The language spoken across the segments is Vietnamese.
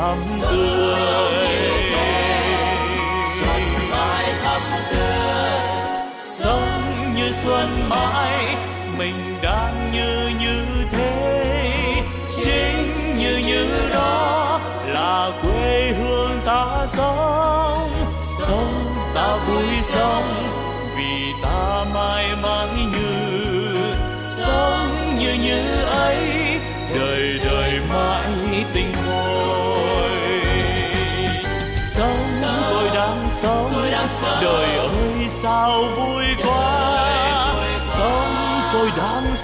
thắm tươi. Xuân mãi thắm tươi. Sống như xuân mãi, mình đang như như thế. Chính như như đó là quê hương ta sống. Sống ta vui sống.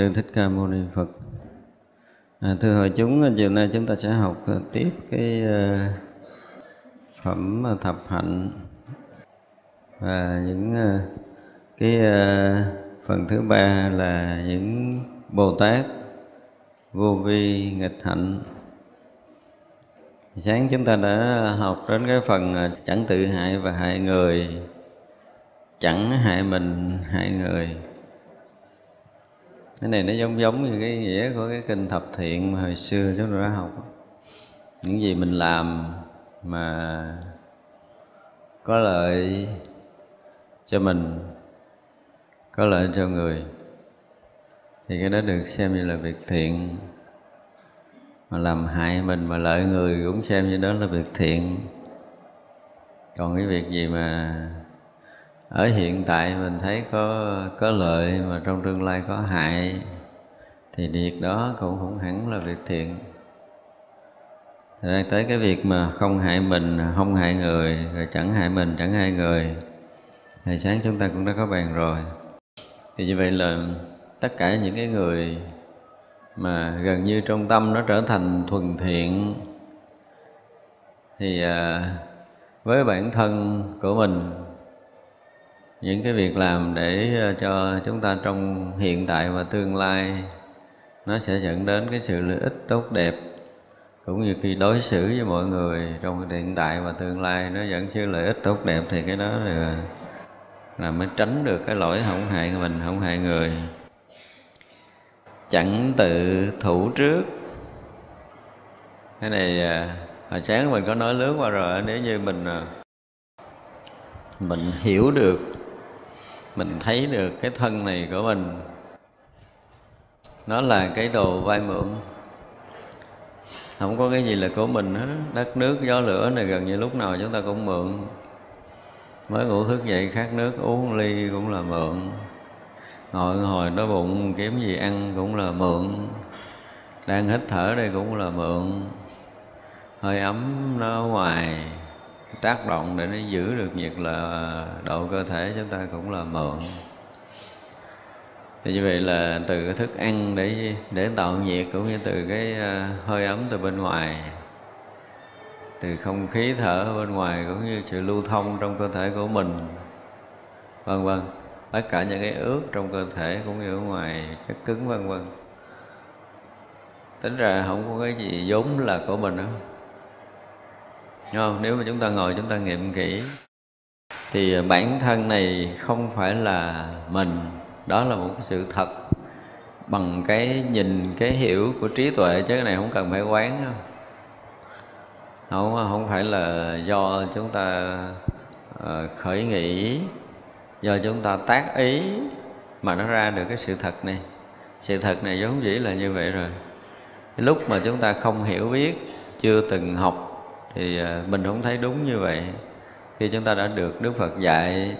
Sư thích ca mâu ni phật. À, thưa hội chúng chiều nay chúng ta sẽ học à, tiếp cái à, phẩm à, thập hạnh và những cái phần thứ ba là những bồ tát vô vi nghịch hạnh. Sáng chúng ta đã học đến cái phần chẳng tự hại và hại người chẳng hại mình hại người cái này nó giống giống như cái nghĩa của cái kinh thập thiện mà hồi xưa chúng tôi đã học. Những gì mình làm mà có lợi cho mình, có lợi cho người, thì cái đó được xem như là việc thiện. Mà làm hại mình mà lợi người cũng xem như đó là việc thiện. Còn cái việc gì mà ở hiện tại mình thấy có có lợi mà trong tương lai có hại thì việc đó cũng không hẳn là việc thiện. Thật tới cái việc mà không hại mình, không hại người, rồi chẳng hại mình, chẳng hại người Hồi sáng chúng ta cũng đã có bàn rồi. Thì như vậy là tất cả những cái người mà gần như trong tâm nó trở thành thuần thiện Thì à, với bản thân của mình những cái việc làm để ờ, cho chúng ta trong hiện tại và tương lai nó sẽ dẫn đến cái sự lợi ích tốt đẹp cũng như khi đối xử với mọi người trong hiện tại và tương lai nó dẫn chứ lợi ích tốt đẹp thì cái đó là, là mới tránh được cái lỗi không hại mình không hại người. Chẳng tự thủ trước. Cái này ờ, hồi sáng mình có nói lướt qua rồi nếu như mình ờ, mình hiểu được mình thấy được cái thân này của mình. Nó là cái đồ vay mượn không có cái gì là của mình hết. Đất nước, gió lửa này gần như lúc nào chúng ta cũng mượn mới ngủ thức dậy, khát nước uống ly cũng là mượn ngồi hồi đói bụng, kiếm gì ăn cũng là mượn đang hít thở đây cũng là mượn hơi ấm nó ngoài tác động để nó giữ được nhiệt là độ cơ thể chúng ta cũng là mượn. Thì như vậy là từ cái thức ăn để để tạo nhiệt cũng như từ cái ờ, hơi ấm từ bên ngoài, từ không khí thở bên ngoài cũng như sự lưu thông trong cơ thể của mình, vân vân. Tất cả những cái ướt trong cơ thể cũng như ở ngoài chất cứng, vân vân. Tính ra không có cái gì vốn là của mình nữa Đúng không? nếu mà chúng ta ngồi, chúng ta nghiệm kỹ, thì bản thân này không phải là mình. Đó là một cái sự thật. Bằng cái nhìn, cái hiểu của trí tuệ chứ cái này không cần phải quán không? Không không phải là do chúng ta ờ, khởi nghĩ, do chúng ta tác ý mà nó ra được cái sự thật này. Sự thật này vốn dĩ là như vậy rồi. Lúc mà chúng ta không hiểu biết, chưa từng học thì ờ, mình không thấy đúng như vậy. Khi chúng ta đã được đức phật dạy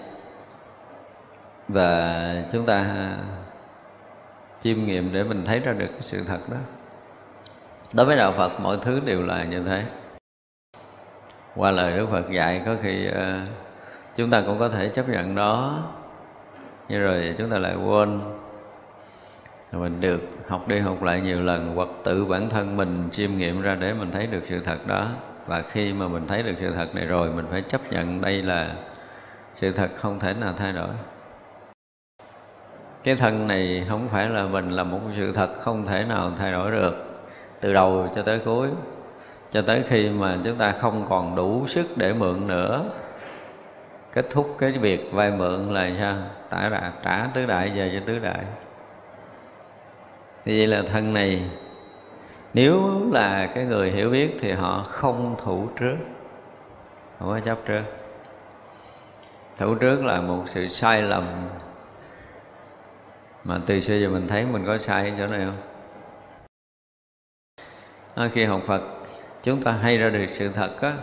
và chúng ta chiêm nghiệm để mình thấy ra được cái sự thật đó. Đối với đạo phật mọi thứ đều là như thế. Qua lời đức phật dạy có khi uh, chúng ta cũng có thể chấp nhận đó nhưng rồi chúng ta lại quên. Mình được học đi học lại nhiều lần hoặc tự bản thân mình chiêm nghiệm ra để mình thấy được sự thật đó và khi mà mình thấy được sự thật này rồi, mình phải chấp nhận đây là sự thật không thể nào thay đổi. Cái thân này không phải là mình là một sự thật không thể nào thay đổi được, từ đầu cho tới cuối. Cho tới khi mà chúng ta không còn đủ sức để mượn nữa, kết thúc cái việc vay mượn là sao? Tả đạt trả tứ đại, về cho tứ đại. Thì vậy là thân này nếu là cái người hiểu biết thì họ không thủ trước. Không có chấp trước. Thủ trước là một sự sai lầm. Mà từ xưa giờ mình thấy mình có sai chỗ này không? À, khi học Phật chúng ta hay ra được sự thật á.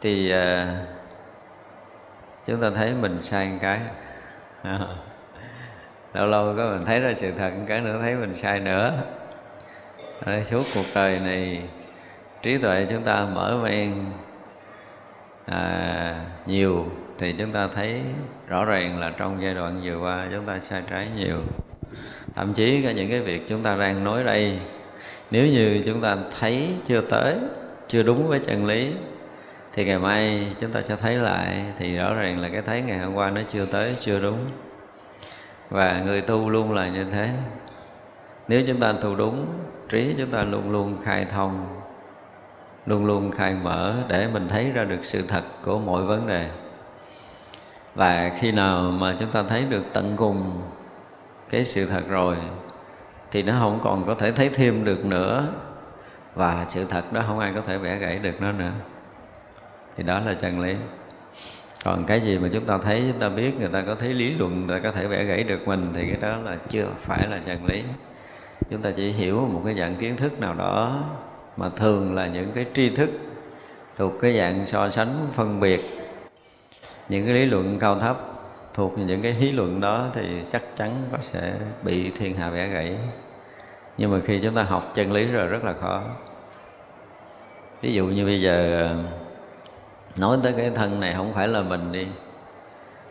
Thì à, chúng ta thấy mình sai một cái. Lâu lâu có mình thấy ra sự thật một cái nữa thấy mình sai nữa ở suốt cuộc đời này trí tuệ chúng ta mở mang à, nhiều thì chúng ta thấy rõ ràng là trong giai đoạn vừa qua chúng ta sai trái nhiều. Thậm chí cả những cái việc chúng ta đang nói đây nếu như chúng ta thấy chưa tới chưa đúng với chân lý thì ngày mai chúng ta sẽ thấy lại thì rõ ràng là cái thấy ngày hôm qua nó chưa tới chưa đúng. Và người tu luôn là như thế. Nếu chúng ta tu đúng trí chúng ta luôn luôn khai thông, luôn luôn khai mở để mình thấy ra được sự thật của mọi vấn đề. Và khi nào mà chúng ta thấy được tận cùng cái sự thật rồi, thì nó không còn có thể thấy thêm được nữa. Và sự thật đó không ai có thể vẽ gãy được nó nữa. Thì đó là chân lý. Còn cái gì mà chúng ta thấy, chúng ta biết, người ta có thấy lý luận, người ta có thể vẽ gãy được mình, thì cái đó là chưa phải là chân lý chúng ta chỉ hiểu một cái dạng kiến thức nào đó mà thường là những cái tri thức thuộc cái dạng so sánh, phân biệt. Những cái lý luận cao thấp thuộc những cái lý luận đó thì chắc chắn có sẽ bị thiên hạ vẽ gãy. Nhưng mà khi chúng ta học chân lý rồi rất là khó. Ví dụ như bây giờ, nói tới cái thân này không phải là mình đi,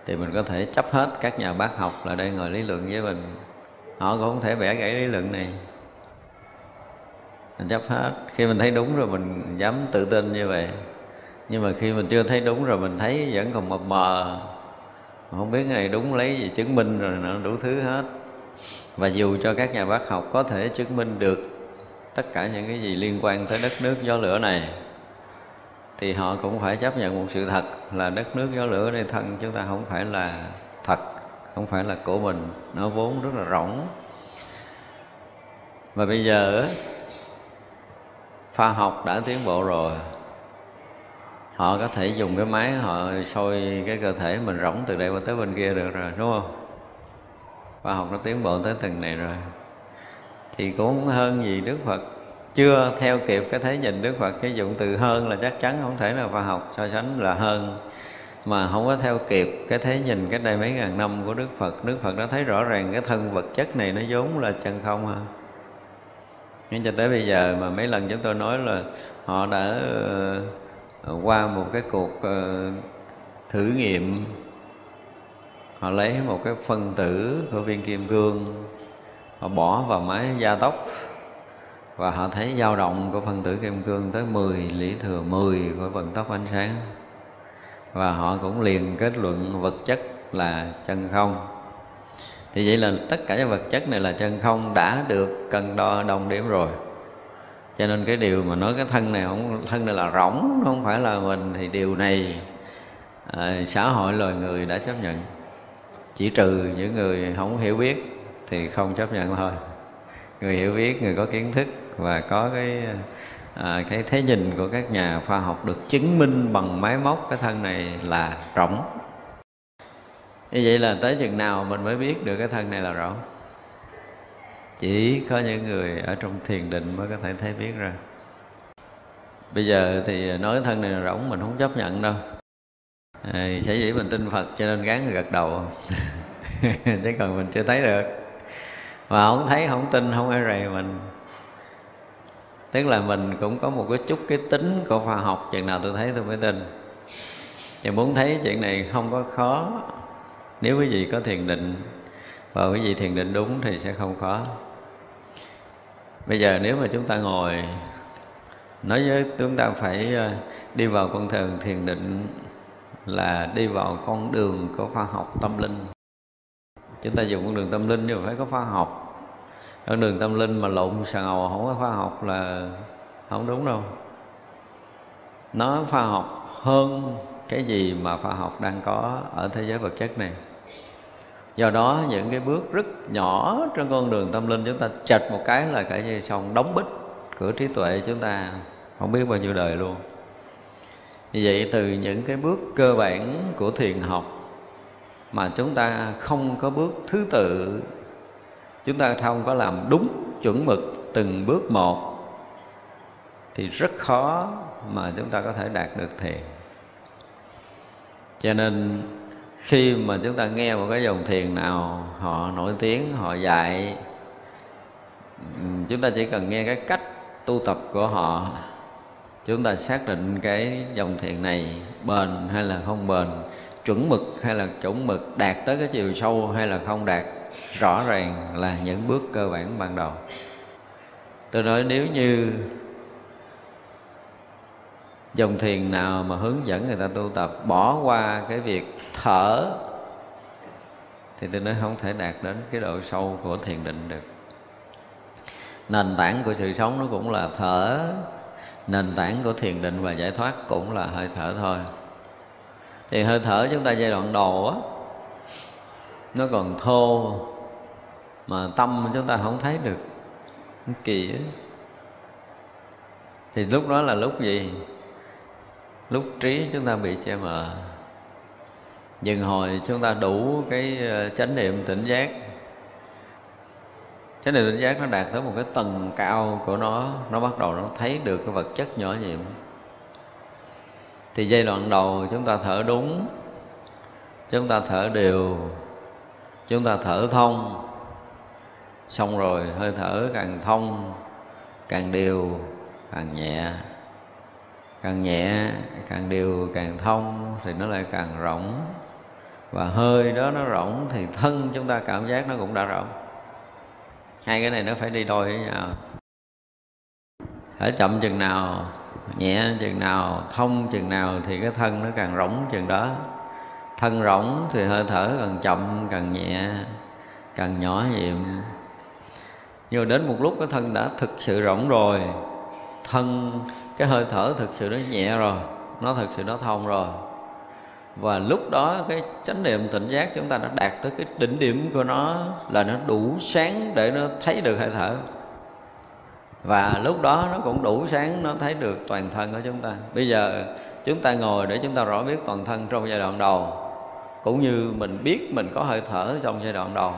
thì mình có thể chấp hết các nhà bác học là đây ngồi lý luận với mình họ cũng không thể vẽ gãy lý luận này. Mình chấp hết. Khi mình thấy đúng rồi, mình dám tự tin như vậy. Nhưng mà khi mình chưa thấy đúng rồi, mình thấy vẫn còn mập mờ. Không biết cái này đúng lấy gì chứng minh rồi nó đủ thứ hết. Và dù cho các nhà bác học có thể chứng minh được tất cả những cái gì liên quan tới đất nước gió lửa này, thì họ cũng phải chấp nhận một sự thật là đất nước gió lửa này thân chúng ta không phải là thật không phải là của mình nó vốn rất là rỗng. Và bây giờ khoa học đã tiến bộ rồi. Họ có thể dùng cái máy họ soi cái cơ thể mình rỗng từ đây qua tới bên kia được rồi, đúng không? Khoa học nó tiến bộ tới từng này rồi. Thì cũng hơn gì đức phật. Chưa theo kịp cái thấy nhìn đức phật, cái dụng từ hơn là chắc chắn không thể nào khoa học so sánh là hơn mà không có theo kịp cái thế nhìn cách đây mấy ngàn năm của Đức Phật. Đức Phật đã thấy rõ ràng cái thân vật chất này nó vốn là chân không ha nhưng cho tới bây giờ mà mấy lần chúng tôi nói là họ đã uh, qua một cái cuộc uh, thử nghiệm. Họ lấy một cái phân tử của viên kim cương họ bỏ vào máy gia tốc và họ thấy dao động của phân tử kim cương tới 10 lý thừa 10 của vận tốc ánh sáng và họ cũng liền kết luận vật chất là chân không. Thì vậy là tất cả những vật chất này là chân không đã được cân đo đồng điểm rồi. Cho nên cái điều mà nói cái thân này không thân này là rỗng không phải là mình thì điều này à, xã hội loài người đã chấp nhận. Chỉ trừ những người không hiểu biết thì không chấp nhận thôi. Người hiểu biết người có kiến thức và có cái à, cái thế nhìn của các nhà khoa học được chứng minh bằng máy móc cái thân này là rỗng. Như vậy là tới chừng nào mình mới biết được cái thân này là rỗng? Chỉ có những người ở trong thiền định mới có thể thấy biết ra. Bây giờ thì nói thân này là rỗng mình không chấp nhận đâu. À, sẽ dĩ mình tin phật cho nên gắn gật đầu. Chứ còn mình chưa thấy được. Mà không thấy không tin không ai rầy mình tức là mình cũng có một cái chút cái tính của khoa học, chừng nào tôi thấy tôi mới tin. Thì muốn thấy chuyện này không có khó. Nếu quý vị có thiền định và quý vị thiền định đúng thì sẽ không khó. Bây giờ nếu mà chúng ta ngồi, nói với chúng ta phải ờ, đi vào con thường thiền định là đi vào con đường của khoa học tâm linh. Chúng ta dùng con đường tâm linh nhưng mà phải có khoa học con đường tâm linh mà lộn xà ngầu không có khoa học là không đúng đâu. Nó khoa học hơn cái gì mà khoa học đang có ở thế giới vật chất này. Do đó những cái bước rất nhỏ trên con đường tâm linh chúng ta chạch một cái là cả gì xong đóng bích cửa trí tuệ chúng ta không biết bao nhiêu đời luôn. Như vậy từ những cái bước cơ bản của thiền học mà chúng ta không có bước thứ tự chúng ta không có làm đúng chuẩn mực từng bước một thì rất khó mà chúng ta có thể đạt được thiền cho nên khi mà chúng ta nghe một cái dòng thiền nào họ nổi tiếng, họ dạy, chúng ta chỉ cần nghe cái cách tu tập của họ, chúng ta xác định cái dòng thiền này bền hay là không bền, chuẩn mực hay là chuẩn mực, đạt tới cái chiều sâu hay là không đạt rõ ràng là những bước cơ bản ban đầu. Tôi nói nếu như dòng thiền nào mà hướng dẫn người ta tu tập bỏ qua cái việc thở, thì tôi nói không thể đạt đến cái độ sâu của thiền định được. Nền tảng của sự sống nó cũng là thở, nền tảng của thiền định và giải thoát cũng là hơi thở thôi. Thì hơi thở chúng ta giai đoạn đầu á nó còn thô mà tâm chúng ta không thấy được. Kỳ á. Thì lúc đó là lúc gì? Lúc trí chúng ta bị che mờ. Nhưng hồi chúng ta đủ cái ờ, chánh niệm tỉnh giác. Chánh niệm tỉnh giác nó đạt tới một cái tầng cao của nó. Nó bắt đầu nó thấy được cái vật chất nhỏ nhiệm. Thì giai đoạn đầu chúng ta thở đúng. Chúng ta thở đều chúng ta thở thông. Xong rồi, hơi thở càng thông, càng đều, càng nhẹ. Càng nhẹ, càng đều, càng thông thì nó lại càng rỗng. Và hơi đó nó rỗng thì thân chúng ta cảm giác nó cũng đã rỗng. Hai cái này nó phải đi đôi với nhau. Thở chậm chừng nào, nhẹ chừng nào, thông chừng nào thì cái thân nó càng rỗng chừng đó thân rỗng thì hơi thở càng chậm càng nhẹ, càng nhỏ nhiệm. Nhưng đến một lúc cái thân đã thực sự rỗng rồi, thân cái hơi thở thực sự nó nhẹ rồi, nó thực sự nó thông rồi. Và lúc đó cái chánh niệm tỉnh giác chúng ta đã đạt tới cái đỉnh điểm của nó là nó đủ sáng để nó thấy được hơi thở và lúc đó nó cũng đủ sáng, nó thấy được toàn thân của chúng ta. Bây giờ chúng ta ngồi để chúng ta rõ biết toàn thân trong giai đoạn đầu, cũng như mình biết mình có hơi thở trong giai đoạn đầu.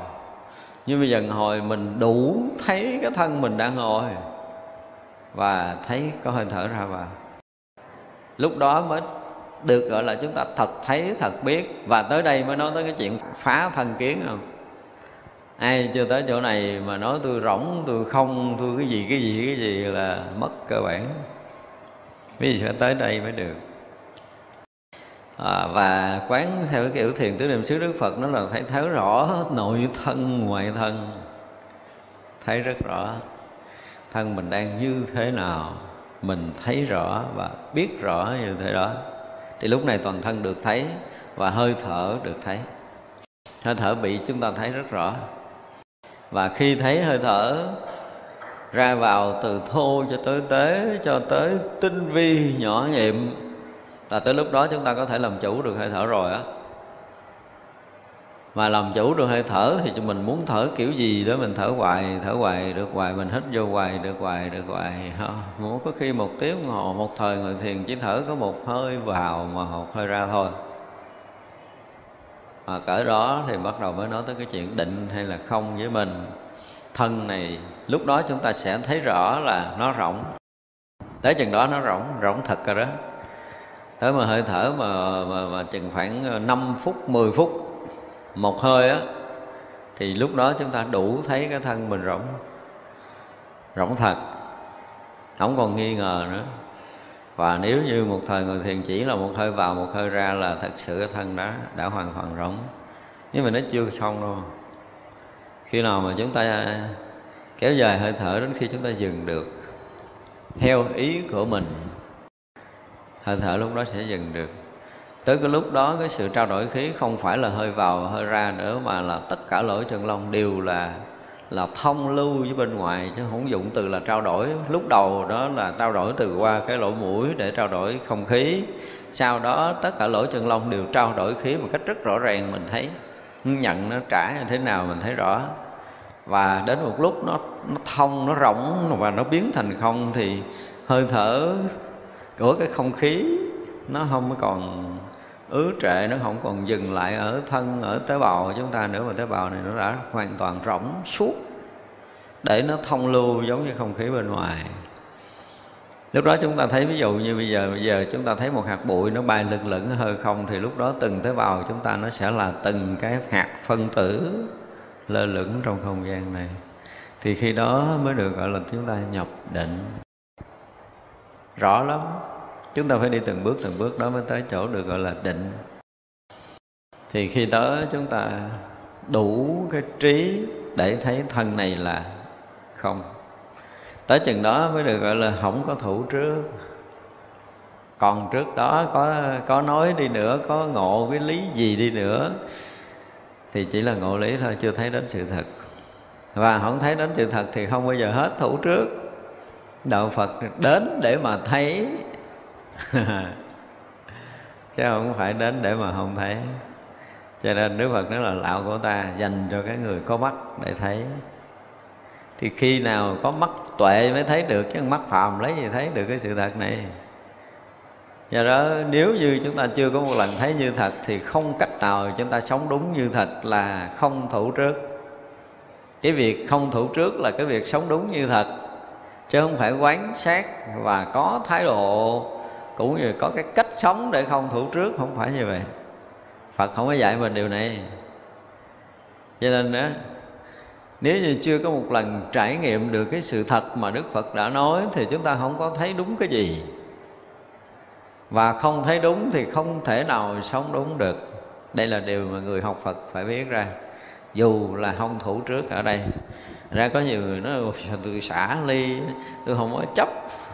Nhưng bây giờ hồi mình đủ thấy cái thân mình đang ngồi và thấy có hơi thở ra vào. Lúc đó mới được gọi là chúng ta thật thấy, thật biết. Và tới đây mới nói tới cái chuyện phá thân kiến không? Ai chưa tới chỗ này mà nói tôi rỗng tôi không tôi cái gì cái gì cái gì là mất cơ bản. Vì phải tới đây mới được. À, và quán theo cái kiểu thiền tứ niệm xứ đức phật nó là phải thấy rõ nội thân ngoại thân. Thấy rất rõ. Thân mình đang như thế nào mình thấy rõ và biết rõ như thế đó. Thì lúc này toàn thân được thấy và hơi thở được thấy. Hơi thở bị chúng ta thấy rất rõ và khi thấy hơi thở ra vào từ thô cho tới tế, cho tới tinh vi, nhỏ nhiệm là tới lúc đó chúng ta có thể làm chủ được hơi thở rồi á. Mà làm chủ được hơi thở thì mình muốn thở kiểu gì đó, mình thở hoài thở hoài, được hoài, mình hít vô hoài, được hoài được hoài. Muốn có khi một tiếng hồ một thời người thiền chỉ thở có một hơi vào mà một hơi ra thôi à, cỡ đó thì bắt đầu mới nói tới cái chuyện định hay là không với mình. Thân này lúc đó chúng ta sẽ thấy rõ là nó rộng tới chừng đó nó rỗng rỗng thật rồi đó. Tới mà hơi thở mà, mà, mà chừng khoảng ờ, 5 phút 10 phút một hơi á thì lúc đó chúng ta đủ thấy cái thân mình rỗng. Rỗng thật. Không còn nghi ngờ nữa và nếu như một thời người thiền chỉ là một hơi vào, một hơi ra là thật sự cái thân đó đã hoàn toàn rỗng. Nhưng mà nó chưa xong đâu. Khi nào mà chúng ta kéo dài hơi thở đến khi chúng ta dừng được, theo ý của mình, hơi thở lúc đó sẽ dừng được. Tới cái lúc đó cái sự trao đổi khí không phải là hơi vào, hơi ra nữa mà là tất cả lỗ chân lông đều là là thông lưu với bên ngoài chứ không dụng từ là trao đổi. Lúc đầu đó là trao đổi từ qua cái lỗ mũi để trao đổi không khí. Sau đó tất cả lỗ chân lông đều trao đổi khí một cách rất rõ ràng, mình thấy. Nhận nó trả như thế nào mình thấy rõ. Và đến một lúc nó nó thông, nó rỗng và nó biến thành không thì hơi thở của cái không khí nó không còn ứ trệ nó không còn dừng lại ở thân, ở tế bào của chúng ta nữa, mà tế bào này nó đã hoàn toàn rỗng suốt. Để nó thông lưu giống như không khí bên ngoài. Lúc đó chúng ta thấy, ví dụ như bây giờ bây giờ chúng ta thấy một hạt bụi nó bay lừng lửng hơi không, thì lúc đó từng tế bào chúng ta nó sẽ là từng cái hạt phân tử lơ lửng trong không gian này. Thì khi đó mới được gọi là chúng ta nhập định. Rõ lắm chúng ta phải đi từng bước từng bước đó mới tới chỗ được gọi là định. Thì khi tới chúng ta đủ cái trí để thấy thân này là không. Tới chừng đó mới được gọi là không có thủ trước. Còn trước đó có có nói đi nữa, có ngộ cái lý gì đi nữa, thì chỉ là ngộ lý thôi, chưa thấy đến sự thật. Và không thấy đến sự thật thì không bao giờ hết thủ trước. Đạo phật đến để mà thấy chứ không phải đến để mà không thấy. Cho nên đức phật nói là lão của ta dành cho cái người có mắt để thấy. Thì khi nào có mắt tuệ mới thấy được, chứ mắt phàm lấy gì thấy được cái sự thật này. Do đó, nếu như chúng ta chưa có một lần thấy như thật, thì không cách nào chúng ta sống đúng như thật là không thủ trước. Cái việc không thủ trước là cái việc sống đúng như thật, chứ không phải quán sát và có thái độ cũng như có cái cách sống để không thủ trước, không phải như vậy. Phật không có dạy mình điều này. Cho nên đó nếu như chưa có một lần trải nghiệm được cái sự thật mà đức phật đã nói, thì chúng ta không có thấy đúng cái gì. Và không thấy đúng thì không thể nào sống đúng được. Đây là điều mà người học phật phải biết ra. Dù là không thủ trước ở đây. Ra có nhiều người nói tôi xả ly, tôi không có chấp.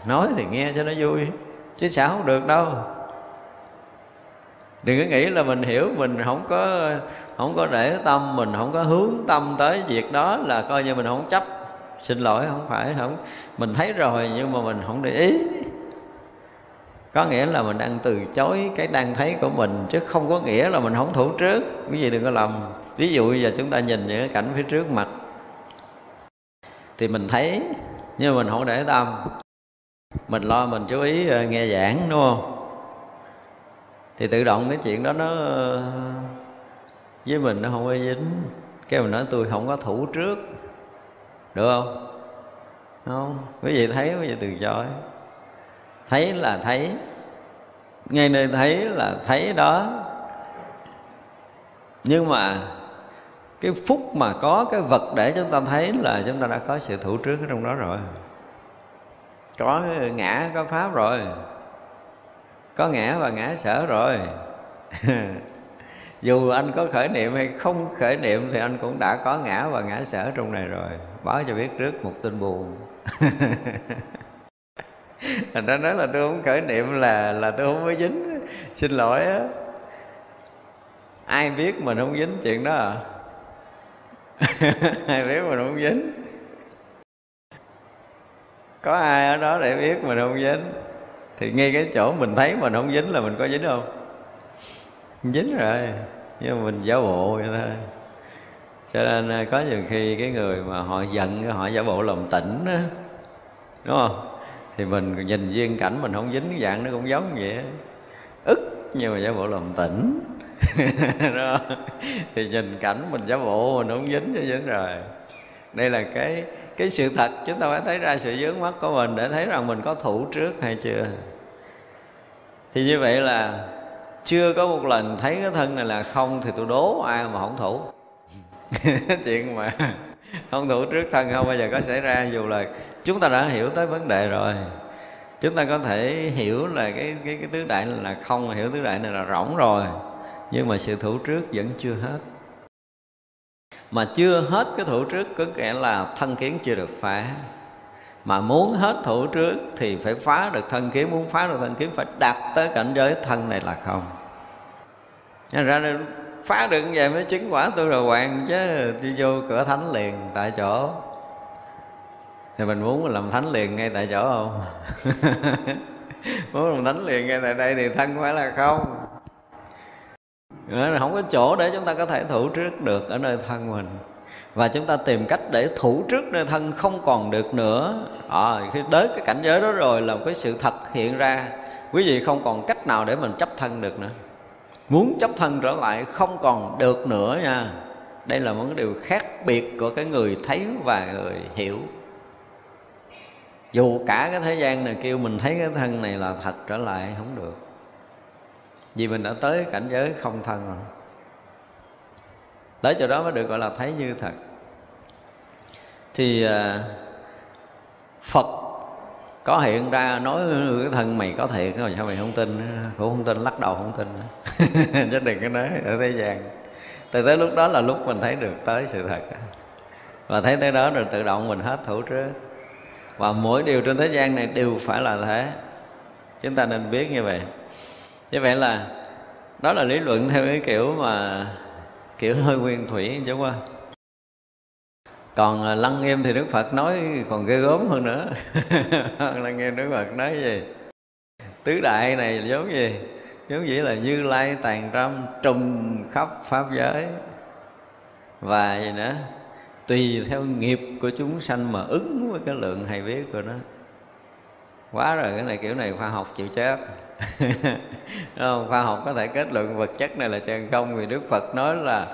Nói thì nghe cho nó vui chứ sao không được đâu. Đừng có nghĩ là mình hiểu, mình không có không có để tâm, mình không có hướng tâm tới việc đó là coi như mình không chấp. Xin lỗi, không phải, không, mình thấy rồi nhưng mà mình không để ý. Có nghĩa là mình đang từ chối cái đang thấy của mình, chứ không có nghĩa là mình không thủ trước. Quý vị đừng có lầm. Ví dụ giờ chúng ta nhìn những cái cảnh phía trước mặt, thì mình thấy, nhưng mà mình không để tâm mình lo, mình chú ý ờ, nghe giảng, đúng không? Thì tự động cái chuyện đó nó, với mình nó không có dính. Cái mình nói tôi không có thủ trước, được không? Không? Quý vị thấy, quý vị từ chối. Thấy là thấy. Ngay nơi thấy là thấy đó. Nhưng mà cái phút mà có, cái vật để chúng ta thấy là chúng ta đã có sự thủ trước ở trong đó rồi có ngã, có pháp rồi. Có ngã và ngã sở rồi. Dù anh có khởi niệm hay không khởi niệm thì anh cũng đã có ngã và ngã sở trong này rồi. Báo cho biết trước một tin buồn. Thành ra nói là tôi không khởi niệm là là tôi không có dính. Xin lỗi á. Ai biết mình không dính chuyện đó à? Ai biết mình không dính? Có ai ở đó để biết mình không dính? Thì ngay cái chỗ mình thấy mình không dính là mình có dính không? Dính rồi nhưng mà mình giả bộ vậy thôi. Cho nên à, có nhiều khi cái người mà họ giận họ giả bộ lòng tỉnh đó đúng không? Thì mình nhìn duyên cảnh mình không dính cái dạng nó cũng giống vậy ức nhưng mà giả bộ lòng tỉnh, đó. thì nhìn cảnh mình giả bộ mình không dính cho dính rồi đây là cái cái sự thật. Chúng ta phải thấy ra sự dướng mắt của mình để thấy rằng mình có thủ trước hay chưa. Thì như vậy là chưa có một lần thấy cái thân này là không thì tôi đố ai mà không thủ. Chuyện mà không thủ trước thân không bao giờ có xảy ra, dù là chúng ta đã hiểu tới vấn đề rồi. Chúng ta có thể hiểu là cái cái cái tứ đại là không, hiểu tứ đại này là rỗng rồi. Nhưng mà sự thủ trước vẫn chưa hết mà chưa hết cái thủ trước có nghĩa là thân kiến chưa được phá. Mà muốn hết thủ trước thì phải phá được thân kiến, muốn phá được thân kiến phải đạt tới cảnh giới thân này là không. Nên ra phá được như vậy mới chứng quả tôi rồi hoàng chứ, đi vô cửa thánh liền tại chỗ. Thì mình muốn làm thánh liền ngay tại chỗ không? Muốn làm thánh liền ngay tại đây thì thân phải là không. Ờ, không có chỗ để chúng ta có thể thủ trước được ở nơi thân mình. Và chúng ta tìm cách để thủ trước nơi thân không còn được nữa. À, khi đến cái cảnh giới đó rồi là một cái sự thật hiện ra. Quý vị không còn cách nào để mình chấp thân được nữa. Muốn chấp thân trở lại không còn được nữa nha. Đây là một cái điều khác biệt của cái người thấy và người hiểu. Dù cả cái thế gian này kêu mình thấy cái thân này là thật trở lại không được vì mình đã tới cảnh giới không thân rồi. Tới chỗ đó mới được gọi là thấy như thật. Thì à, phật có hiện ra nói cái thân mày có thiệt rồi sao mày không tin cũng không tin, lắc đầu không tin chứ đừng có nói ở thế gian. Từ tới lúc đó là lúc mình thấy được tới sự thật. Và thấy tới đó rồi tự động mình hết thủ trước. Và mỗi điều trên thế gian này đều phải là thế. Chúng ta nên biết như vậy như vậy là đó là lý luận theo cái kiểu mà kiểu hơi nguyên thủy, chứ qua còn à, lăng nghiêm thì đức phật nói còn ghê gớm hơn nữa. Lăng nghiêm đức phật nói gì? Tứ đại này giống gì? Giống vậy là như lai, tàn trăm trùng khắp pháp giới. Và gì nữa? Tùy theo nghiệp của chúng sanh mà ứng với cái lượng hay biết của nó. Quá rồi, cái này kiểu này khoa học chịu chết. không? khoa học có thể kết luận vật chất này là chân không vì đức phật nói là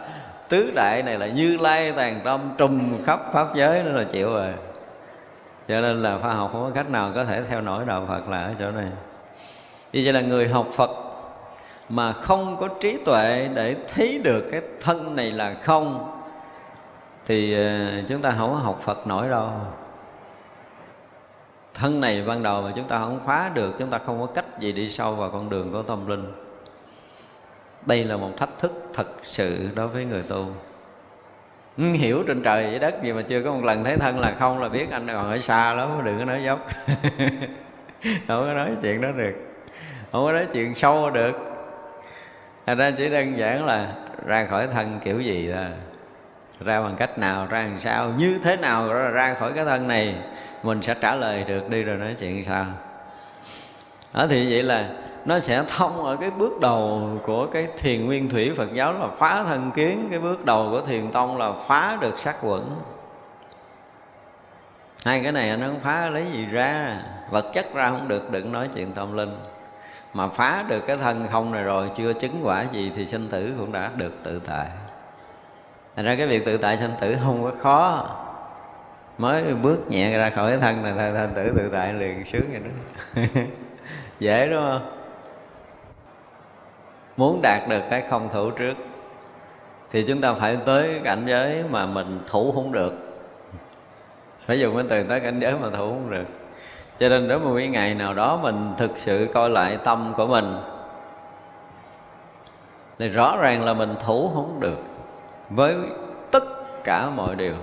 tứ đại này là như lai tàn tâm trùng khắp pháp giới nữa là chịu rồi. Cho nên là khoa học không có cách nào có thể theo nổi đạo phật là ở chỗ này. Như vậy là người học phật mà không có trí tuệ để thấy được cái thân này là không, thì ờ, chúng ta không có học phật nổi đâu thân này ban đầu mà chúng ta không phá được chúng ta không có cách gì đi sâu vào con đường của tâm linh. Đây là một thách thức thật sự đối với người tu. Hiểu trên trời dưới đất gì mà chưa có một lần thấy thân là không là biết anh còn ở xa lắm đừng có nói dốc. Không có nói chuyện đó được. Không có nói chuyện sâu được. Thành ra chỉ đơn giản là ra khỏi thân kiểu gì thôi. Ra bằng cách nào ra làm sao như thế nào ra, ra khỏi cái thân này mình sẽ trả lời được, đi rồi nói chuyện sao? Đó thì vậy là nó sẽ thông ở cái bước đầu của cái thiền nguyên thủy Phật giáo là phá thân kiến. Cái bước đầu của thiền tông là phá được sắc quẩn. Hai cái này nó không phá lấy gì ra. Vật chất ra không được, đừng nói chuyện tâm linh. Mà phá được cái thân không này rồi, chưa chứng quả gì thì sinh tử cũng đã được tự tại. Thành ra cái việc tự tại sinh tử không có khó mới bước nhẹ ra khỏi cái thân này thanh tử, tự tại liền sướng vậy đó. Dễ đúng không? Muốn đạt được cái không thủ trước thì chúng ta phải tới cảnh giới mà mình thủ không được. Phải dùng cái từ tới cảnh giới mà thủ không được. Cho nên đến một cái ngày nào đó mình thực sự coi lại tâm của mình thì rõ ràng là mình thủ không được với tất cả mọi điều.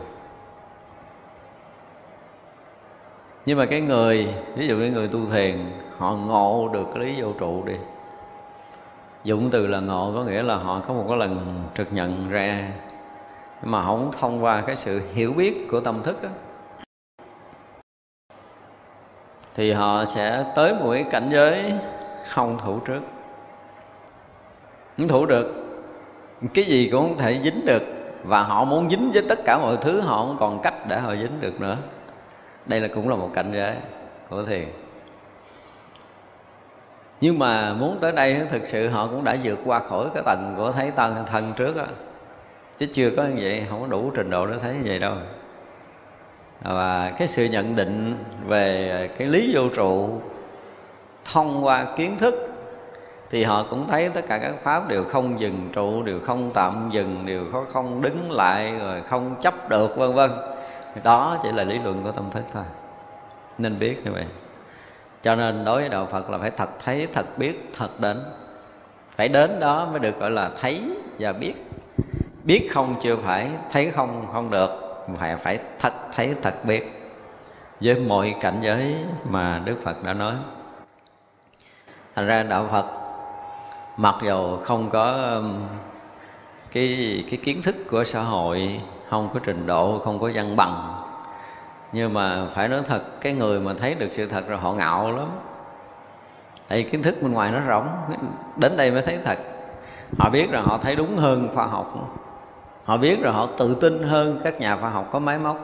Nhưng mà cái người, ví dụ cái người tu thiền, họ ngộ được cái lý vô trụ đi. Dụng từ là ngộ có nghĩa là họ có một cái lần trực nhận ra, nhưng mà không thông qua cái sự hiểu biết của tâm thức á. Thì họ sẽ tới một cái cảnh giới không thủ trước. Không thủ được, cái gì cũng không thể dính được, và họ muốn dính với tất cả mọi thứ, họ không còn cách để họ dính được nữa đây là cũng là một cảnh giới của thiền. Nhưng mà muốn tới đây, thực sự họ cũng đã vượt qua khỏi cái tầng của thấy tân thân trước á. Chứ chưa có như vậy, không có đủ trình độ để thấy như vậy đâu. Và cái sự nhận định về cái lý vô trụ thông qua kiến thức thì họ cũng thấy tất cả các pháp đều không dừng trụ, đều không tạm dừng, đều có không đứng lại, rồi không chấp được, vân vân đó chỉ là lý luận của tâm thức thôi. Nên biết như vậy. Cho nên đối với đạo phật là phải thật thấy, thật biết, thật đến. Phải đến đó mới được gọi là thấy và biết. Biết không chưa phải, thấy không không được, phải phải thật thấy, thật biết. Với mọi cảnh giới mà đức phật đã nói. Thành ra đạo phật, mặc dù không có um, cái cái kiến thức của xã hội không có trình độ, không có văn bằng. Nhưng mà phải nói thật, cái người mà thấy được sự thật rồi họ ngạo lắm. Tại vì kiến thức bên ngoài nó rỗng đến đây mới thấy thật. Họ biết rồi họ thấy đúng hơn khoa học. Họ biết rồi họ tự tin hơn các nhà khoa học có máy móc.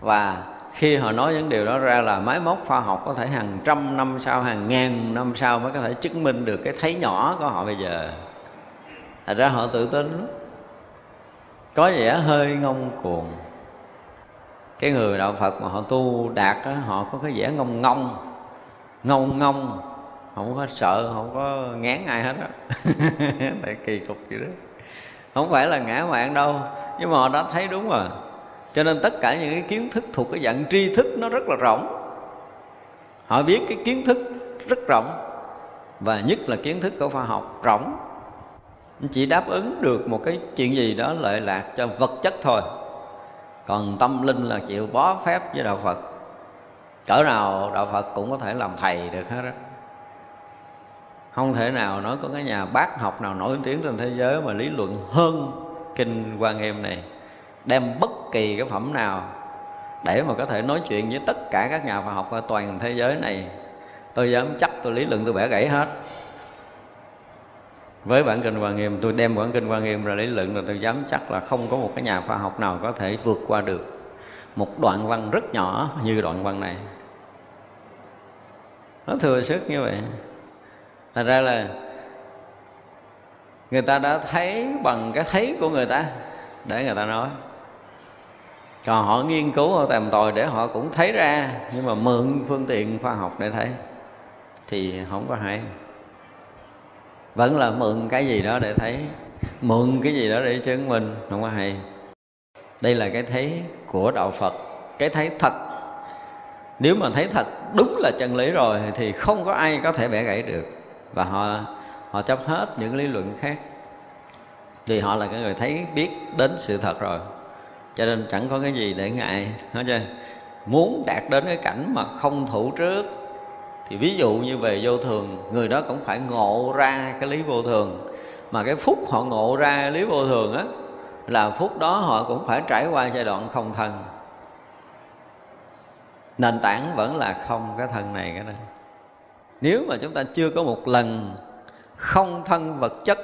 Và khi họ nói những điều đó ra là máy móc khoa học có thể hàng trăm năm sau, hàng ngàn năm sau mới có thể chứng minh được cái thấy nhỏ của họ bây giờ. Thành ra họ tự tin có vẻ hơi ngông cuồng. Cái người đạo phật mà họ tu đạt đó, họ có cái vẻ ngông ngông ngông ngông. Không có sợ không có ngán ai hết á. Tại kỳ cục gì đó. Không phải là ngã mạng đâu nhưng mà họ đã thấy đúng rồi. Cho nên tất cả những cái kiến thức thuộc cái dạng tri thức nó rất là rộng. Họ biết cái kiến thức rất rộng và nhất là kiến thức của khoa học rộng chỉ đáp ứng được một cái chuyện gì đó lợi lạc cho vật chất thôi. Còn tâm linh là chịu bó phép với đạo phật. Cỡ nào đạo phật cũng có thể làm thầy được hết đó không thể nào nói có cái nhà bác học nào nổi tiếng trên thế giới mà lý luận hơn kinh quan nghiêm này, đem bất kỳ cái phẩm nào để mà có thể nói chuyện với tất cả các nhà khoa học ở toàn thế giới này. Tôi dám chắc tôi lý luận, tôi bẻ gãy hết với bản kinh Hoa Nghiêm, tôi đem bản kinh Hoa Nghiêm ra lý luận rồi tôi dám chắc là không có một cái nhà khoa học nào có thể vượt qua được một đoạn văn rất nhỏ như đoạn văn này. Nó thừa sức như vậy. Thành ra là người ta đã thấy bằng cái thấy của người ta để người ta nói. Còn họ nghiên cứu, họ tầm tòi để họ cũng thấy ra, nhưng mà mượn phương tiện khoa học để thấy thì không có hay vẫn là mượn cái gì đó để thấy. Mượn cái gì đó để chứng minh. Không có hay. Đây là cái thấy của đạo phật. Cái thấy thật. Nếu mà thấy thật đúng là chân lý rồi thì không có ai có thể bẻ gãy được. Và họ họ chấp hết những lý luận khác. Vì họ là cái người thấy, biết đến sự thật rồi. Cho nên chẳng có cái gì để ngại. Hết chưa? Muốn đạt đến cái cảnh mà không thủ trước thì ví dụ như về vô thường người đó cũng phải ngộ ra cái lý vô thường. Mà cái phút họ ngộ ra lý vô thường á là phút đó họ cũng phải trải qua giai đoạn không thân. Nền tảng vẫn là không cái thân này cái này nếu mà chúng ta chưa có một lần không thân vật chất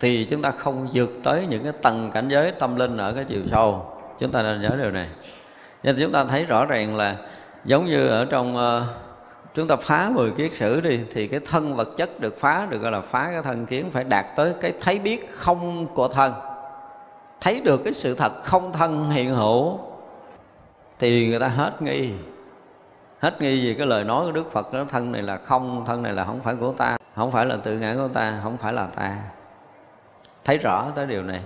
thì chúng ta không vượt tới những cái tầng cảnh giới tâm linh ở cái chiều sâu. Chúng ta nên nhớ điều này. Nên chúng ta thấy rõ ràng là giống như ở trong uh, chúng ta phá 10 kiết sử đi, thì cái thân vật chất được phá được gọi là phá cái thân kiến, phải đạt tới cái thấy biết không của thân. Thấy được cái sự thật không thân hiện hữu, thì người ta hết nghi. Hết nghi về cái lời nói của đức phật đó, thân này là không, thân này là không phải của ta, không phải là tự ngã của ta, không phải là ta. Thấy rõ tới điều này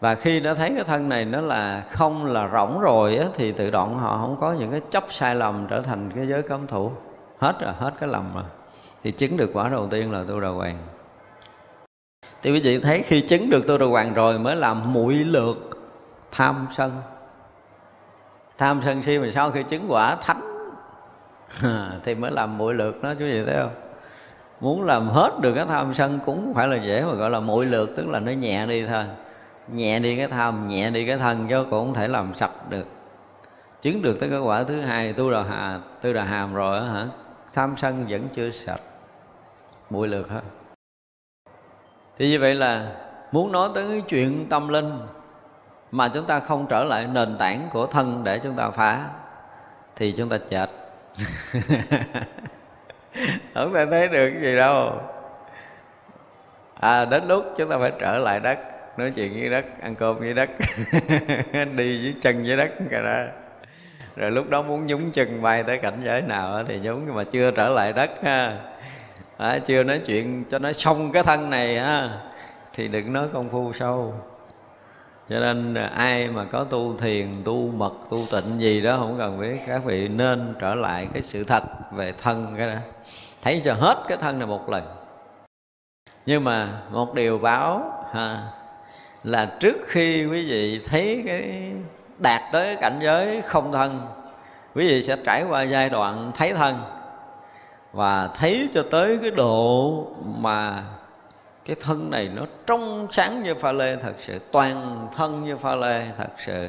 và khi nó thấy cái thân này nó là không là rỗng rồi á, thì tự động họ không có những cái chấp sai lầm trở thành cái giới cấm thủ. Hết rồi hết cái lầm rồi. Thì chứng được quả đầu tiên là tu đà hoàng. Thì quý vị thấy khi chứng được tu đà hoàng rồi mới làm mũi lượt tham sân. Tham sân si mà sau khi chứng quả thánh thì mới làm mũi lượt nó quý vị thấy không? Muốn làm hết được cái tham sân cũng không phải là dễ mà gọi là mũi lượt tức là nó nhẹ đi thôi nhẹ đi cái tham nhẹ đi cái thân chứ cũng không thể làm sạch được. Chứng được tới cái quả thứ hai tu đà hà tu đà hàm rồi đó, hả? Tham sân vẫn chưa sạch. Mũi lượt hết. Thì như vậy là muốn nói tới cái chuyện tâm linh mà chúng ta không trở lại nền tảng của thân để chúng ta phá thì chúng ta chết. Không thể thấy được cái gì đâu. À đến lúc chúng ta phải trở lại đất nói chuyện với đất ăn cơm với đất. Đi với chân với đất cả đó. Rồi lúc đó muốn nhúng chân bay tới cảnh giới nào thì nhúng nhưng mà chưa trở lại đất ha. À, chưa nói chuyện cho nó xong cái thân này ha thì đừng nói công phu sâu. Cho nên ai mà có tu thiền tu mật tu tịnh gì đó không cần biết. Các vị nên trở lại cái sự thật về thân cái đó. Thấy cho hết cái thân này một lần. Nhưng mà một điều báo ha, là trước khi quý vị thấy cái đạt tới cảnh giới không thân, quý vị sẽ trải qua giai đoạn thấy thân và thấy cho tới cái độ mà cái thân này nó trong sáng như pha lê, thật sự toàn thân như pha lê, thật sự.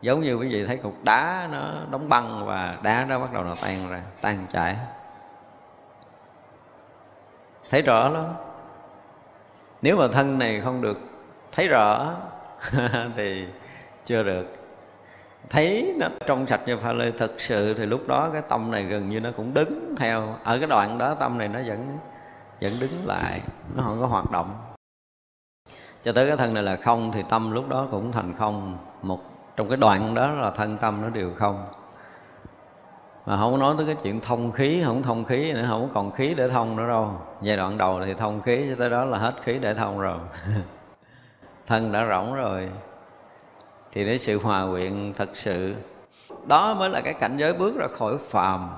Giống như quý vị thấy cục đá nó đóng băng và đá nó bắt đầu nó tan ra, tan chảy. Thấy rõ lắm nếu mà thân này không được thấy rõ, thì chưa được. Thấy nó trong sạch như pha lê, thực sự thì lúc đó cái tâm này gần như nó cũng đứng theo. Ở cái đoạn đó tâm này nó vẫn vẫn đứng lại, nó không có hoạt động. Cho tới cái thân này là không, thì tâm lúc đó cũng thành không. Một, trong cái đoạn đó là thân tâm nó đều không mà không có nói tới cái chuyện thông khí, không thông khí nữa, không còn khí để thông nữa đâu. Giai đoạn đầu thì thông khí, cho tới đó là hết khí để thông rồi. Thân đã rỗng rồi, thì đến sự hòa quyện thật sự. Đó mới là cái cảnh giới bước ra khỏi phàm.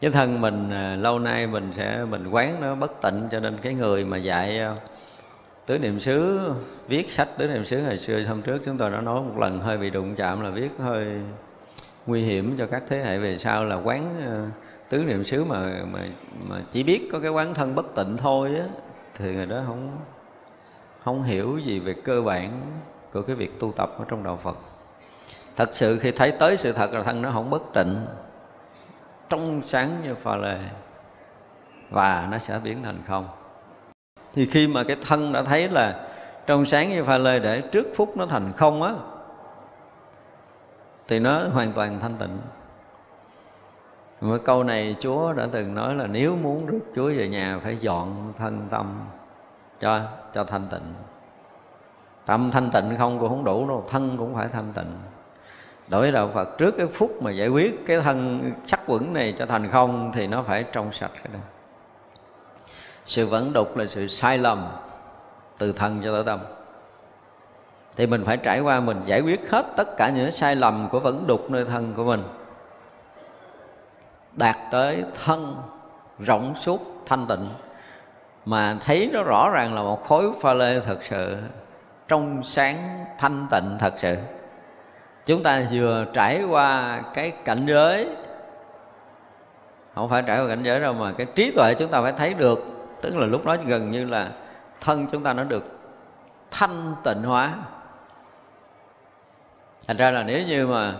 Cái thân mình à, lâu nay mình sẽ, mình quán nó bất tịnh, cho nên cái người mà dạy à, tứ niệm xứ, viết sách tứ niệm xứ hồi xưa, hôm trước chúng tôi đã nói một lần, hơi bị đụng chạm là viết hơi nguy hiểm cho các thế hệ về sau là quán ờ, tứ niệm xứ mà mà mà chỉ biết có cái quán thân bất tịnh thôi á, thì người đó không không hiểu gì về cơ bản của cái việc tu tập ở trong đạo Phật. Thật sự khi thấy tới sự thật là thân nó không bất tịnh, trong sáng như pha lê, và nó sẽ biến thành không. Thì khi mà cái thân đã thấy là trong sáng như pha lê để trước phút nó thành không á thì nó hoàn toàn thanh tịnh. Mà câu này Chúa đã từng nói là nếu muốn rước Chúa về nhà phải dọn thân tâm cho cho thanh tịnh. Tâm thanh tịnh không cũng không đủ đâu, thân cũng phải thanh tịnh. Đối với đạo phật trước cái phút mà giải quyết cái thân sắc quẩn này cho thành không thì nó phải trong sạch cái đó. Sự vẫn đục là sự sai lầm từ thân cho tới tâm thì mình phải trải qua mình giải quyết hết tất cả những sai lầm của vẫn đục nơi thân của mình. Đạt tới thân, rộng suốt, thanh tịnh. Mà thấy nó rõ ràng là một khối pha lê thật sự, trong sáng, thanh tịnh thật sự. Chúng ta vừa trải qua cái cảnh giới, không phải trải qua cảnh giới đâu mà cái trí tuệ chúng ta phải thấy được, tức là lúc đó gần như là thân chúng ta nó được thanh tịnh hóa thành ra là nếu như mà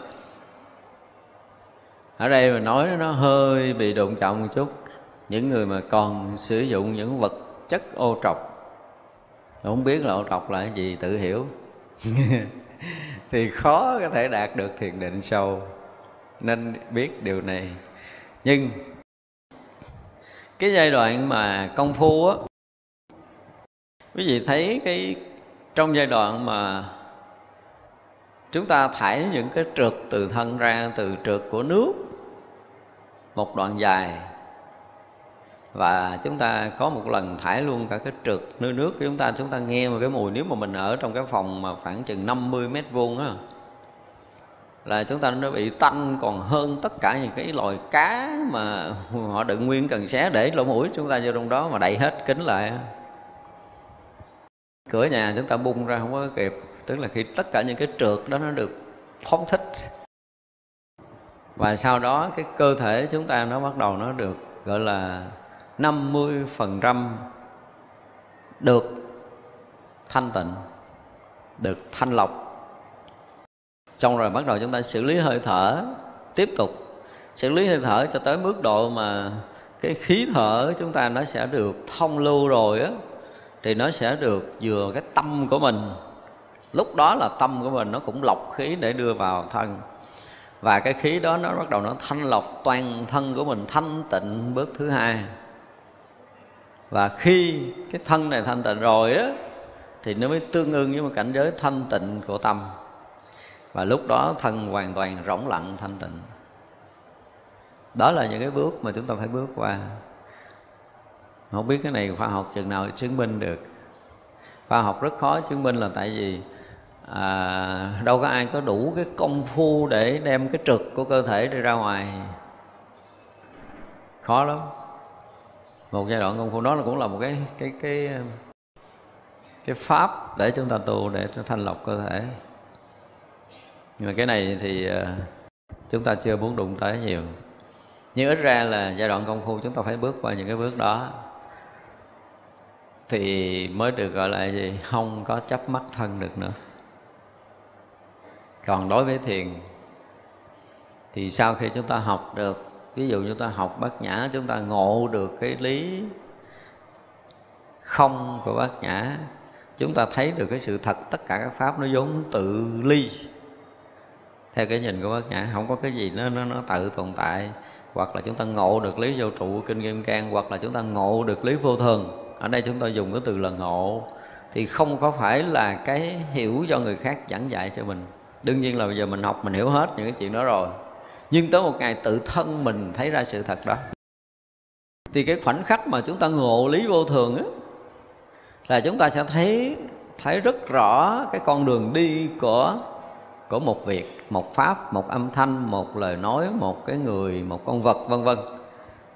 ở đây mà nói nó hơi bị đụng trọng một chút, những người mà còn sử dụng những vật chất ô trọc không biết là ô trọc là cái gì, tự hiểu. Thì khó có thể đạt được thiền định sâu, nên biết điều này. Nhưng cái giai đoạn mà công phu á, quý vị thấy cái trong giai đoạn mà chúng ta thải những cái trượt từ thân ra, từ trượt của nước một đoạn dài. Và chúng ta có một lần thải luôn cả cái trượt nơi nước. Của chúng ta chúng ta nghe một cái mùi, nếu mà mình ở trong cái phòng mà khoảng chừng 50 mét vuông á, là chúng ta nó bị tanh còn hơn tất cả những cái loài cá mà họ đựng nguyên cần xé để lỗ mũi. Chúng ta vô trong đó mà đậy hết kính lại cửa nhà chúng ta bung ra không có kịp tức là khi tất cả những cái trượt đó nó được phóng thích. Và sau đó cái cơ thể chúng ta nó bắt đầu nó được, gọi là 50% được thanh tịnh, được thanh lọc. Xong rồi bắt đầu chúng ta xử lý hơi thở, tiếp tục xử lý hơi thở cho tới mức độ mà cái khí thở chúng ta nó sẽ được thông lưu rồi á, thì nó sẽ được vừa cái tâm của mình lúc đó là tâm của mình nó cũng lọc khí để đưa vào thân. Và cái khí đó nó bắt đầu nó thanh lọc toàn thân của mình, thanh tịnh bước thứ hai. Và khi cái thân này thanh tịnh rồi á, thì nó mới tương ưng với một cảnh giới thanh tịnh của tâm. Và lúc đó thân hoàn toàn rỗng lặng, thanh tịnh. Đó là những cái bước mà chúng ta phải bước qua. Không biết cái này khoa học chừng nào chứng minh được. Khoa học rất khó chứng minh là tại vì à, đâu có ai có đủ cái công phu để đem cái trực của cơ thể đi ra ngoài. Khó lắm. Một giai đoạn công phu đó là cũng là một cái cái cái cái pháp để chúng ta tu để thanh lọc cơ thể. Nhưng mà cái này thì à, chúng ta chưa muốn đụng tới nhiều. Nhưng ít ra là giai đoạn công phu chúng ta phải bước qua những cái bước đó. Thì mới được gọi là gì? Không có chấp mắt thân được nữa còn đối với thiền, thì sau khi chúng ta học được, ví dụ chúng ta học bát nhã, chúng ta ngộ được cái lý không của bát nhã, chúng ta thấy được cái sự thật, tất cả các pháp nó vốn tự ly. Theo cái nhìn của bát nhã, không có cái gì nó nó nó tự tồn tại. Hoặc là chúng ta ngộ được lý vô trụ kinh kim cang hoặc là chúng ta ngộ được lý vô thường. Ở đây chúng ta dùng cái từ là ngộ. Thì không có phải là cái hiểu do người khác giảng dạy cho mình đương nhiên là bây giờ mình học, mình hiểu hết những cái chuyện đó rồi. Nhưng tới một ngày tự thân mình thấy ra sự thật đó, thì cái khoảnh khắc mà chúng ta ngộ lý vô thường á, là chúng ta sẽ thấy thấy rất rõ cái con đường đi của của một việc, một pháp, một âm thanh, một lời nói, một cái người, một con vật, vân vân.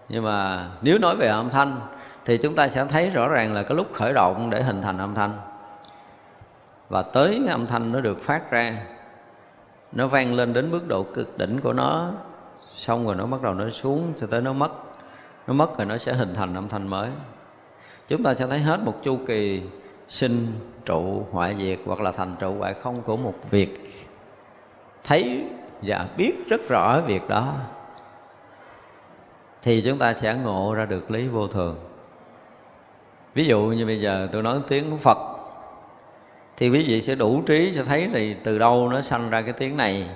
Nhưng mà nếu nói về âm thanh, thì chúng ta sẽ thấy rõ ràng là cái lúc khởi động để hình thành âm thanh. Và tới cái âm thanh nó được phát ra nó vang lên đến mức độ cực đỉnh của nó. Xong rồi nó bắt đầu nó xuống, cho tới nó mất. Nó mất rồi nó sẽ hình thành âm thanh mới. Chúng ta sẽ thấy hết một chu kỳ sinh, trụ, hoại diệt hoặc là thành trụ hoại không của một việc. Thấy và biết rất rõ việc đó, thì chúng ta sẽ ngộ ra được lý vô thường. Ví dụ như bây giờ tôi nói tiếng phật thì quý vị sẽ đủ trí sẽ thấy thì từ đâu nó sanh ra cái tiếng này.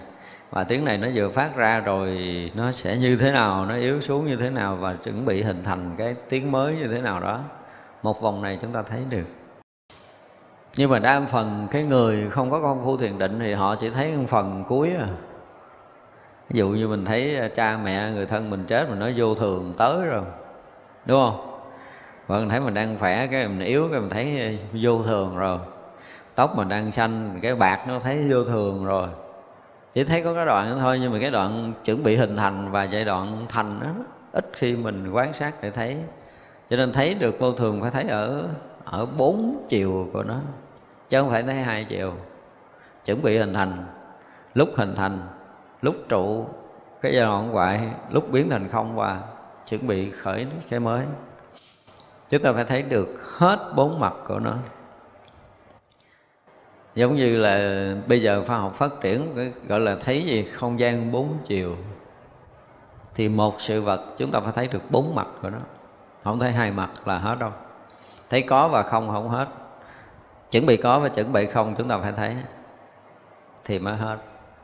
Và tiếng này nó vừa phát ra rồi nó sẽ như thế nào, nó yếu xuống như thế nào và chuẩn bị hình thành cái tiếng mới như thế nào đó. Một vòng này chúng ta thấy được. Nhưng mà đa phần cái người không có công phu thiền định thì họ chỉ thấy phần cuối à. Ví dụ như mình thấy cha mẹ, người thân mình chết mình nói vô thường tới rồi, đúng không? Và mình thấy mình đang khỏe, cái mình yếu, cái mình thấy vô thường rồi tóc mình đang xanh, cái bạc nó thấy vô thường rồi. Chỉ thấy có cái đoạn đó thôi, nhưng mà cái đoạn chuẩn bị hình thành và giai đoạn thành đó, ít khi mình quan sát để thấy. Cho nên thấy được vô thường phải thấy ở ở bốn chiều của nó, chứ không phải thấy hai chiều. Chuẩn bị hình thành, lúc hình thành, lúc trụ, cái giai đoạn hoại, lúc biến thành không và chuẩn bị khởi cái mới. Chúng ta phải thấy được hết bốn mặt của nó giống như là bây giờ khoa học phát triển gọi là thấy gì? Không gian bốn chiều. Thì một sự vật, chúng ta phải thấy được bốn mặt của nó không thấy hai mặt là hết đâu. Thấy có và không không hết. Chuẩn bị có và chuẩn bị không, chúng ta phải thấy. Thì mới hết.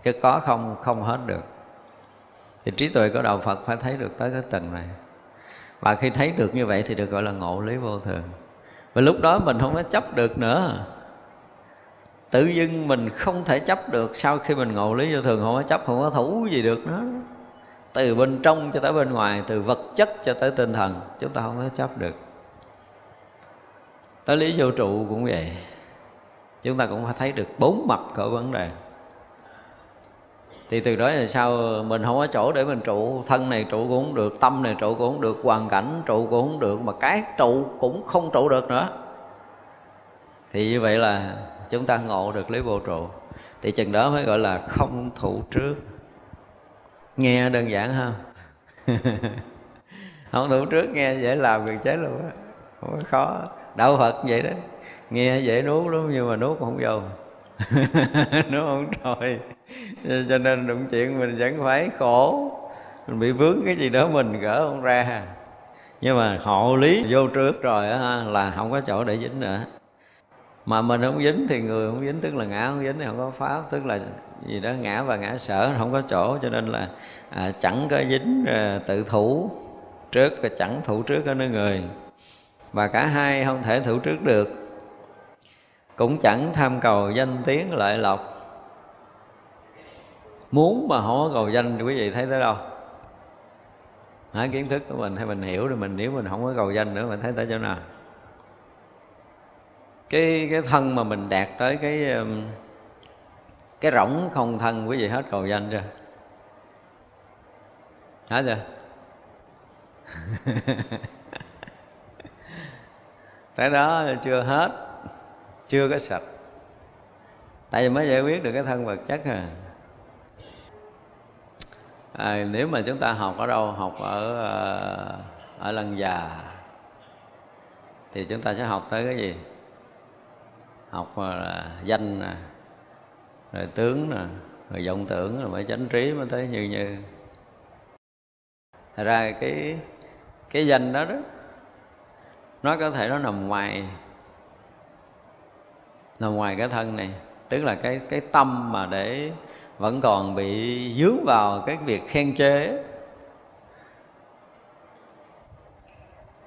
Chứ có không không hết được. Thì trí tuệ của đạo phật phải thấy được tới cái tầng này. Và khi thấy được như vậy thì được gọi là ngộ lý vô thường. Và lúc đó mình không có chấp được nữa tự dưng mình không thể chấp được, sau khi mình ngộ lý vô thường không có chấp, không có thủ gì được nữa. Từ bên trong cho tới bên ngoài, từ vật chất cho tới tinh thần, chúng ta không có chấp được. Tới lý vô trụ cũng vậy. Chúng ta cũng phải thấy được bốn mặt của vấn đề. Thì từ đó là sao mình không có chỗ để mình trụ. Thân này trụ cũng không được, tâm này trụ cũng không được, hoàn cảnh trụ cũng không được, mà cái trụ cũng không trụ được nữa. Thì như vậy là chúng ta ngộ được lý vô trụ, thì chừng đó mới gọi là không thủ trước. Nghe đơn giản ha? Không thủ trước, nghe dễ làm gần chết luôn á. Không có khó. Đạo phật vậy đó. Nghe dễ nuốt lắm, nhưng mà nuốt không vô. Nuốt không trôi. Cho nên đụng chuyện mình vẫn phải khổ. Mình bị vướng cái gì đó mình gỡ không ra. Nhưng mà hộ lý vô trước rồi á là không có chỗ để dính nữa mà mình không dính thì người không dính tức là ngã không dính thì không có pháp tức là gì đó ngã và ngã sở không có chỗ cho nên là à, chẳng có dính à, tự thủ trước và chẳng thủ trước ở nơi người. Và cả hai không thể thủ trước được. Cũng chẳng tham cầu danh tiếng lợi lộc. Muốn mà không có cầu danh thì quý vị thấy tới đâu? Hả kiến thức của mình hay mình hiểu rồi mình nếu mình không có cầu danh nữa mình thấy tới chỗ nào? Cái cái thân mà mình đạt tới cái um, cái rỗng không thân quý vị hết cầu danh chưa? Hết chưa? Cái đó chưa hết chưa có sạch. Tại vì mới giải quyết được cái thân vật chất à. À, nếu mà chúng ta học ở đâu học ở ờ, ở lần già thì chúng ta sẽ học tới cái gì? Học là danh nè rồi tướng nè, rồi vọng tưởng rồi mới chánh trí mới tới như như. Thật ra cái cái danh đó đó, nó có thể nó nằm ngoài nằm ngoài cái thân này. Tức là cái cái tâm mà để vẫn còn bị dướng vào cái việc khen chế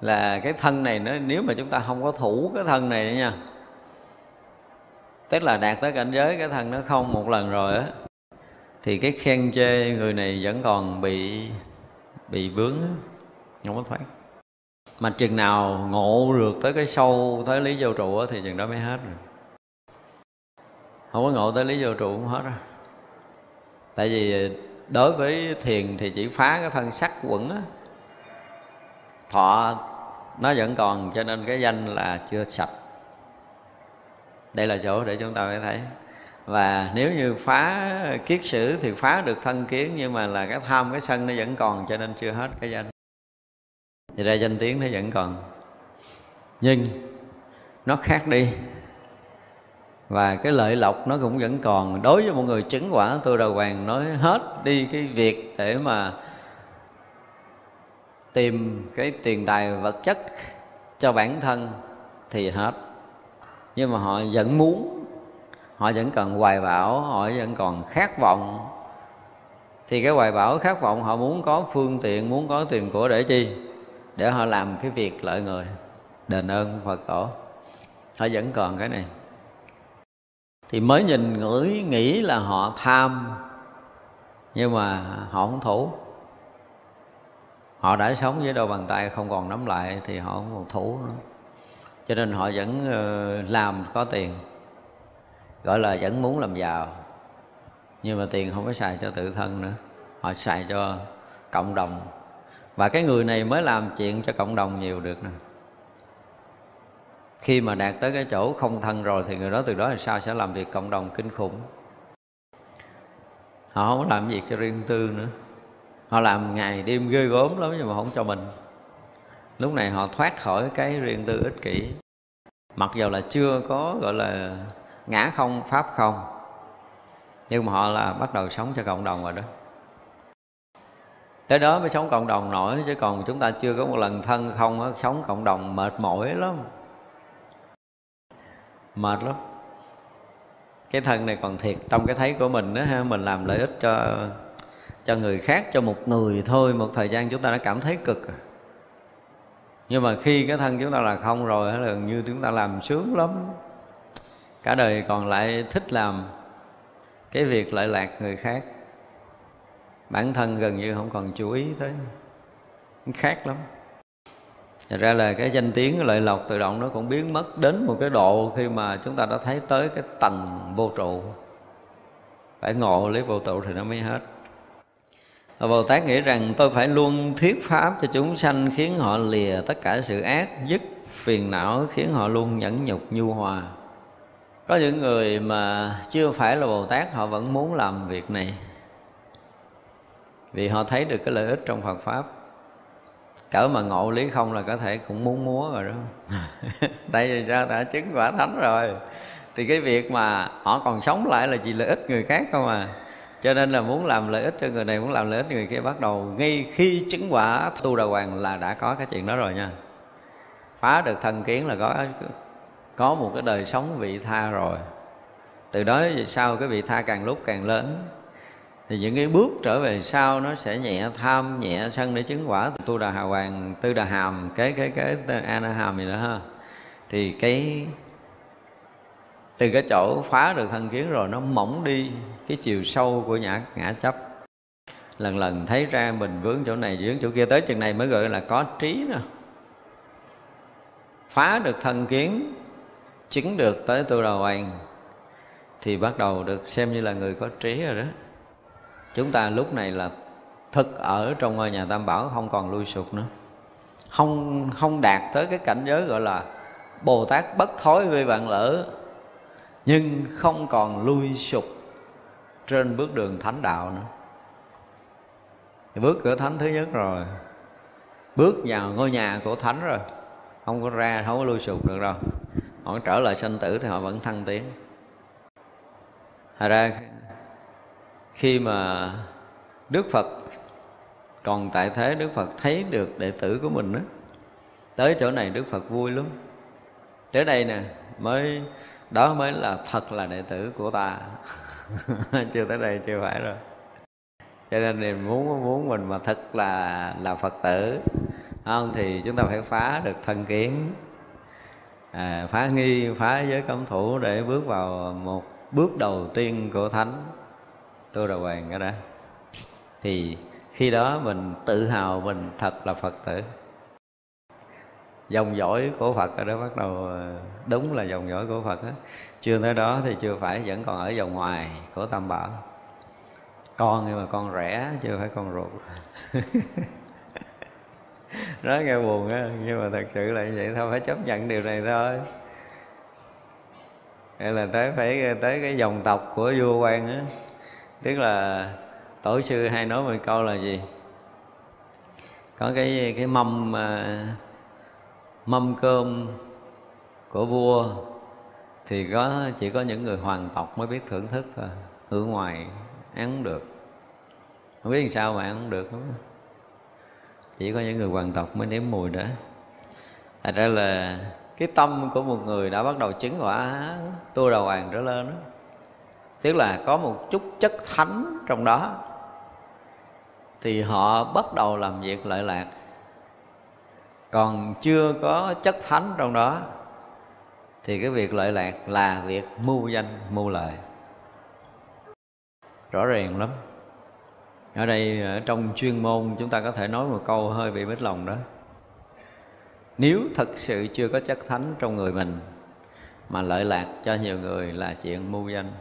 là cái thân này nó, nếu mà chúng ta không có thủ cái thân này nha tức là đạt tới cảnh giới cái thân nó không một lần rồi á. Thì cái khen chê người này vẫn còn bị bị vướng không có thoát. Mà chừng nào ngộ được tới cái sâu, tới lý vô trụ thì chừng đó mới hết rồi. Không có ngộ tới lý vô trụ cũng hết rồi tại vì đối với thiền thì chỉ phá cái thân sắc quẩn á. Thọ, nó vẫn còn, cho nên cái danh là chưa sạch đây là chỗ để chúng ta phải thấy. Và nếu như phá kiết sử thì phá được thân kiến, nhưng mà là cái tham, cái sân nó vẫn còn, cho nên chưa hết cái danh. Thì ra danh tiếng nó vẫn còn. Nhưng nó khác đi. Và cái lợi lộc nó cũng vẫn còn. Đối với một người chứng quả, tôi đầu hoàng nói hết đi cái việc để mà tìm cái tiền tài vật chất cho bản thân thì hết nhưng mà họ vẫn muốn, họ vẫn cần hoài bão, họ vẫn còn khát vọng. Thì cái hoài bão, khát vọng họ muốn có phương tiện, muốn có tiền của để chi? Để họ làm cái việc lợi người, đền ơn phật tổ. Họ vẫn còn cái này. Thì mới nhìn ngửi, nghĩ là họ tham, nhưng mà họ không thủ. Họ đã sống với đôi bàn tay không còn nắm lại thì họ không còn thủ nữa cho nên họ vẫn ờ, làm có tiền. Gọi là vẫn muốn làm giàu. Nhưng mà tiền không có xài cho tự thân nữa. Họ xài cho cộng đồng. Và cái người này mới làm chuyện cho cộng đồng nhiều được nè. Khi mà đạt tới cái chỗ không thân rồi thì người đó từ đó là sao sẽ làm việc cộng đồng kinh khủng. Họ không có làm việc cho riêng tư nữa. Họ làm ngày đêm ghê gớm lắm nhưng mà không cho mình lúc này họ thoát khỏi cái riêng tư ích kỷ. Mặc dù là chưa có gọi là ngã không pháp không nhưng mà họ là bắt đầu sống cho cộng đồng rồi đó. Tới đó mới sống cộng đồng nổi chứ còn chúng ta chưa có một lần thân không đó, sống cộng đồng mệt mỏi lắm. Mệt lắm. Cái thân này còn thiệt trong cái thấy của mình đó ha mình làm lợi ích cho cho người khác cho một người thôi một thời gian chúng ta đã cảm thấy cực rồi nhưng mà khi cái thân chúng ta là không rồi là gần như chúng ta làm sướng lắm, cả đời còn lại thích làm cái việc lợi lạc người khác. Bản thân gần như không còn chú ý tới khác lắm. Thật ra là cái danh tiếng lợi lộc tự động nó cũng biến mất đến một cái độ khi mà chúng ta đã thấy tới cái tầng vô trụ. Phải ngộ lấy vô trụ thì nó mới hết và Bồ Tát nghĩ rằng tôi phải luôn thuyết pháp cho chúng sanh khiến họ lìa tất cả sự ác, dứt phiền não khiến họ luôn nhẫn nhục nhu hòa. Có những người mà chưa phải là Bồ Tát họ vẫn muốn làm việc này. Vì họ thấy được cái lợi ích trong Phật pháp. Cỡ mà ngộ lý không là có thể cũng muốn múa rồi đó. Tại vì sao? Đã chứng quả thánh rồi. Thì cái việc mà họ còn sống lại là chỉ lợi ích người khác không à cho nên là muốn làm lợi ích cho người này, muốn làm lợi ích người kia, bắt đầu ngay khi chứng quả tu đà hoàng là đã có cái chuyện đó rồi nha. Phá được thân kiến là có có một cái đời sống vị tha rồi. Từ đó về sau cái vị tha càng lúc càng lớn, thì những cái bước trở về sau nó sẽ nhẹ tham, nhẹ sân để chứng quả tu đà hà hoàng, tư đà hàm, cái cái cái ana hàm gì đó ha. Thì cái, từ cái chỗ phá được thân kiến rồi nó mỏng đi cái chiều sâu của nhã ngã chấp. Lần lần thấy ra mình vướng chỗ này, vướng chỗ kia, tới chừng này mới gọi là có trí nè phá được thân kiến, chứng được tới tu đầu hoàng thì bắt đầu được xem như là người có trí rồi đó. Chúng ta lúc này là thực ở trong ngôi nhà tam bảo, không còn lui sụp nữa. Không không đạt tới cái cảnh giới gọi là bồ tát bất thối với vạn lỡ, nhưng không còn lui sụp trên bước đường thánh đạo nữa. Thì bước cửa thánh thứ nhất rồi. Bước vào ngôi nhà của thánh rồi. Không có ra không có lui sụp được đâu. Họ trở lại sanh tử thì họ vẫn thăng tiến. Thật ra khi mà Đức Phật còn tại thế Đức Phật thấy được đệ tử của mình đó, tới chỗ này Đức Phật vui lắm. Tới đây nè mới đó mới là thật là đệ tử của ta. chưa tới đây chưa phải rồi. Cho nên mình muốn muốn mình mà thật là là phật tử. Không thì chúng ta phải phá được thân kiến. À, phá nghi phá giới cấm thủ để bước vào một bước đầu tiên của thánh. Tu đầu hoàng cái đó thì khi đó mình tự hào mình thật là phật tử dòng dõi của phật ở đó bắt đầu ờ, đúng là dòng dõi của phật đó. chưa tới đó thì chưa phải, vẫn còn ở dòng ngoài của tam bảo. Con nhưng mà con rẻ chưa phải con ruột. Nói nghe buồn á, nhưng mà thật sự là như vậy thôi phải chấp nhận điều này thôi. Hay là tới phải ờ, tới cái dòng tộc của vua quan á. Tức là tổ sư hay nói một câu là gì? Có cái cái mâm mâm cơm của vua thì có, chỉ có những người hoàng tộc mới biết thưởng thức thôi. Ở ngoài ăn không được. Không biết làm sao mà ăn không được. Không? chỉ có những người hoàng tộc mới nếm mùi đó. Thật ra là cái tâm của một người đã bắt đầu chứng quả tu đầu hoàng trở lên đó. Tức là có một chút chất thánh trong đó. Thì họ bắt đầu làm việc lợi lạc còn chưa có chất thánh trong đó, thì cái việc lợi lạc là việc mưu danh, mưu lợi. Rõ ràng lắm. Ở đây, ở trong chuyên môn, chúng ta có thể nói một câu hơi bị bít lòng đó. Nếu thật sự chưa có chất thánh trong người mình, mà lợi lạc cho nhiều người là chuyện mưu danh,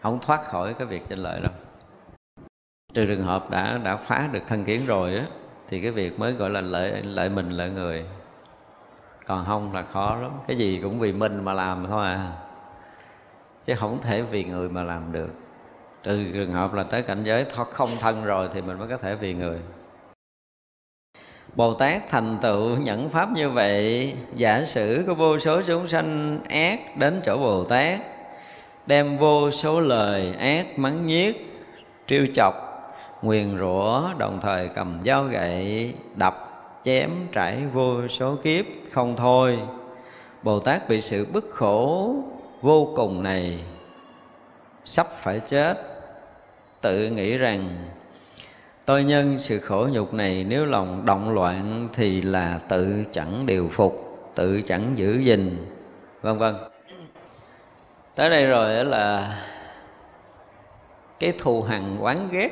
không thoát khỏi cái việc tranh lợi đâu trừ trường hợp đã đã phá được thân kiến rồi á thì cái việc mới gọi là lợi lợi mình lợi người. Còn không là khó lắm. Cái gì cũng vì mình mà làm thôi à. Chứ không thể vì người mà làm được. Trừ trường hợp là tới cảnh giới thoát không thân rồi thì mình mới có thể vì người. Bồ Tát thành tựu nhẫn pháp như vậy, Giả sử có vô số chúng sanh ác đến chỗ Bồ Tát, Đem vô số lời ác mắng nhiếc, Trêu chọc nguyền rủa, Đồng thời cầm dao gậy, đập, chém trải vô số kiếp, không thôi. Bồ Tát bị sự bức khổ vô cùng này Sắp phải chết. Tự nghĩ rằng, tôi nhân sự khổ nhục này nếu lòng động loạn thì là tự chẳng điều phục, tự chẳng giữ gìn, vân vân. Tới đây rồi là cái thù hằn oán ghét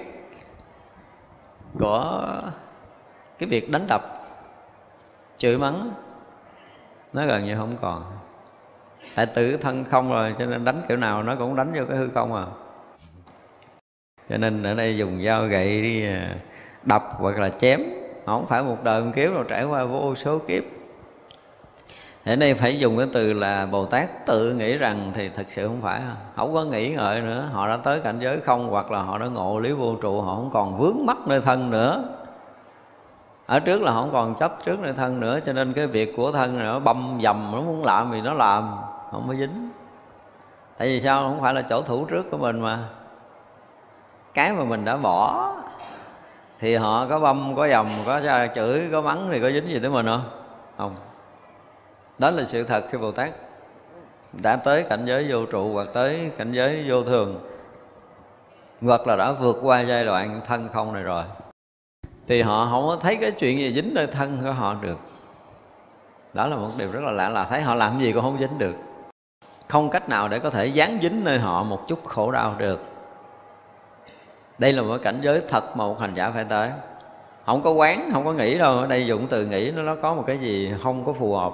của cái việc đánh đập, chửi mắng, nó gần như không còn. Tại tự thân không rồi, cho nên đánh kiểu nào nó cũng đánh vô cái hư không à. Cho nên ở đây dùng dao gậy đi à, đập hoặc là chém không phải một đời một kiếp rồi trải qua vô số kiếp thế đây phải dùng cái từ là Bồ Tát tự nghĩ rằng thì thật sự không phải. Không có nghĩ ngợi nữa. Họ đã tới cảnh giới không, Hoặc là họ đã ngộ lý vô trụ, Họ không còn vướng mắc nơi thân nữa. Ở trước là không còn chấp trước nơi thân nữa, cho nên cái việc của thân này nó băm dầm, nó muốn làm thì nó làm, không có dính. Tại vì sao? Không phải là chỗ thủ trước của mình mà. Cái mà mình đã bỏ, thì họ có băm có dầm, có chửi, có mắng thì có dính gì tới mình không? Không đó là sự thật khi bồ tát đã tới cảnh giới vô trụ hoặc tới cảnh giới vô thường, hoặc là đã vượt qua giai đoạn thân không này rồi, thì họ không có thấy cái chuyện gì dính nơi thân của họ được. Đó là một điều rất là lạ là thấy họ làm gì cũng không dính được. Không cách nào để có thể dán dính nơi họ một chút khổ đau được. Đây là một cảnh giới thật mà một hành giả phải tới. Không có quán, không có nghĩ đâu, ở đây dụng từ nghĩ nó có một cái gì không có phù hợp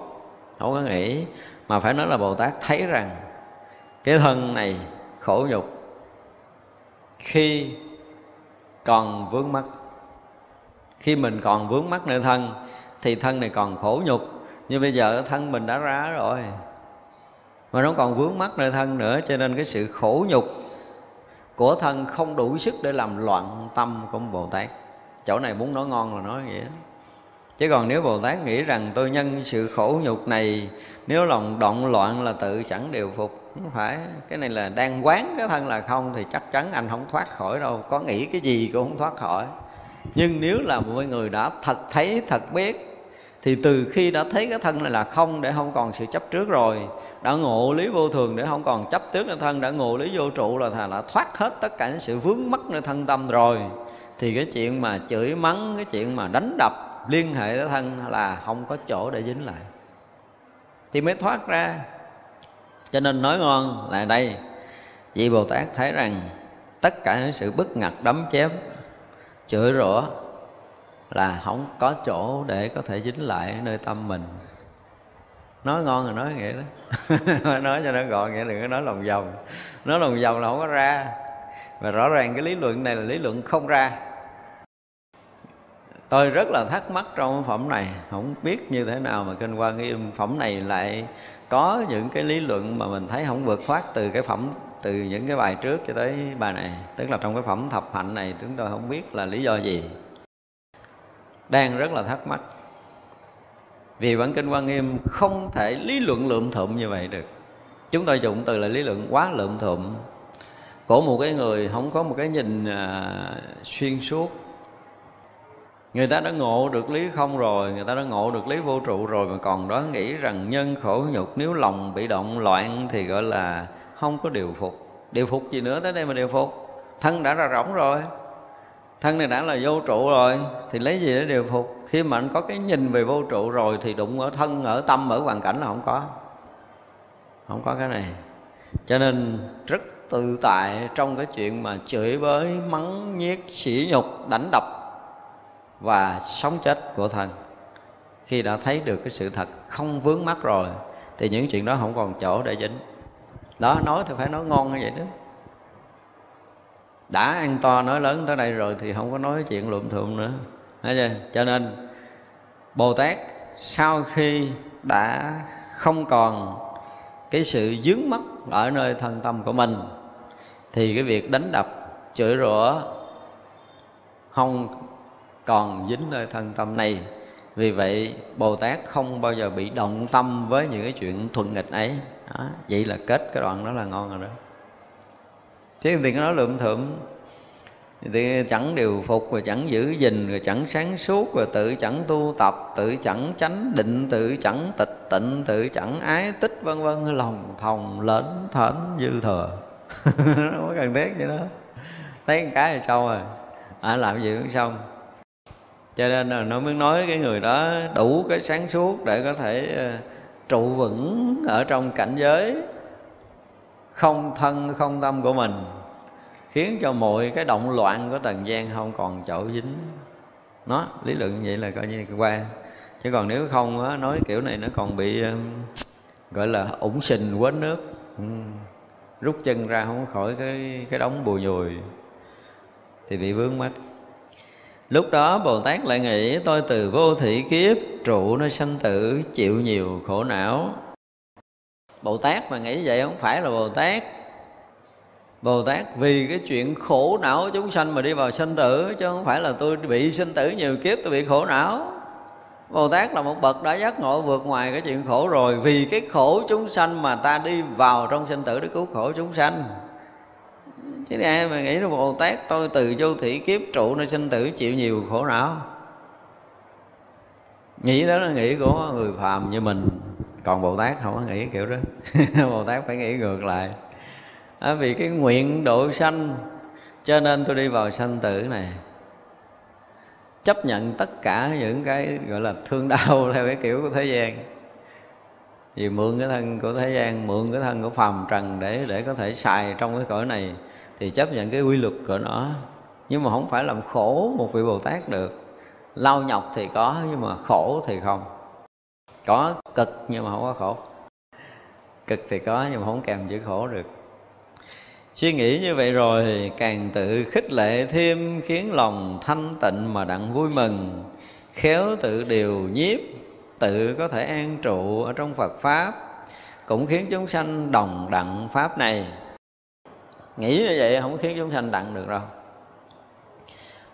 không có nghĩ, mà phải nói là bồ tát thấy rằng cái thân này khổ nhục khi còn vướng mắc. Khi mình còn vướng mắc nơi thân, thì thân này còn khổ nhục. Nhưng bây giờ thân mình đã ra rồi, mà nó còn vướng mắc nơi thân nữa, cho nên cái sự khổ nhục của thân không đủ sức để làm loạn tâm của Bồ Tát. Chỗ này muốn nói ngon là nói vậy đó chứ còn nếu Bồ Tát nghĩ rằng tôi nhân sự khổ nhục này, nếu lòng động loạn là tự chẳng điều phục, không phải. Cái này là đang quán cái thân là không thì chắc chắn anh không thoát khỏi đâu. Có nghĩ cái gì cũng không thoát khỏi. Nhưng nếu là một người đã thật thấy, thật biết, thì từ khi đã thấy cái thân này là không để không còn sự chấp trước rồi. Đã ngộ lý vô thường để không còn chấp trước nơi thân, đã ngộ lý vô trụ là thà là thoát hết tất cả những sự vướng mắc nơi thân tâm rồi. Thì cái chuyện mà chửi mắng, cái chuyện mà đánh đập liên hệ tới thân là không có chỗ để dính lại. Thì mới thoát ra. Cho nên nói ngon là đây. Vị bồ tát thấy rằng tất cả những sự bức ngặt đấm chém, chửi rủa là không có chỗ để có thể dính lại nơi tâm mình. Nói ngon rồi nói nghĩa đó. Nói cho nó gọn nghĩa đừng có nói lòng vòng. Nói lòng vòng là không có ra. Và rõ ràng cái lý luận này là lý luận không ra tôi rất là thắc mắc trong phẩm này. Không biết như thế nào mà kinh quan nghiêm phẩm này lại có những cái lý luận mà mình thấy không vượt thoát từ cái phẩm từ những cái bài trước cho tới bài này. Tức là trong cái phẩm thập hạnh này chúng tôi không biết là lý do gì. Đang rất là thắc mắc. Vì bản kinh quan nghiêm không thể lý luận lượm thụm như vậy được. Chúng tôi dùng từ là lý luận quá lượm thụm. Của một cái người không có một cái nhìn à, xuyên suốt người ta đã ngộ được lý không rồi, người ta đã ngộ được lý vô trụ rồi, mà còn đó nghĩ rằng nhân khổ nhục nếu lòng bị động loạn thì gọi là không có điều phục. Điều phục gì nữa tới đây mà điều phục? Thân đã ra rỗng rồi, thân này đã là vô trụ rồi, thì lấy gì để điều phục? Khi mà anh có cái nhìn về vô trụ rồi thì đụng ở thân, ở tâm, ở hoàn cảnh là không có. Không có cái này. Cho nên rất tự tại trong cái chuyện mà chửi bới, mắng, nhiếc, sỉ nhục, đánh đập và sống chết của thân khi đã thấy được cái sự thật không vướng mắc rồi, thì những chuyện đó không còn chỗ để dính. Đó, nói thì phải nói ngon như vậy đó. Đã ăn to nói lớn tới đây rồi thì không có nói chuyện lụm thụm nữa. Thấy chưa? cho nên, bồ tát sau khi đã không còn cái sự dướng mắt ở nơi thân tâm của mình, thì cái việc đánh đập, chửi rủa không còn dính nơi thân tâm này. Vì vậy bồ tát không bao giờ bị động tâm với những cái chuyện thuận nghịch ấy. Đó. vậy là kết cái đoạn đó là ngon rồi đó. Chứ thì nói lượm thượm. Thì chẳng điều phục rồi chẳng giữ gìn rồi chẳng sáng suốt rồi tự chẳng tu tập tự chẳng chánh định tự chẳng tịch tịnh tự chẳng ái tích vân vân. Lòng thòng lễn thển dư thừa. Nó có cần thiết vậy đó. Thấy một cái là xong rồi. À, làm gì cũng xong cho nên là nó mới nói cái người đó đủ cái sáng suốt để có thể ờ, trụ vững ở trong cảnh giới không thân không tâm của mình khiến cho mọi cái động loạn của trần gian không còn chỗ dính. Nó lý luận vậy là coi như qua. Chứ còn nếu không á, nói kiểu này nó còn bị gọi là ủng sình quến nước. Ừ, rút chân ra không khỏi cái cái đống bùi nhùi thì bị vướng mắt lúc đó bồ tát lại nghĩ, tôi từ vô thị kiếp, trụ nơi sanh tử, chịu nhiều khổ não. Bồ tát mà nghĩ vậy không phải là bồ tát. Bồ Tát vì cái chuyện khổ não chúng sanh mà đi vào sanh tử, Chứ không phải là tôi bị sanh tử nhiều kiếp tôi bị khổ não. Bồ Tát là một bậc đã giác ngộ vượt ngoài cái chuyện khổ rồi, Vì cái khổ chúng sanh mà ta đi vào trong sinh tử để cứu khổ chúng sanh. Chứ ai mà nghĩ là Bồ Tát tôi từ vô thị kiếp trụ nơi sinh tử chịu nhiều khổ não. Nghĩ đó là nghĩ của người phàm như mình. Còn Bồ Tát không có nghĩ kiểu đó. Bồ Tát phải nghĩ ngược lại. À, Vì cái nguyện độ sanh Cho nên tôi đi vào sanh tử này. Chấp nhận tất cả những cái gọi là thương đau theo cái kiểu của thế gian. Vì mượn cái thân của thế gian mượn cái thân của phàm trần để để có thể xài trong cái cõi này thì chấp nhận cái quy luật của nó. Nhưng mà không phải làm khổ một vị bồ tát được. Lau nhọc thì có, nhưng mà khổ thì không. Có cực nhưng mà không có khổ. Cực thì có nhưng mà không kèm chữ khổ được. Suy nghĩ như vậy rồi càng tự khích lệ thêm, khiến lòng thanh tịnh mà đặng vui mừng. Khéo tự điều nhiếp, tự có thể an trụ ở trong phật pháp. Cũng khiến chúng sanh đồng đặng pháp này nghĩ như vậy không khiến chúng sanh đặng được đâu.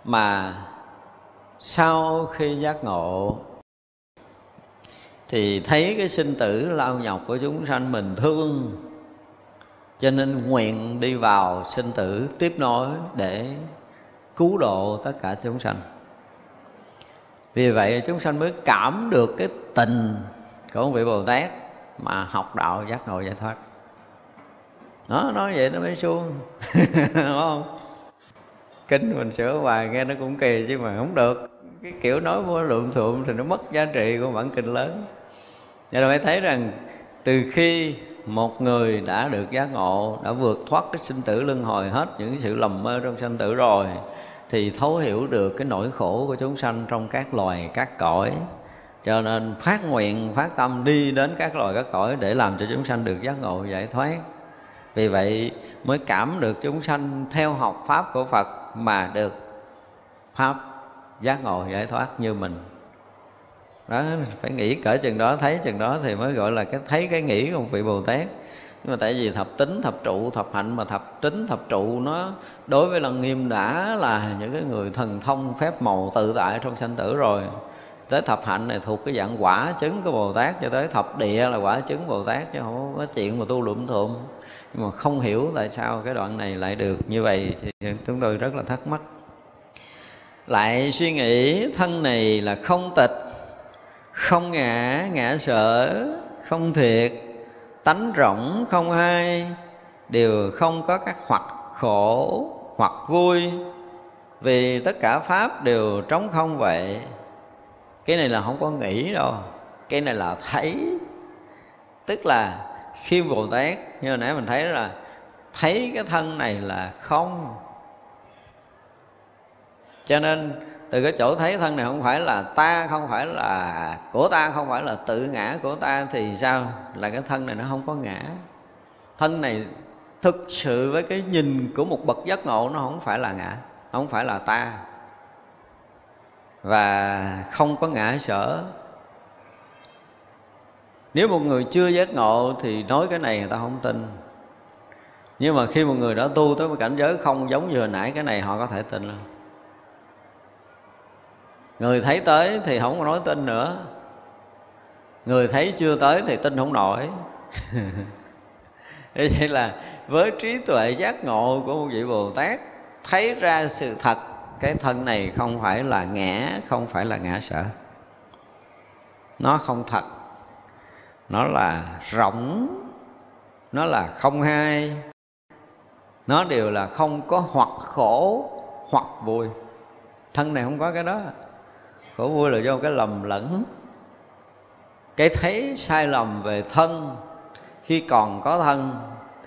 Mà sau khi giác ngộ, thì thấy cái sinh tử lao nhọc của chúng sanh mình thương, cho nên nguyện đi vào sinh tử tiếp nối để cứu độ tất cả chúng sanh. Vì vậy chúng sanh mới cảm được cái tình của ông vị bồ tát mà học đạo giác ngộ giải thoát nó nói vậy nó mới suông. Đúng không? Kinh mình sửa hoài nghe nó cũng kỳ chứ mà không được. Cái kiểu nói vô lượm thuộm thì nó mất giá trị của bản kinh lớn. Cho nên phải thấy rằng từ khi một người đã được giác ngộ, đã vượt thoát cái sinh tử luân hồi hết những sự lầm mơ trong sinh tử rồi, thì thấu hiểu được cái nỗi khổ của chúng sanh trong các loài, các cõi. Cho nên phát nguyện, phát tâm đi đến các loài, các cõi để làm cho chúng sanh được giác ngộ giải thoát vì vậy mới cảm được chúng sanh theo học pháp của phật mà được pháp giác ngộ giải thoát như mình. Đó, phải nghĩ cỡ chừng đó, thấy chừng đó thì mới gọi là cái, thấy cái nghĩ của một vị bồ tát. Nhưng mà tại vì thập tính, thập trụ, thập hạnh mà thập tính, thập trụ nó đối với lần nghiêm đã là những cái người thần thông phép màu tự tại trong sanh tử rồi tới thập hạnh này thuộc cái dạng quả chứng của bồ tát, cho tới thập địa là quả chứng bồ tát, chứ không có chuyện mà tu lụm thuộm nhưng mà không hiểu tại sao cái đoạn này lại được như vậy thì chúng tôi rất là thắc mắc. Lại suy nghĩ thân này là không tịch, không ngã ngã sở, không thiệt, tánh rộng không hai, đều không có các hoặc khổ hoặc vui, vì tất cả pháp đều trống không vậy cái này là không có nghĩ đâu. Cái này là thấy. Tức là khi bồ tát, như hồi nãy mình thấy là thấy cái thân này là không. Cho nên từ cái chỗ thấy thân này không phải là ta, không phải là của ta, không phải là tự ngã của ta thì sao? Là cái thân này nó không có ngã. Thân này thực sự với cái nhìn của một bậc giác ngộ nó không phải là ngã, không phải là ta và không có ngã sở. Nếu một người chưa giác ngộ thì nói cái này người ta không tin. Nhưng mà khi một người đã tu tới một cảnh giới không giống như hồi nãy, cái này họ có thể tin luôn người thấy tới thì không có nói tin nữa. Người thấy chưa tới thì tin không nổi. Vậy là với trí tuệ giác ngộ của một vị bồ tát, thấy ra sự thật cái thân này không phải là ngã, không phải là ngã sở. Nó không thật. Nó là rỗng. Nó là không hai. Nó đều là không có hoặc khổ hoặc vui. Thân này không có cái đó. Khổ vui là do cái lầm lẫn. Cái thấy sai lầm về thân khi còn có thân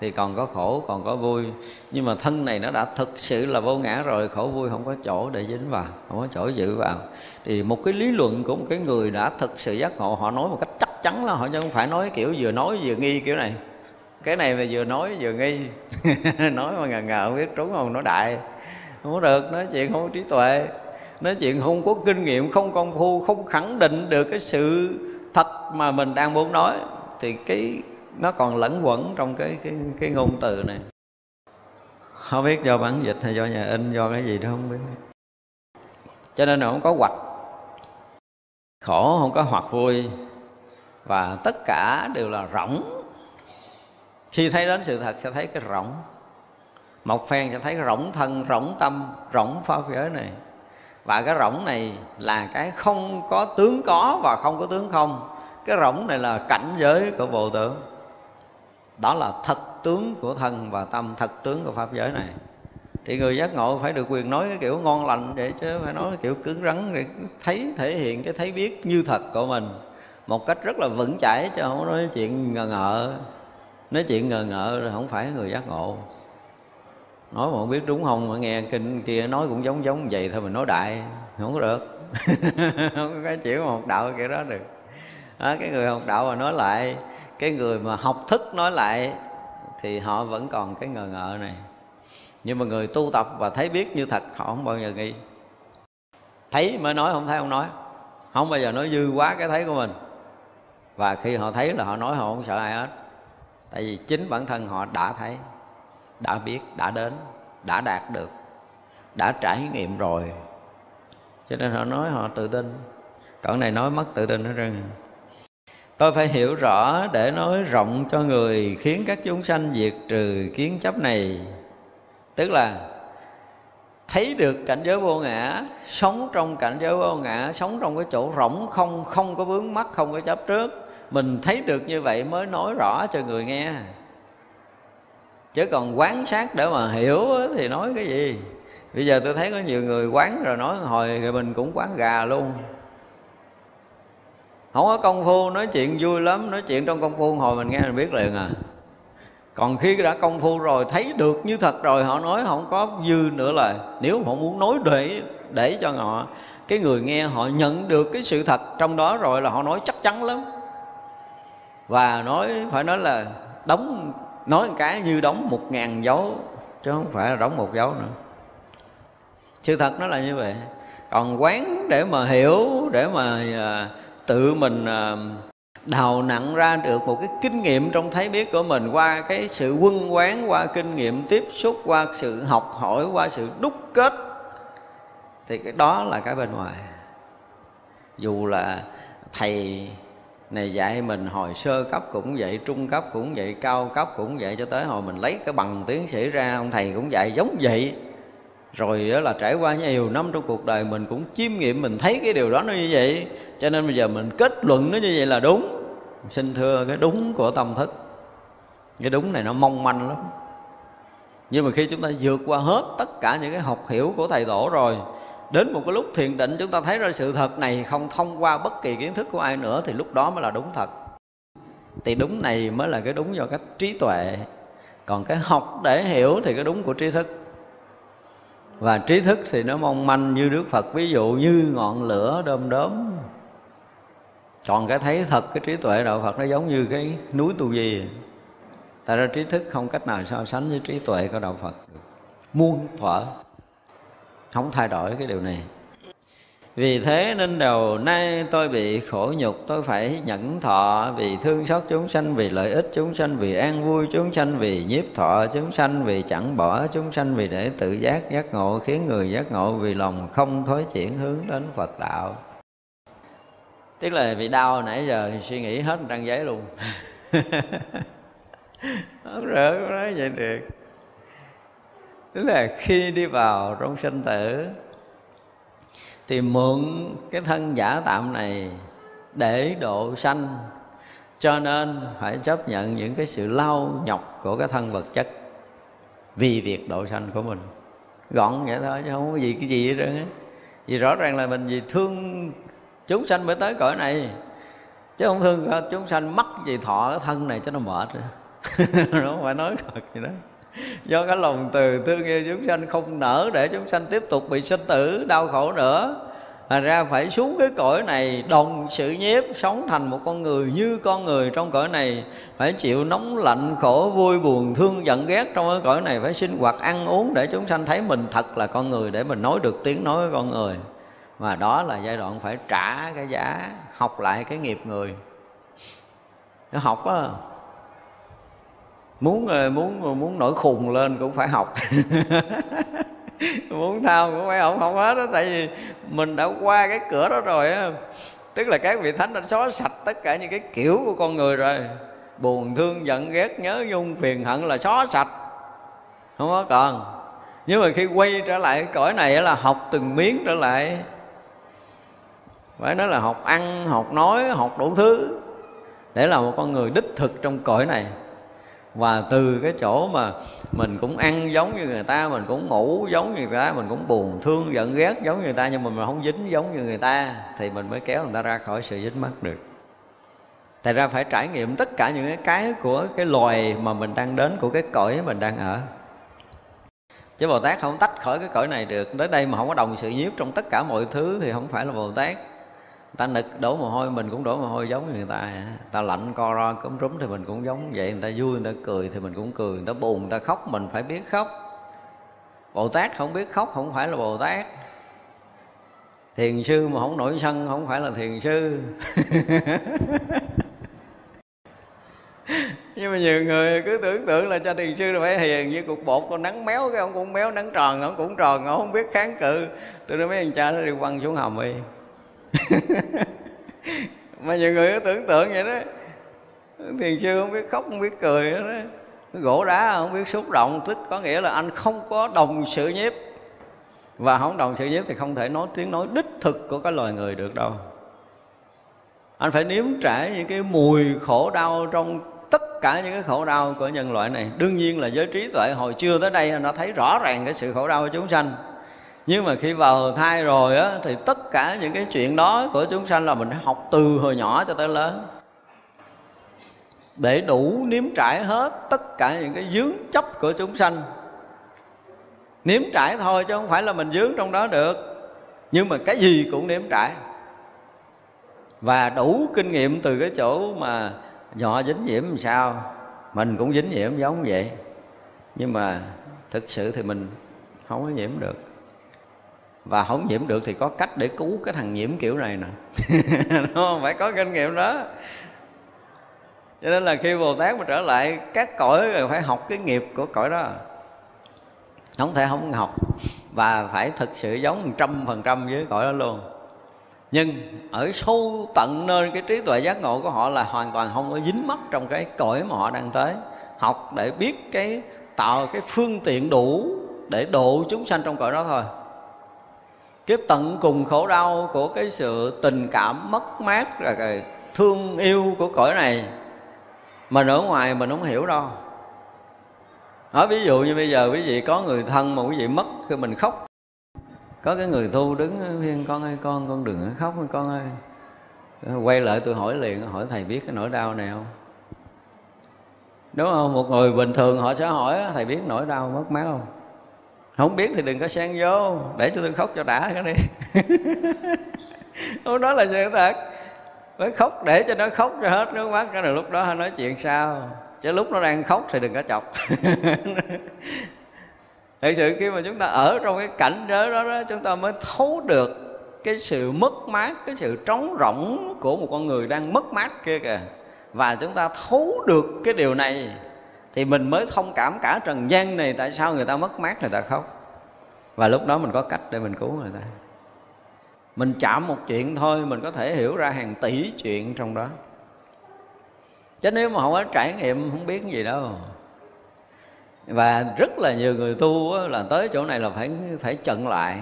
thì còn có khổ, còn có vui. Nhưng mà thân này nó đã thực sự là vô ngã rồi, khổ vui không có chỗ để dính vào, không có chỗ giữ vào. Thì một cái lý luận của một cái người đã thực sự giác ngộ, họ nói một cách chắc chắn là họ chứ không phải nói kiểu vừa nói vừa nghi kiểu này. Cái này mà vừa nói vừa nghi, nói mà ngờ ngờ không biết trúng không, nói đại. Không có được, nói chuyện không có trí tuệ. Nói chuyện không có kinh nghiệm, không công phu, không khẳng định được cái sự thật mà mình đang muốn nói. Thì cái nó còn lẫn quẩn trong cái cái cái ngôn từ này. Không biết do bản dịch hay do nhà in, do cái gì đó không biết. Cho nên là không có hoạch. Khổ, không có hoặc vui. Và tất cả đều là rỗng. Khi thấy đến sự thật, sẽ thấy cái rỗng. Một phen sẽ thấy rỗng thân, rỗng tâm, rỗng pháp giới này. Và cái rỗng này là cái không có tướng có và không có tướng không. Cái rỗng này là cảnh giới của vô tưởng đó là thật tướng của thân và tâm thật tướng của pháp giới này. Thì người giác ngộ phải được quyền nói cái kiểu ngon lành để chứ phải nói cái kiểu cứng rắn để thấy thể hiện cái thấy biết như thật của mình. Một cách rất là vững chãi chứ không nói chuyện ngờ ngợ. Nói chuyện ngờ ngợ là không phải người giác ngộ. Nói mà không biết đúng không mà nghe kinh kia nói cũng giống giống vậy thôi mình nói đại không có được. Không có cái chuyện mà học đạo kiểu đó được. Đó, cái người học đạo mà nói lại cái người mà học thức nói lại thì họ vẫn còn cái ngờ ngợ này. Nhưng mà người tu tập và thấy biết như thật, họ không bao giờ nghi. Thấy mới nói, không thấy không nói. Không bao giờ nói dư quá cái thấy của mình. Và khi họ thấy là họ nói, họ không sợ ai hết. Tại vì chính bản thân họ đã thấy, đã biết, đã đến, đã đạt được, đã trải nghiệm rồi. Cho nên họ nói, họ tự tin. Cỡ này nói mất tự tin hết trơn tôi phải hiểu rõ để nói rộng cho người khiến các chúng sanh diệt trừ kiến chấp này. Tức là, thấy được cảnh giới vô ngã, sống trong cảnh giới vô ngã, sống trong cái chỗ rỗng không không có vướng mắt không có chấp trước, mình thấy được như vậy mới nói rõ cho người nghe. Chứ còn quán sát để mà hiểu thì nói cái gì? Bây giờ tôi thấy có nhiều người quán rồi nói, hồi rồi mình cũng quán gà luôn không có công phu, nói chuyện vui lắm, nói chuyện trong công phu hồi mình nghe mình biết liền à. Còn khi đã công phu rồi, thấy được như thật rồi, họ nói không có dư nữa là nếu họ muốn nói để để cho họ, cái người nghe họ nhận được cái sự thật trong đó rồi là họ nói chắc chắn lắm. Và nói, phải nói là đóng, nói một cái như đóng một ngàn dấu, chứ không phải là đóng một dấu nữa. Sự thật nó là như vậy. Còn quán để mà hiểu, để mà à, tự mình à, đào nặng ra được một cái kinh nghiệm trong thấy biết của mình qua cái sự quân quán, qua kinh nghiệm tiếp xúc, qua sự học hỏi, qua sự đúc kết, thì cái đó là cái bên ngoài. Dù là thầy này dạy mình hồi sơ cấp cũng vậy, trung cấp cũng vậy, cao cấp cũng vậy, cho tới hồi mình lấy cái bằng tiến sĩ ra, ông thầy cũng dạy giống vậy. Rồi đó là trải qua nhiều năm trong cuộc đời mình cũng chiêm nghiệm mình thấy cái điều đó nó như vậy cho nên bây giờ mình kết luận nó như vậy là đúng. Xin thưa cái đúng của tâm thức. Cái đúng này nó mong manh lắm. Nhưng mà khi chúng ta vượt qua hết tất cả những cái học hiểu của thầy tổ rồi, đến một cái lúc thiền định chúng ta thấy ra sự thật này không thông qua bất kỳ kiến thức của ai nữa, thì lúc đó mới là đúng thật. Thì đúng này mới là cái đúng do cách trí tuệ. Còn cái học để hiểu thì cái đúng của trí thức. Và trí thức thì nó mong manh như đức phật, ví dụ như ngọn lửa đom đóm còn cái thấy thật, cái trí tuệ đạo phật nó giống như cái núi tu di tại ra trí thức không cách nào so sánh với trí tuệ của đạo phật được. Muôn thuở, không thay đổi cái điều này. Vì thế nên đầu nay tôi bị khổ nhục, tôi phải nhẫn thọ vì thương xót chúng sanh, vì lợi ích chúng sanh, vì an vui chúng sanh, vì nhiếp thọ chúng sanh, vì chẳng bỏ chúng sanh, vì để tự giác giác ngộ, khiến người giác ngộ, vì lòng không thối chuyển hướng đến Phật đạo tức là vì đau nãy giờ suy nghĩ hết trang giấy luôn. Không rỡ nói vậy được. Tức là khi đi vào trong sinh tử thì mượn cái thân giả tạm này để độ sanh. Cho nên phải chấp nhận những cái sự lao nhọc của cái thân vật chất vì việc độ sanh của mình. Gọn vậy thôi chứ không có gì cái gì hết trơn á. Vì rõ ràng là mình vì thương chúng sanh mới tới cõi này. Chứ không thương chúng sanh mắc gì thọ cái thân này cho nó mệt rồi. Nó không phải nói thật gì đó. Do cái lòng từ thương yêu chúng sanh không nở để chúng sanh tiếp tục bị sinh tử, đau khổ nữa. Thành ra phải xuống cái cõi này, đồng sự nhiếp, Sống thành một con người như con người trong cõi này. Phải chịu nóng lạnh, khổ, vui, buồn, thương, giận, ghét Trong cái cõi này. Phải sinh hoạt ăn uống Để chúng sanh thấy mình thật là con người, Để mình nói được tiếng nói với con người. Mà đó là giai đoạn phải trả cái giá, Học lại cái nghiệp người. Nó học á, muốn muốn muốn nổi khùng lên cũng phải học. Muốn thao cũng phải học học hết đó, tại vì mình đã qua cái cửa đó rồi á. Tức là các vị thánh đã xóa sạch tất cả những cái kiểu của con người rồi. Buồn, thương, giận, ghét, nhớ, nhung, phiền, hận là xóa sạch. Không có còn. Nhưng mà khi quay trở lại cõi này là học từng miếng trở lại phải nói là học ăn, học nói, học đủ thứ. Để là một con người đích thực trong cõi này. Và từ cái chỗ mà mình cũng ăn giống như người ta, mình cũng ngủ giống như người ta, mình cũng buồn, thương, giận, ghét giống như người ta, nhưng mà mình không dính giống như người ta, thì mình mới kéo người ta ra khỏi sự dính mắc được. Tại ra phải trải nghiệm tất cả những cái cái của cái loài mà mình đang đến, của cái cõi mình đang ở. Chứ bồ tát không tách khỏi cái cõi này được. Đến đây mà không có đồng sự nhiếp trong tất cả mọi thứ thì không phải là bồ tát ta nực, đổ mồ hôi, mình cũng đổ mồ hôi giống như người ta ta lạnh co ro, cúm rúm thì mình cũng giống vậy. Người ta vui, người ta cười thì mình cũng cười. Người ta buồn, người ta khóc, mình phải biết khóc. Bồ tát không biết khóc, không phải là bồ tát. Thiền sư mà không nổi sân, không phải là thiền sư. Nhưng mà nhiều người cứ tưởng tượng là cho thiền sư là phải hiền như cục bột. Con nắng méo cái ông cũng méo, nắng tròn, ông cũng tròn, ông không biết kháng cự. Tôi nói mấy anh cha nó đi quăng xuống hầm đi. mà nhiều người cứ tưởng tượng vậy đó. Thiền sư không biết khóc không biết cười đó, đó. gỗ đá không biết xúc động tức có nghĩa là anh không có đồng sự nhiếp. Và không đồng sự nhiếp thì không thể nói tiếng nói đích thực của cái loài người được đâu. Anh phải nếm trải những cái mùi khổ đau trong tất cả những cái khổ đau của nhân loại này. Đương nhiên là giới trí tuệ hồi chưa tới đây nó thấy rõ ràng cái sự khổ đau của chúng sanh nhưng mà khi vào thai rồi á, thì tất cả những cái chuyện đó của chúng sanh là mình học từ hồi nhỏ cho tới lớn. Để đủ nếm trải hết tất cả những cái dướng chấp của chúng sanh. Nếm trải thôi chứ không phải là mình dướng trong đó được. Nhưng mà cái gì cũng nếm trải. Và đủ kinh nghiệm từ cái chỗ mà nhỏ dính nhiễm làm sao. Mình cũng dính nhiễm giống vậy. Nhưng mà thực sự thì mình không có nhiễm được và không nhiễm được thì có cách để cứu cái thằng nhiễm kiểu này nè. Đúng không? Phải có kinh nghiệm đó. Cho nên là khi bồ tát mà trở lại, các cõi rồi phải học cái nghiệp của cõi đó. Không thể không học và phải thực sự giống một trăm phần trăm với cõi đó luôn. Nhưng ở sâu tận nơi cái trí tuệ giác ngộ của họ là hoàn toàn không có dính mắc trong cái cõi mà họ đang tới. Học để biết cái, tạo cái phương tiện đủ để độ chúng sanh trong cõi đó thôi cái tận cùng khổ đau của cái sự tình cảm mất mát là cái thương yêu của cõi này. Mà ở ngoài mình không hiểu đâu. Nói ví dụ như bây giờ quý vị có người thân mà quý vị mất khi mình khóc. Có cái người thu đứng khuyên con ơi, con con đừng khóc con ơi. Quay lại tôi hỏi liền, hỏi thầy biết cái nỗi đau này không? Đúng không? Một người bình thường họ sẽ hỏi, thầy biết nỗi đau mất mát không? Không biết thì đừng có xen vô. Để cho tôi khóc cho đã cái đi không nói là sự thật. Mới khóc để cho nó khóc cho hết nước mắt. Cái rồi lúc đó nói chuyện sao. Chứ lúc nó đang khóc thì đừng có chọc. Thật sự khi mà chúng ta ở trong cái cảnh giới đó, đó chúng ta mới thấu được cái sự mất mát cái sự trống rỗng của một con người đang mất mát kia kìa. Và chúng ta thấu được cái điều này thì mình mới thông cảm cả trần gian này, tại sao người ta mất mát người ta khóc? Và lúc đó mình có cách để mình cứu người ta. Mình chạm một chuyện thôi, mình có thể hiểu ra hàng tỷ chuyện trong đó. Chứ nếu mà không có trải nghiệm, không biết gì đâu. Và rất là nhiều người tu là tới chỗ này là phải phải chận lại.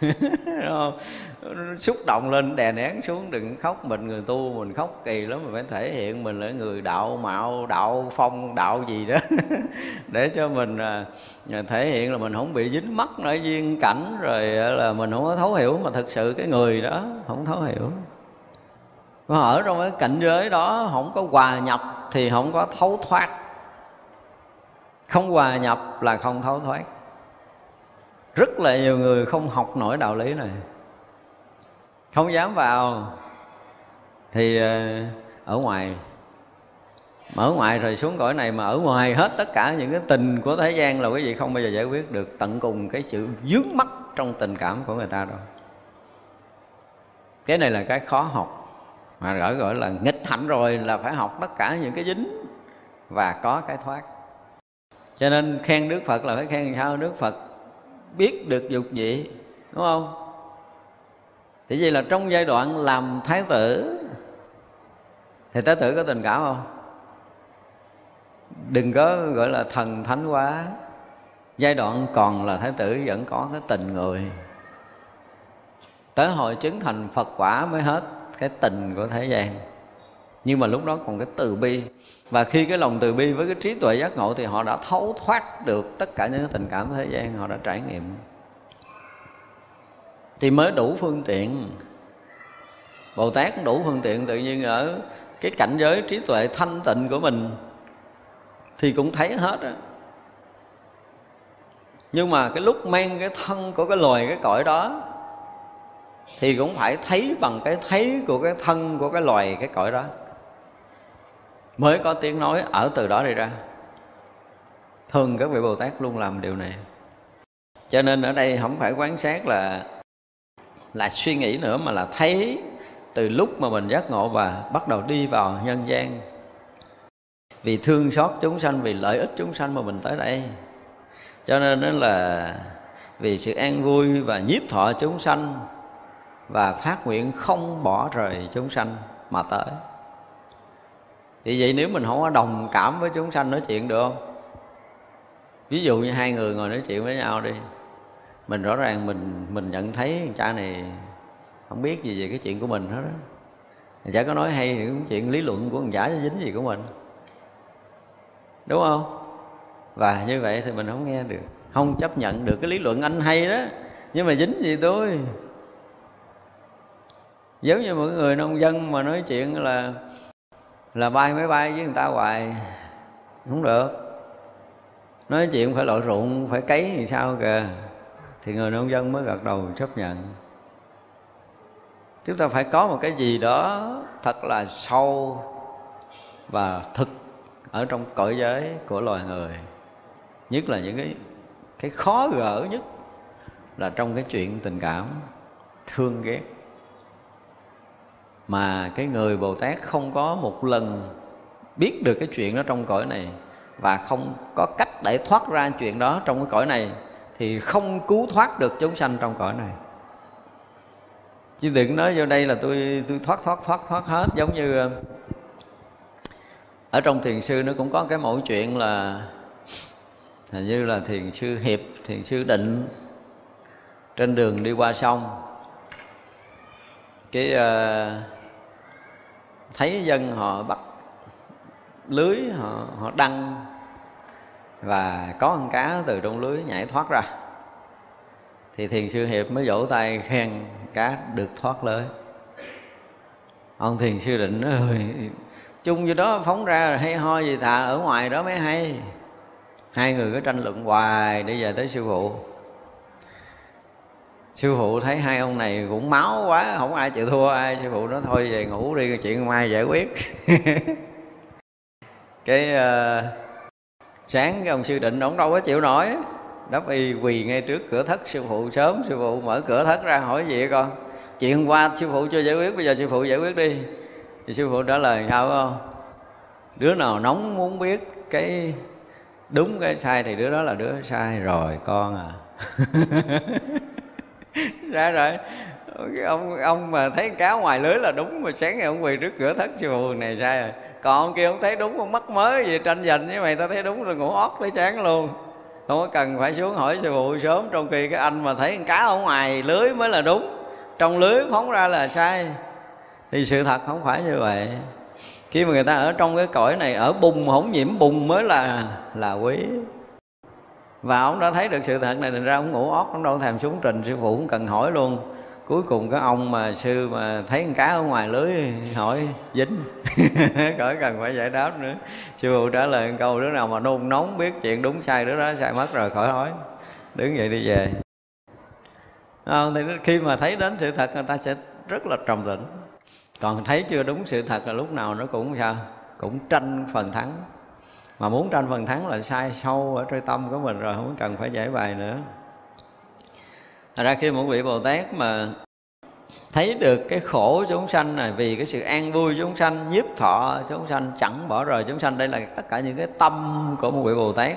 xúc động lên, đè nén xuống, đừng khóc mình người tu, mình khóc kỳ lắm mình phải thể hiện mình là người đạo mạo, đạo phong, đạo gì đó. Để cho mình à, à, thể hiện là mình không bị dính mắc ở duyên cảnh, rồi à, là mình không có thấu hiểu mà thực sự cái người đó không thấu hiểu. Mà ở trong cái cảnh giới đó, không có hòa nhập thì không có thấu thoát. Không hòa nhập là không thấu thoát rất là nhiều người không học nổi đạo lý này. Không dám vào. Thì ờ, ở ngoài. Mà ở ngoài rồi xuống cõi này mà ở ngoài hết tất cả những cái tình của thế gian là quý vị không bao giờ giải quyết được tận cùng cái sự dướng mắt trong tình cảm của người ta đâu. Cái này là cái khó học. Mà gọi gọi là nghịch hạnh rồi là phải học tất cả những cái dính và có cái thoát. Cho nên khen đức phật là phải khen sao? Đức phật biết được dục vị đúng không? Thì vậy là trong giai đoạn làm thái tử, thì thái tử có tình cảm không? Đừng có gọi là thần thánh quá. Giai đoạn còn là thái tử vẫn có cái tình người. Tới hồi chứng thành phật quả mới hết cái tình của thế gian nhưng mà lúc đó còn cái từ bi. Và khi cái lòng từ bi với cái trí tuệ giác ngộ thì họ đã thấu thoát được tất cả những tình cảm thế gian họ đã trải nghiệm. Thì mới đủ phương tiện. Bồ tát đủ phương tiện tự nhiên ở cái cảnh giới trí tuệ thanh tịnh của mình thì cũng thấy hết á. Nhưng mà cái lúc mang cái thân của cái loài, cái cõi đó thì cũng phải thấy bằng cái thấy của cái thân của cái loài, cái cõi đó mới có tiếng nói ở từ đó đi ra. Thường các vị bồ tát luôn làm điều này. Cho nên ở đây không phải quán sát là là suy nghĩ nữa, mà là thấy từ lúc mà mình giác ngộ và bắt đầu đi vào nhân gian. Vì thương xót chúng sanh, vì lợi ích chúng sanh mà mình tới đây. Cho nên đó là vì sự an vui và nhiếp thọ chúng sanh và phát nguyện không bỏ rời chúng sanh mà tới thì vậy nếu mình không có đồng cảm với chúng sanh nói chuyện được không? Ví dụ như hai người ngồi nói chuyện với nhau đi, mình rõ ràng mình mình nhận thấy cha này không biết gì về cái chuyện của mình hết đó chả có nói hay những chuyện lý luận của thằng giả dính gì của mình. Đúng không? Và như vậy thì mình không nghe được, không chấp nhận được cái lý luận anh hay đó. Nhưng mà dính gì tôi? Giống như mọi người nông dân mà nói chuyện là là bay máy bay với người ta hoài. Không được. Nói chuyện phải lội ruộng phải cấy thì sao kìa. Thì người nông dân mới gật đầu chấp nhận. Chúng ta phải có một cái gì đó thật là sâu và thực ở trong cõi giới của loài người. Nhất là những cái cái khó gỡ nhất là trong cái chuyện tình cảm, thương ghét mà cái người bồ tát không có một lần biết được cái chuyện đó trong cõi này và không có cách để thoát ra chuyện đó trong cái cõi này thì không cứu thoát được chúng sanh trong cõi này. Chứ đừng nói vô đây là tôi tôi thoát thoát thoát thoát hết giống như ờ, ở trong thiền sư nó cũng có cái mẫu chuyện là hình như là thiền sư hiệp thiền sư định trên đường đi qua sông. Cái uh, thấy dân họ bắt lưới, họ họ đăng và có con cá từ trong lưới nhảy thoát ra. Thì thiền sư hiệp mới vỗ tay khen cá được thoát lưới ông thiền sư định nói ơi chung như đó phóng ra hay ho gì thà, ở ngoài đó mới hay. Hai người cứ tranh luận hoài để về tới sư phụ sư phụ thấy hai ông này cũng máu quá không ai chịu thua ai sư phụ nói thôi về ngủ đi chuyện mai giải quyết. Cái uh, sáng cái ông sư định ông đâu có chịu nổi. Đắp y quỳ ngay trước cửa thất sư phụ sớm sư phụ mở cửa thất ra hỏi gì con. Chuyện qua sư phụ chưa giải quyết bây giờ sư phụ giải quyết đi. Thì sư phụ trả lời sao không? Đứa nào nóng muốn biết cái đúng cái sai thì đứa đó là đứa sai rồi con à. ra rồi. Ông ông mà thấy cá ngoài lưới là đúng mà sáng ngày ông quỳ trước cửa thất chùa này sai rồi. Còn kia ông thấy đúng, ông mắc mới gì tranh giành với mày ta thấy đúng rồi, ngủ ót tới sáng luôn. Không có cần phải xuống hỏi sư phụ sớm, trong khi cái anh mà thấy con cá ở ngoài lưới mới là đúng. Trong lưới phóng ra là sai. Thì sự thật không phải như vậy. Khi mà người ta ở trong cái cõi này, ở bùng không nhiễm, bùng mới là là quý và ông đã thấy được sự thật này thành ra ông ngủ ót ông đâu thèm xuống trình sư phụ cũng cần hỏi luôn. Cuối cùng cái ông mà sư mà thấy con cá ở ngoài lưới hỏi dính? Khỏi cần phải giải đáp nữa. Sư phụ trả lời câu đứa nào mà nôn nóng biết chuyện đúng sai đứa đó sai mất rồi khỏi hỏi. Đứng vậy đi về. À, thì khi mà thấy đến sự thật người ta sẽ rất là trầm tĩnh. Còn thấy chưa đúng sự thật là lúc nào nó cũng sao? Cũng tranh phần thắng mà muốn tranh phần thắng là sai sâu ở trong tâm của mình rồi không cần phải giải bài nữa. Thật ra khi một vị Bồ Tát mà thấy được cái khổ chúng sanh này vì cái sự an vui chúng sanh nhiếp thọ chúng sanh chẳng bỏ rời chúng sanh đây là tất cả những cái tâm của một vị Bồ Tát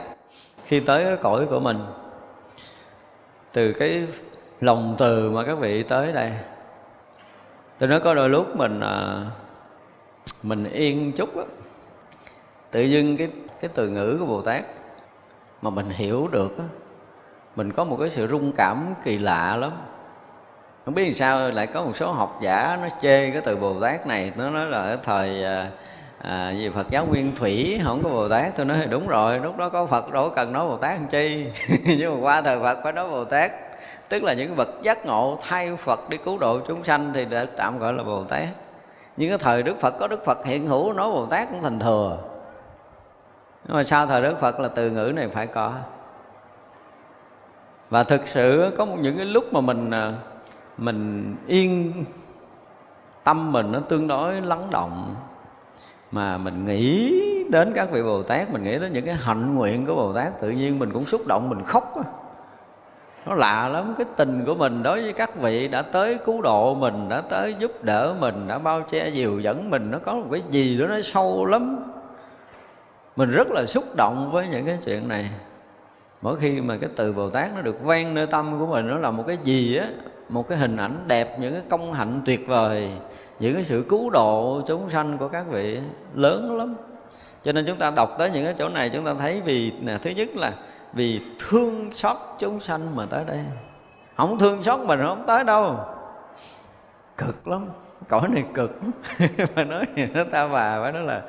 khi tới cái cõi của mình. Từ cái lòng từ mà các vị tới đây tôi nói có đôi lúc mình à, mình yên chút á tự dưng cái cái từ ngữ của bồ tát. Mà mình hiểu được mình có một cái sự rung cảm kỳ lạ lắm. Không biết làm sao lại có một số học giả nó chê cái từ bồ tát này. Nó nói là ở thời à, à gì phật giáo nguyên thủy không có bồ tát. Tôi nói thì đúng rồi lúc đó có phật đâu cần nói bồ tát làm chi. Nhưng mà qua thời phật phải nói bồ tát. Tức là những vật giác ngộ thay phật đi cứu độ chúng sanh thì đã tạm gọi là bồ tát. Nhưng cái thời đức phật có đức phật hiện hữu nói bồ tát cũng thành thừa nhưng mà sau thời đức phật là từ ngữ này phải có? Và thực sự có những cái lúc mà mình à, mình yên tâm mình nó tương đối lắng động, mà mình nghĩ đến các vị bồ tát, mình nghĩ đến những cái hạnh nguyện của bồ tát, tự nhiên mình cũng xúc động, mình khóc nó lạ lắm, cái tình của mình đối với các vị đã tới cứu độ mình, đã tới giúp đỡ mình, đã bao che dìu dẫn mình, nó có một cái gì đó nó sâu lắm mình rất là xúc động với những cái chuyện này. Mỗi khi mà cái từ bồ tát nó được vang nơi tâm của mình nó là một cái gì á một cái hình ảnh đẹp những cái công hạnh tuyệt vời những cái sự cứu độ chúng sanh của các vị lớn lắm. Cho nên chúng ta đọc tới những cái chỗ này chúng ta thấy vì nè, thứ nhất là vì thương xót chúng sanh mà tới đây. Không thương xót mình không tới đâu. Cực lắm cõi này cực mà nói gì nó ta bà phải nói là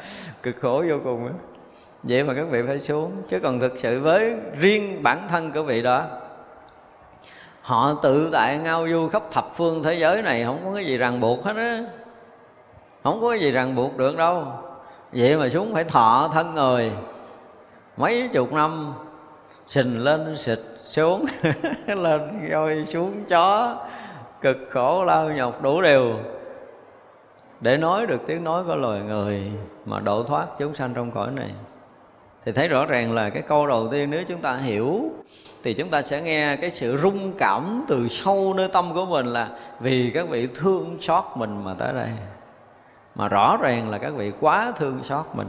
cực khổ vô cùng đó vậy mà các vị phải xuống, chứ còn thực sự với riêng bản thân của vị đó, họ tự tại ngao du khắp thập phương thế giới này, không có cái gì ràng buộc hết á. Không có cái gì ràng buộc được đâu. Vậy mà xuống phải thọ thân người. Mấy chục năm, sình lên xịt xuống, lên rồi xuống chó, cực khổ lao nhọc đủ điều. Để nói được tiếng nói của loài người mà độ thoát chúng sanh trong cõi này thì thấy rõ ràng là cái câu đầu tiên nếu chúng ta hiểu thì chúng ta sẽ nghe cái sự rung cảm từ sâu nơi tâm của mình là vì các vị thương xót mình mà tới đây. Mà rõ ràng là các vị quá thương xót mình.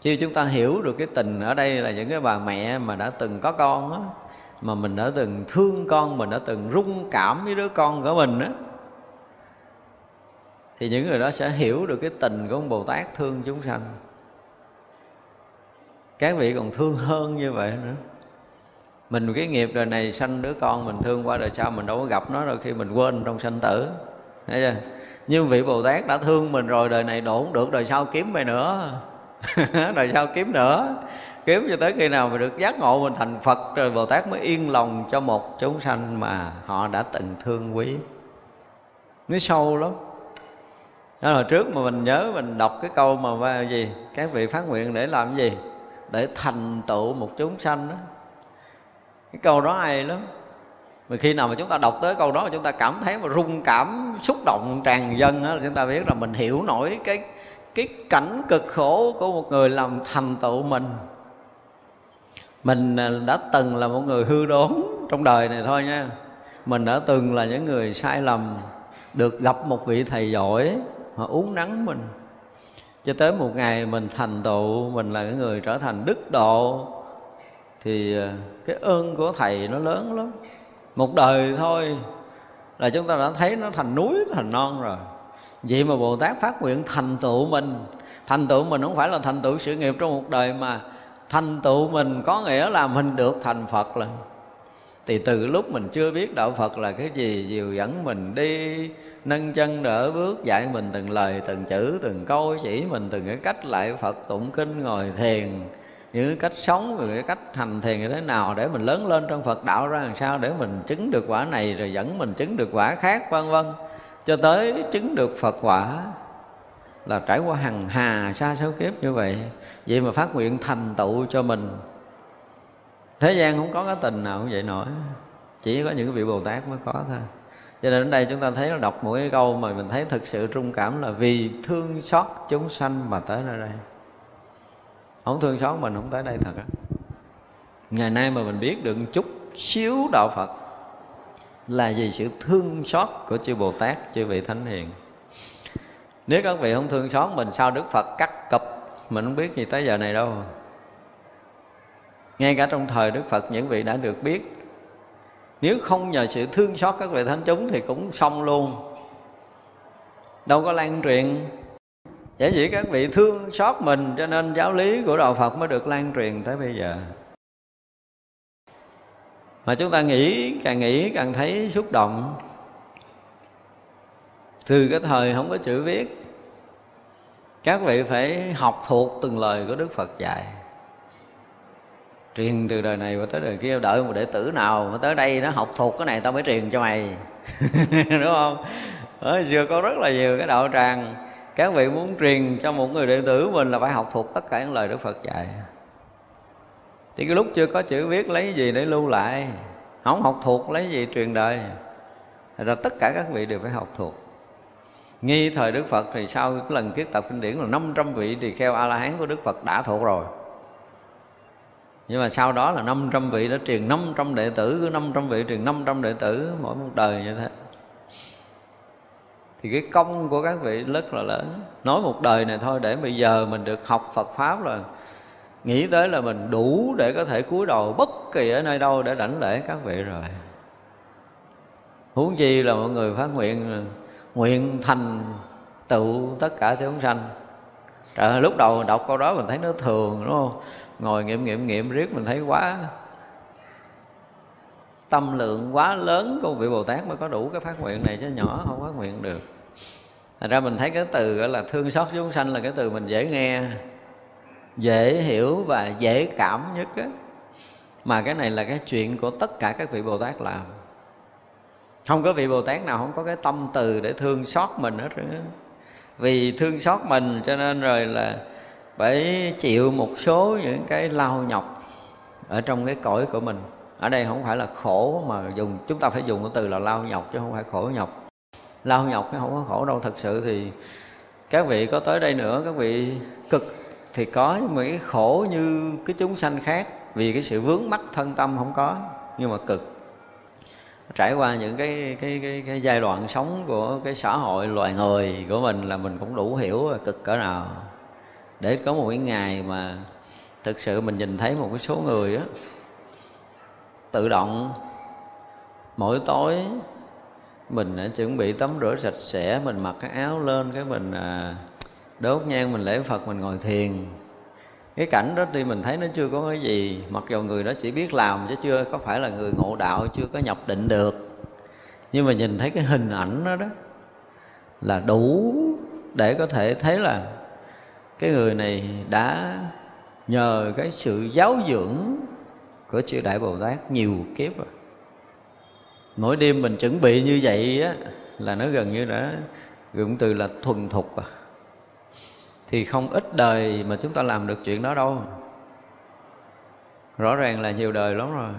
Khi chúng ta hiểu được cái tình ở đây là những cái bà mẹ mà đã từng có con á, mà mình đã từng thương con, mình đã từng rung cảm với đứa con của mình á, thì những người đó sẽ hiểu được cái tình của ông bồ tát thương chúng sanh các vị còn thương hơn như vậy nữa. Mình cái nghiệp đời này sanh đứa con mình thương qua đời sau mình đâu có gặp nó, rồi khi mình quên trong sanh tử. Thấy chưa? Nhưng vị bồ tát đã thương mình rồi, đời này đổ không được, đời sau kiếm mày nữa. Đời sau kiếm nữa. Kiếm cho tới khi nào mà được giác ngộ mình thành phật, rồi bồ tát mới yên lòng cho một chúng sanh mà họ đã từng thương quý. Nó sâu lắm. Đó là trước mà mình nhớ, mình đọc cái câu mà gì? Các vị phát nguyện để làm gì? Để thành tựu một chúng sanh đó. Cái câu đó hay lắm. Mà khi nào mà chúng ta đọc tới câu đó mà chúng ta cảm thấy mà rung cảm xúc động tràn dân đó, chúng ta biết là mình hiểu nổi cái cái cảnh cực khổ của một người làm thành tựu mình. Mình à, đã từng là một người hư đốn trong đời này thôi nha. Mình đã từng là những người sai lầm được gặp một vị thầy giỏi mà uống nắng mình cho tới một ngày mình thành tựu, mình là cái người trở thành đức độ, thì ờ, cái ơn của thầy nó lớn lắm. Một đời thôi là chúng ta đã thấy nó thành núi thành non rồi. Vậy mà bồ tát phát nguyện thành tựu mình. Thành tựu mình không phải là thành tựu sự nghiệp trong một đời mà thành tựu mình có nghĩa là mình được thành phật lần thì từ lúc mình chưa biết đạo phật là cái gì, dìu dẫn mình đi, nâng chân đỡ bước, dạy mình từng lời, từng chữ, từng câu, chỉ mình từng cái cách lại phật tụng kinh ngồi thiền. Những cách sống và cái cách thành thiền như thế nào để mình lớn lên trong phật đạo ra làm sao để mình chứng được quả này, rồi dẫn mình chứng được quả khác, vân vân. Cho tới chứng được phật quả là trải qua hằng hà, xa số kiếp như vậy. Vậy mà phát nguyện thành tựu cho mình thế gian không có cái tình nào cũng vậy nổi. Chỉ có những cái vị bồ tát mới có thôi. Cho nên đến đây chúng ta thấy nó đọc một cái câu mà mình thấy thực sự trung cảm là vì thương xót chúng sanh mà tới nơi đây. Không thương xót mình không tới đây thật á. Ngày nay mà mình biết được một chút xíu đạo phật là vì sự thương xót của chư bồ tát, chư vị thánh hiền. Nếu các vị không thương xót mình, sao đức phật cắt cập mình không biết gì tới giờ này đâu ngay cả trong thời đức phật, những vị đã được biết. Nếu không nhờ sự thương xót các vị thánh chúng thì cũng xong luôn. Đâu có lan truyền. Chỉ vì các vị thương xót mình, cho nên giáo lý của đạo Phật mới được lan truyền tới bây giờ. Mà chúng ta nghĩ, càng nghĩ càng thấy xúc động. Từ cái thời không có chữ viết, các vị phải học thuộc từng lời của đức phật dạy truyền từ đời này qua tới đời kia, đợi một đệ tử nào mà tới đây nó học thuộc cái này tao mới truyền cho mày. Đúng không? Ở xưa có rất là nhiều cái đạo tràng. Các vị muốn truyền cho một người đệ tử mình là phải học thuộc tất cả những lời đức phật dạy. Thì cái lúc chưa có chữ viết, lấy gì để lưu lại? Không học thuộc, lấy gì truyền đời? Rồi tất cả các vị đều phải học thuộc. Nghi thời đức phật thì sau cái lần kiết tập kinh điển là 500 vị tỳ kheo a la hán của đức phật đã thuộc rồi nhưng mà sau đó là 500 vị đã truyền 500 đệ tử, cứ 500 vị truyền 500 đệ tử, mỗi một đời như thế. Thì cái công của các vị rất là lớn. Nói một đời này thôi, để bây giờ mình được học Phật pháp là nghĩ tới là mình đủ để có thể cúi đầu bất kỳ ở nơi đâu để đảnh lễ các vị rồi. Huống chi là mọi người phát nguyện nguyện thành tựu tất cả chúng sanh. Trời lúc đầu đọc câu đó mình thấy nó thường, đúng không? Ngồi nghiệm nghiệm nghiệm riết mình thấy quá. Tâm lượng quá lớn của vị bồ tát mới có đủ cái phát nguyện này chứ nhỏ, không phát nguyện được. Thành ra mình thấy cái từ gọi là thương xót chúng sanh là cái từ mình dễ nghe, dễ hiểu và dễ cảm nhất á. Mà cái này là cái chuyện của tất cả các vị bồ tát làm. Không có vị bồ tát nào không có cái tâm từ để thương xót mình hết nữa vì thương xót mình cho nên rồi là phải chịu một số những cái lao nhọc ở trong cái cõi của mình. Ở đây không phải là khổ mà dùng, chúng ta phải dùng cái từ là lao nhọc chứ không phải khổ nhọc. Lao nhọc chứ không có khổ đâu. Thật sự thì các vị có tới đây nữa, các vị cực thì có, nhưng mà cái khổ như cái chúng sanh khác vì cái sự vướng mắc thân tâm không có, nhưng mà cực. Trải qua những cái cái cái cái giai đoạn sống của cái xã hội loài người của mình là mình cũng đủ hiểu cực cỡ nào để có một cái ngày mà thực sự mình nhìn thấy một cái số người á tự động mỗi tối mình đã chuẩn bị tắm rửa sạch sẽ mình mặc cái áo lên cái mình à, đốt nhang mình lễ phật mình ngồi thiền. Cái cảnh đó thì mình thấy nó chưa có cái gì mặc dù người đó chỉ biết làm chứ chưa có phải là người ngộ đạo chưa có nhập định được. Nhưng mà nhìn thấy cái hình ảnh đó đó là đủ để có thể thấy là cái người này đã nhờ cái sự giáo dưỡng của chư đại bồ tát nhiều kiếp rồi. Mỗi đêm mình chuẩn bị như vậy á là nó gần như đã dụng từ là thuần thục à thì không ít đời mà chúng ta làm được chuyện đó đâu. Rõ ràng là nhiều đời lắm rồi.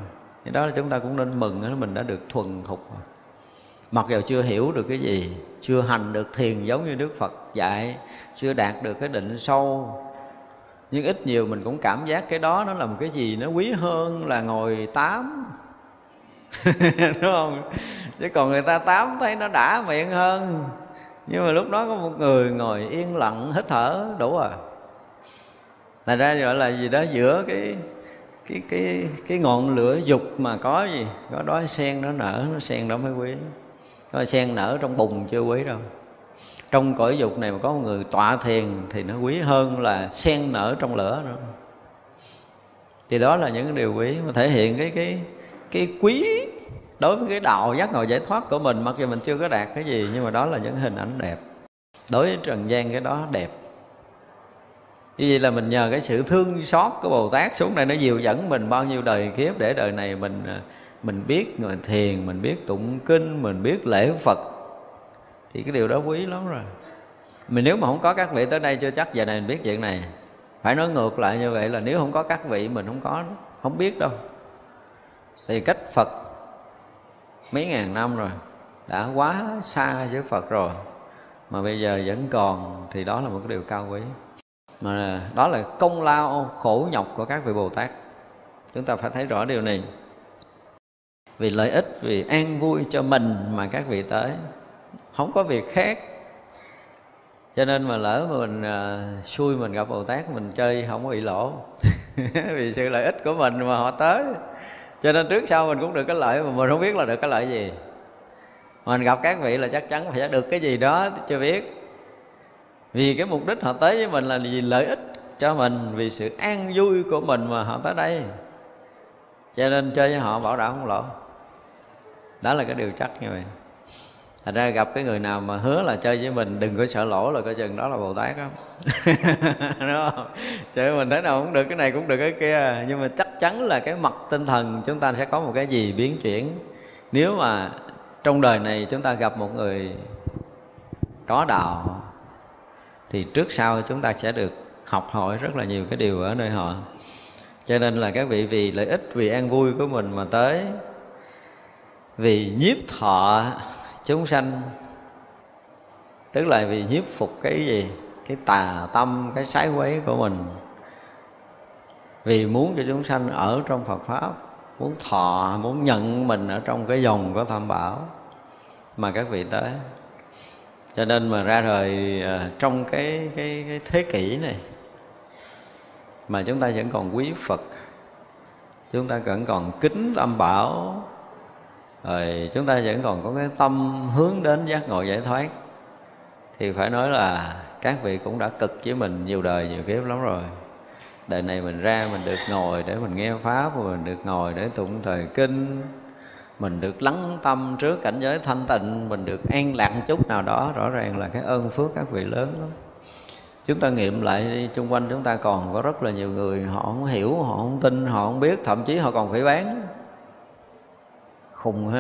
Thì đó là chúng ta cũng nên mừng đó, mình đã được thuần thục rồi mặc dù chưa hiểu được cái gì, chưa hành được thiền giống như đức phật dạy, chưa đạt được cái định sâu, nhưng ít nhiều mình cũng cảm giác cái đó nó là một cái gì nó quý hơn là ngồi tám. Đúng không? Chứ còn người ta tám thấy nó đã miệng hơn. Nhưng mà lúc đó có một người ngồi yên lặng, hít thở, đủ à. Thành ra gọi là gì đó, giữa cái cái cái cái ngọn lửa dục mà có gì, có đói sen nó nở, nó sen đó mới quý có sen nở trong bùn chưa quý đâu. Trong cõi dục này mà có một người tọa thiền thì nó quý hơn là sen nở trong lửa nữa. Thì đó là những điều quý mà thể hiện cái cái cái quý đối với cái đạo giác ngộ giải thoát của mình, mặc dù mình chưa có đạt cái gì, nhưng mà đó là những hình ảnh đẹp. Đối với trần gian cái đó đẹp. Như vậy là mình nhờ cái sự thương xót của Bồ Tát xuống đây, nó dìu dẫn mình bao nhiêu đời kiếp để đời này mình à, mình biết người thiền, mình biết tụng kinh, mình biết lễ Phật thì cái điều đó quý lắm rồi. Mình nếu mà không có các vị tới đây chưa chắc giờ này mình biết chuyện này. Phải nói ngược lại như vậy là nếu không có các vị mình không có không biết đâu. Thì cách Phật mấy ngàn năm rồi đã quá xa với Phật rồi mà bây giờ vẫn còn thì đó là một cái điều cao quý mà đó là công lao khổ nhọc của các vị Bồ Tát chúng ta phải thấy rõ điều này vì lợi ích vì an vui cho mình mà các vị tới. Không có việc khác. Cho nên mà lỡ mà mình uh, xui mình gặp Bồ Tát mình chơi không có bị lỗ. Vì sự lợi ích của mình mà họ tới. Cho nên trước sau mình cũng được cái lợi mà mình không biết là được cái lợi gì. Mình gặp các vị là chắc chắn phải được cái gì đó chưa biết. Vì cái mục đích họ tới với mình là vì lợi ích cho mình vì sự an vui của mình mà họ tới đây. Cho nên chơi với họ bảo đảm không lỗ đó là cái điều chắc như vậy. Thành ra gặp cái người nào mà hứa là chơi với mình, đừng có sợ lỗ là coi chừng đó là bồ tát đó đúng không? Chơi với mình thế nào cũng được, cái này cũng được, cái kia. Nhưng mà chắc chắn là cái mặt tinh thần chúng ta sẽ có một cái gì biến chuyển. Nếu mà trong đời này chúng ta gặp một người có đạo, thì trước sau chúng ta sẽ được học hỏi rất là nhiều cái điều ở nơi họ. Cho nên là các vị vì lợi ích, vì an vui của mình mà tới vì nhiếp thọ chúng sanh, tức là vì nhiếp phục cái gì? Cái tà tâm, cái sái quấy của mình. Vì muốn cho chúng sanh ở trong Phật pháp, muốn thọ, muốn nhận mình ở trong cái dòng của tam bảo mà các vị tới. Cho nên mà ra đời à, trong cái cái cái thế kỷ này, mà chúng ta vẫn còn quý Phật, chúng ta vẫn còn kính tam bảo rồi chúng ta vẫn còn có cái tâm hướng đến giác ngộ giải thoát. Thì phải nói là các vị cũng đã cực với mình nhiều đời, nhiều kiếp lắm rồi. Đời này mình ra mình được ngồi để mình nghe pháp, mình được ngồi để tụng thời kinh. Mình được lắng tâm trước cảnh giới thanh tịnh, mình được an lạc một chút nào đó. Rõ ràng là cái ơn phước các vị lớn lắm. Chúng ta nghiệm lại đi, chung quanh chúng ta còn có rất là nhiều người, họ không hiểu, họ không tin, họ không biết, thậm chí họ còn phải bán khùng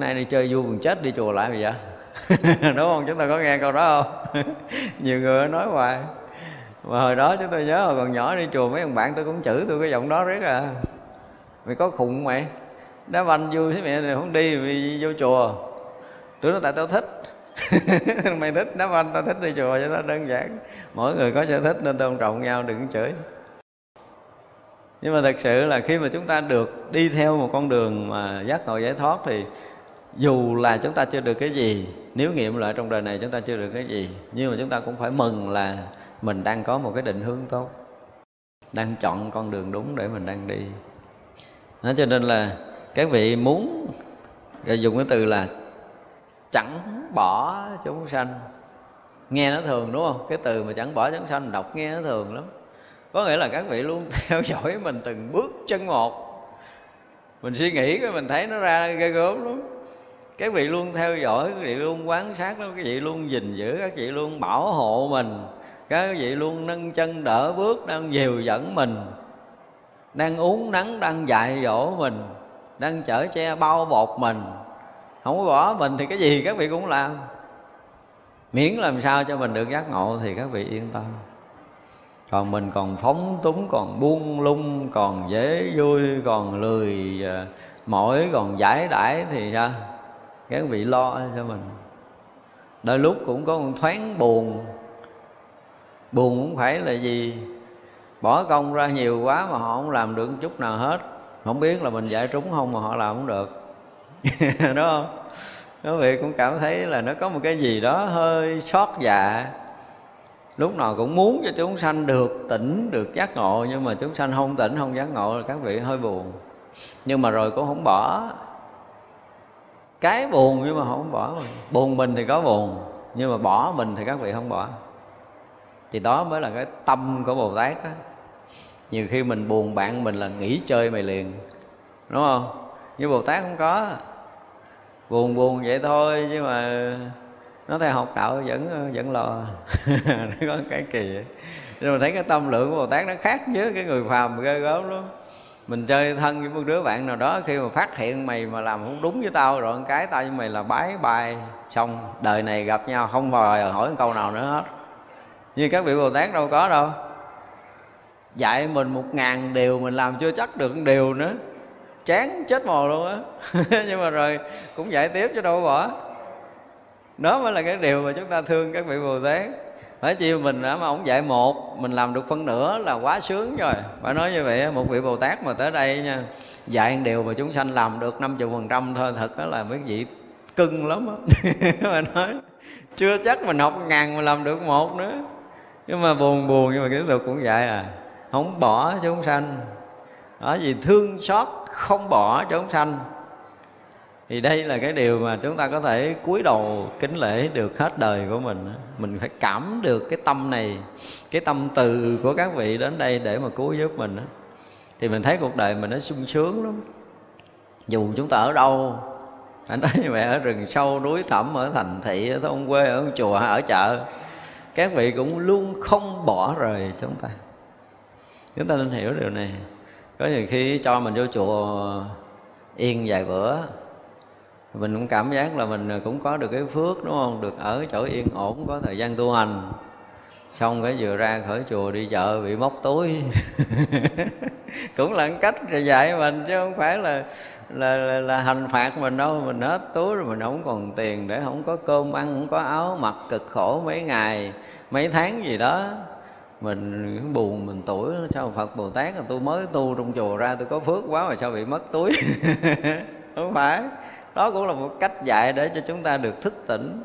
nay đi chơi vui còn chết đi chùa lại vậy? Đúng không? Chúng ta có nghe câu đó không? Nhiều người nói hoài. Mà hồi đó chúng tôi nhớ hồi còn nhỏ đi chùa, mấy ông bạn tôi cũng chửi tôi cái giọng đó rất à. Mày có khùng mày? Đá banh vui thế mẹ này không đi vì vô chùa. Tôi nói tại tao thích. Mày thích đá banh tao thích đi chùa cho nó đơn giản. Mỗi người có sở thích nên tôn trọng nhau, đừng chửi nhưng mà thật sự là khi mà chúng ta được đi theo một con đường mà giác ngộ giải thoát thì dù là chúng ta chưa được cái gì, nếu nghiệm lại trong đời này chúng ta chưa được cái gì, nhưng mà chúng ta cũng phải mừng là mình đang có một cái định hướng tốt, đang chọn con đường đúng để mình đang đi. Đó cho nên là các vị muốn dùng cái từ là chẳng bỏ chúng sanh, nghe nó thường đúng không? Cái từ mà chẳng bỏ chúng sanh đọc nghe nó thường lắm có nghĩa là các vị luôn theo dõi mình từng bước chân một. Mình suy nghĩ cái mình thấy nó ra ghê gớm lắm. Các vị luôn theo dõi, các vị luôn quán sát nó các vị luôn gìn giữ, các vị luôn bảo hộ mình, các vị luôn nâng chân đỡ bước, đang dìu dẫn mình, đang uống nắng, đang dạy dỗ mình, đang chở che bao bột mình. Không có bỏ mình thì cái gì các vị cũng làm. Miễn làm sao cho mình được giác ngộ thì các vị yên tâm còn mình còn phóng túng, còn buông lung, còn dễ vui, còn lười à, mỏi, còn giải đãi thì sao? Các vị lo cho mình? Đôi lúc cũng có một thoáng buồn. Buồn cũng phải là gì? Bỏ công ra nhiều quá mà họ không làm được chút nào hết. Không biết là mình giải trúng không mà họ làm không được. Đúng không? Các vị cũng cảm thấy là nó có một cái gì đó hơi xót dạ lúc nào cũng muốn cho chúng sanh được tỉnh, được giác ngộ, nhưng mà chúng sanh không tỉnh, không giác ngộ là các vị hơi buồn. Nhưng mà rồi cũng không bỏ. Cái buồn nhưng mà không bỏ. Mình buồn mình thì có buồn, nhưng mà bỏ mình thì các vị không bỏ. Thì đó mới là cái tâm của bồ tát đó nhiều khi mình buồn bạn mình là nghỉ chơi mày liền, đúng không? Nhưng bồ tát không có. Buồn buồn vậy thôi chứ mà nó theo học đạo vẫn ờ, vẫn lo nó có cái kỳ vậy. Nhưng mà thấy cái tâm lượng của bồ tát nó khác với cái người phàm ghê gớm lắm. Mình chơi thân với một đứa bạn nào đó, khi mà phát hiện mày mà làm không đúng với tao rồi cái tao với mày là bái bài xong đời này gặp nhau, không bao hỏi một câu nào nữa hết. Như các vị bồ tát đâu có đâu. Dạy mình một ngàn điều mình làm chưa chắc được một điều nữa. Chán chết mồ luôn á. Nhưng mà rồi cũng dạy tiếp chứ đâu có bỏ đó mới là cái điều mà chúng ta thương các vị bồ tát. Phải chi mình mà ông dạy một, mình làm được phân nửa là quá sướng rồi. Phải nói như vậy một vị bồ tát mà tới đây nha, dạy điều mà chúng sanh làm được 50% phần trăm thôi, thật đó là mấy vị cưng lắm á. Mà nói, chưa chắc mình học ngàn mà làm được một nữa. Nhưng mà buồn buồn, nhưng mà cái tục cũng vậy à. Không bỏ chúng sanh. Đó, vì thương xót không bỏ chúng sanh thì đây là cái điều mà chúng ta có thể cúi đầu kính lễ được hết đời của mình. Mình phải cảm được cái tâm này, cái tâm từ của các vị đến đây để mà cứu giúp mình thì mình thấy cuộc đời mình nó sung sướng lắm. Dù chúng ta ở đâu, anh nói như vậy ở rừng sâu, núi thẳm, ở thành thị, ở thôn quê, ở chùa, ở chợ, các vị cũng luôn không bỏ rời chúng ta. Chúng ta nên hiểu điều này. Có nhiều khi cho mình vô chùa, yên vài bữa mình cũng cảm giác là mình cũng có được cái phước đúng không? Được ở chỗ yên ổn có thời gian tu hành. Xong cái vừa ra khỏi chùa đi chợ bị móc túi. Cũng là cách dạy mình chứ không phải là là, là là hành phạt mình đâu. Mình hết túi rồi mình không còn tiền để không có cơm ăn không có áo mặc cực khổ mấy ngày mấy tháng gì đó. Mình buồn mình tuổi sao phật bồ tát là tôi mới tu trong chùa ra tôi có phước quá mà sao bị mất túi? Không phải đó cũng là một cách dạy để cho chúng ta được thức tỉnh.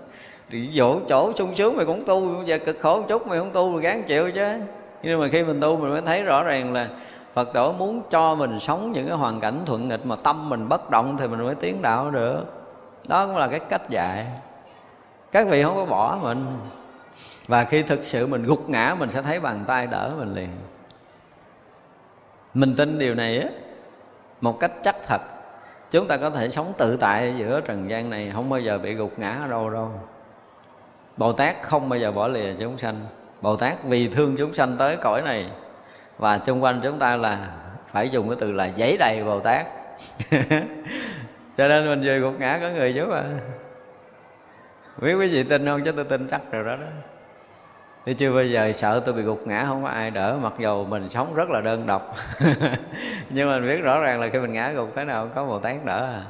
Thì dỗ chỗ sung sướng mày cũng tu giờ cực khổ một chút mày không tu rồi gán chịu chứ. Nhưng mà khi mình tu mình mới thấy rõ ràng là Phật tổ muốn cho mình sống những cái hoàn cảnh thuận nghịch mà tâm mình bất động thì mình mới tiến đạo được. Đó cũng là cái cách dạy. Các vị không có bỏ mình. Và khi thực sự mình gục ngã, mình sẽ thấy bàn tay đỡ mình liền. Mình tin điều này á, một cách chắc thật chúng ta có thể sống tự tại giữa trần gian này, không bao giờ bị gục ngã ở đâu đâu bồ tát không bao giờ bỏ lìa chúng sanh. Bồ tát vì thương chúng sanh tới cõi này. Và xung quanh chúng ta là, phải dùng cái từ là giấy đầy bồ tát. Cho nên mình về gục ngã có người giúp à. Biết quý vị tin không? Chứ tôi tin chắc rồi đó đó thế chưa bao giờ sợ tôi bị gục ngã, không có ai đỡ, mặc dù mình sống rất là đơn độc. Nhưng mà mình biết rõ ràng là khi mình ngã gục thế nào có bồ tát đỡ à.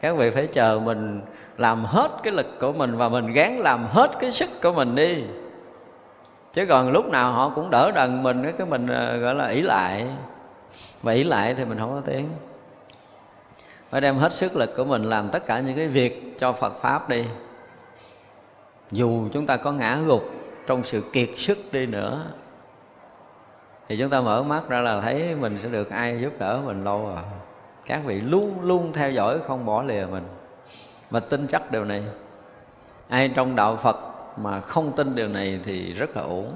Các vị phải chờ mình làm hết cái lực của mình và mình gán làm hết cái sức của mình đi. Chứ còn lúc nào họ cũng đỡ đần mình, cái mình ờ, gọi là ỷ lại. Và ỷ lại thì mình không có tiếng. Phải đem hết sức lực của mình làm tất cả những cái việc cho Phật pháp đi. Dù chúng ta có ngã gục trong sự kiệt sức đi nữa. Thì chúng ta mở mắt ra là thấy mình sẽ được ai giúp đỡ mình lâu rồi các vị luôn luôn theo dõi không bỏ lìa mình. Và tin chắc điều này. Ai trong đạo phật mà không tin điều này thì rất là ổn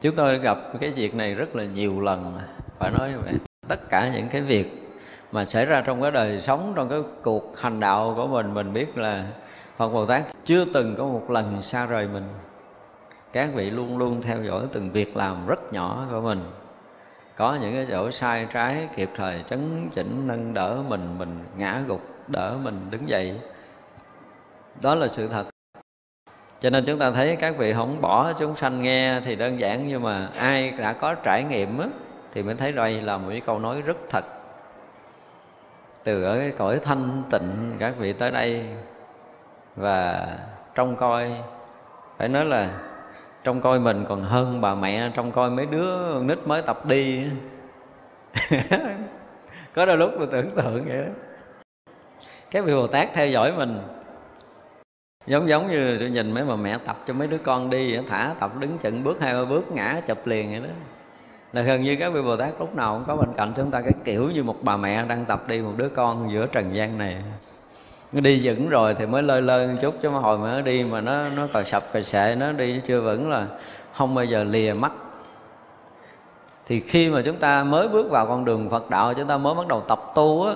chúng tôi gặp cái việc này rất là nhiều lần. Phải nói như vậy. Tất cả những cái việc mà xảy ra trong cái đời sống, trong cái cuộc hành đạo của mình mình biết là Phật Bồ Tát chưa từng có một lần xa rời mình. Các vị luôn luôn theo dõi từng việc làm rất nhỏ của mình. Có những cái chỗ sai trái kịp thời chấn chỉnh nâng đỡ mình mình ngã gục đỡ mình đứng dậy. Đó là sự thật. Cho nên chúng ta thấy các vị không bỏ chúng sanh nghe thì đơn giản nhưng mà ai đã có trải nghiệm á, thì mới thấy đây là một cái câu nói rất thật. Từ ở cái cõi thanh tịnh các vị tới đây và trông coi, phải nói là trông coi mình còn hơn bà mẹ, trông coi mấy đứa nít mới tập đi. Có đôi lúc tôi tưởng tượng vậy đó. Cái vị bồ tát theo dõi mình, giống giống như tôi nhìn mấy bà mẹ tập cho mấy đứa con đi thả tập đứng chừng bước, hai ba bước, ngã chụp liền vậy đó. Là gần như các vị bồ tát lúc nào cũng có bên cạnh chúng ta, cái kiểu như một bà mẹ đang tập đi một đứa con giữa trần gian này đi vững rồi thì mới lơi lơi một chút, chứ mà hồi mà nó đi mà nó nó còn sập còn sệ nó đi chưa vững là không bao giờ lìa mắt. Thì khi mà chúng ta mới bước vào con đường Phật đạo, chúng ta mới bắt đầu tập tu á,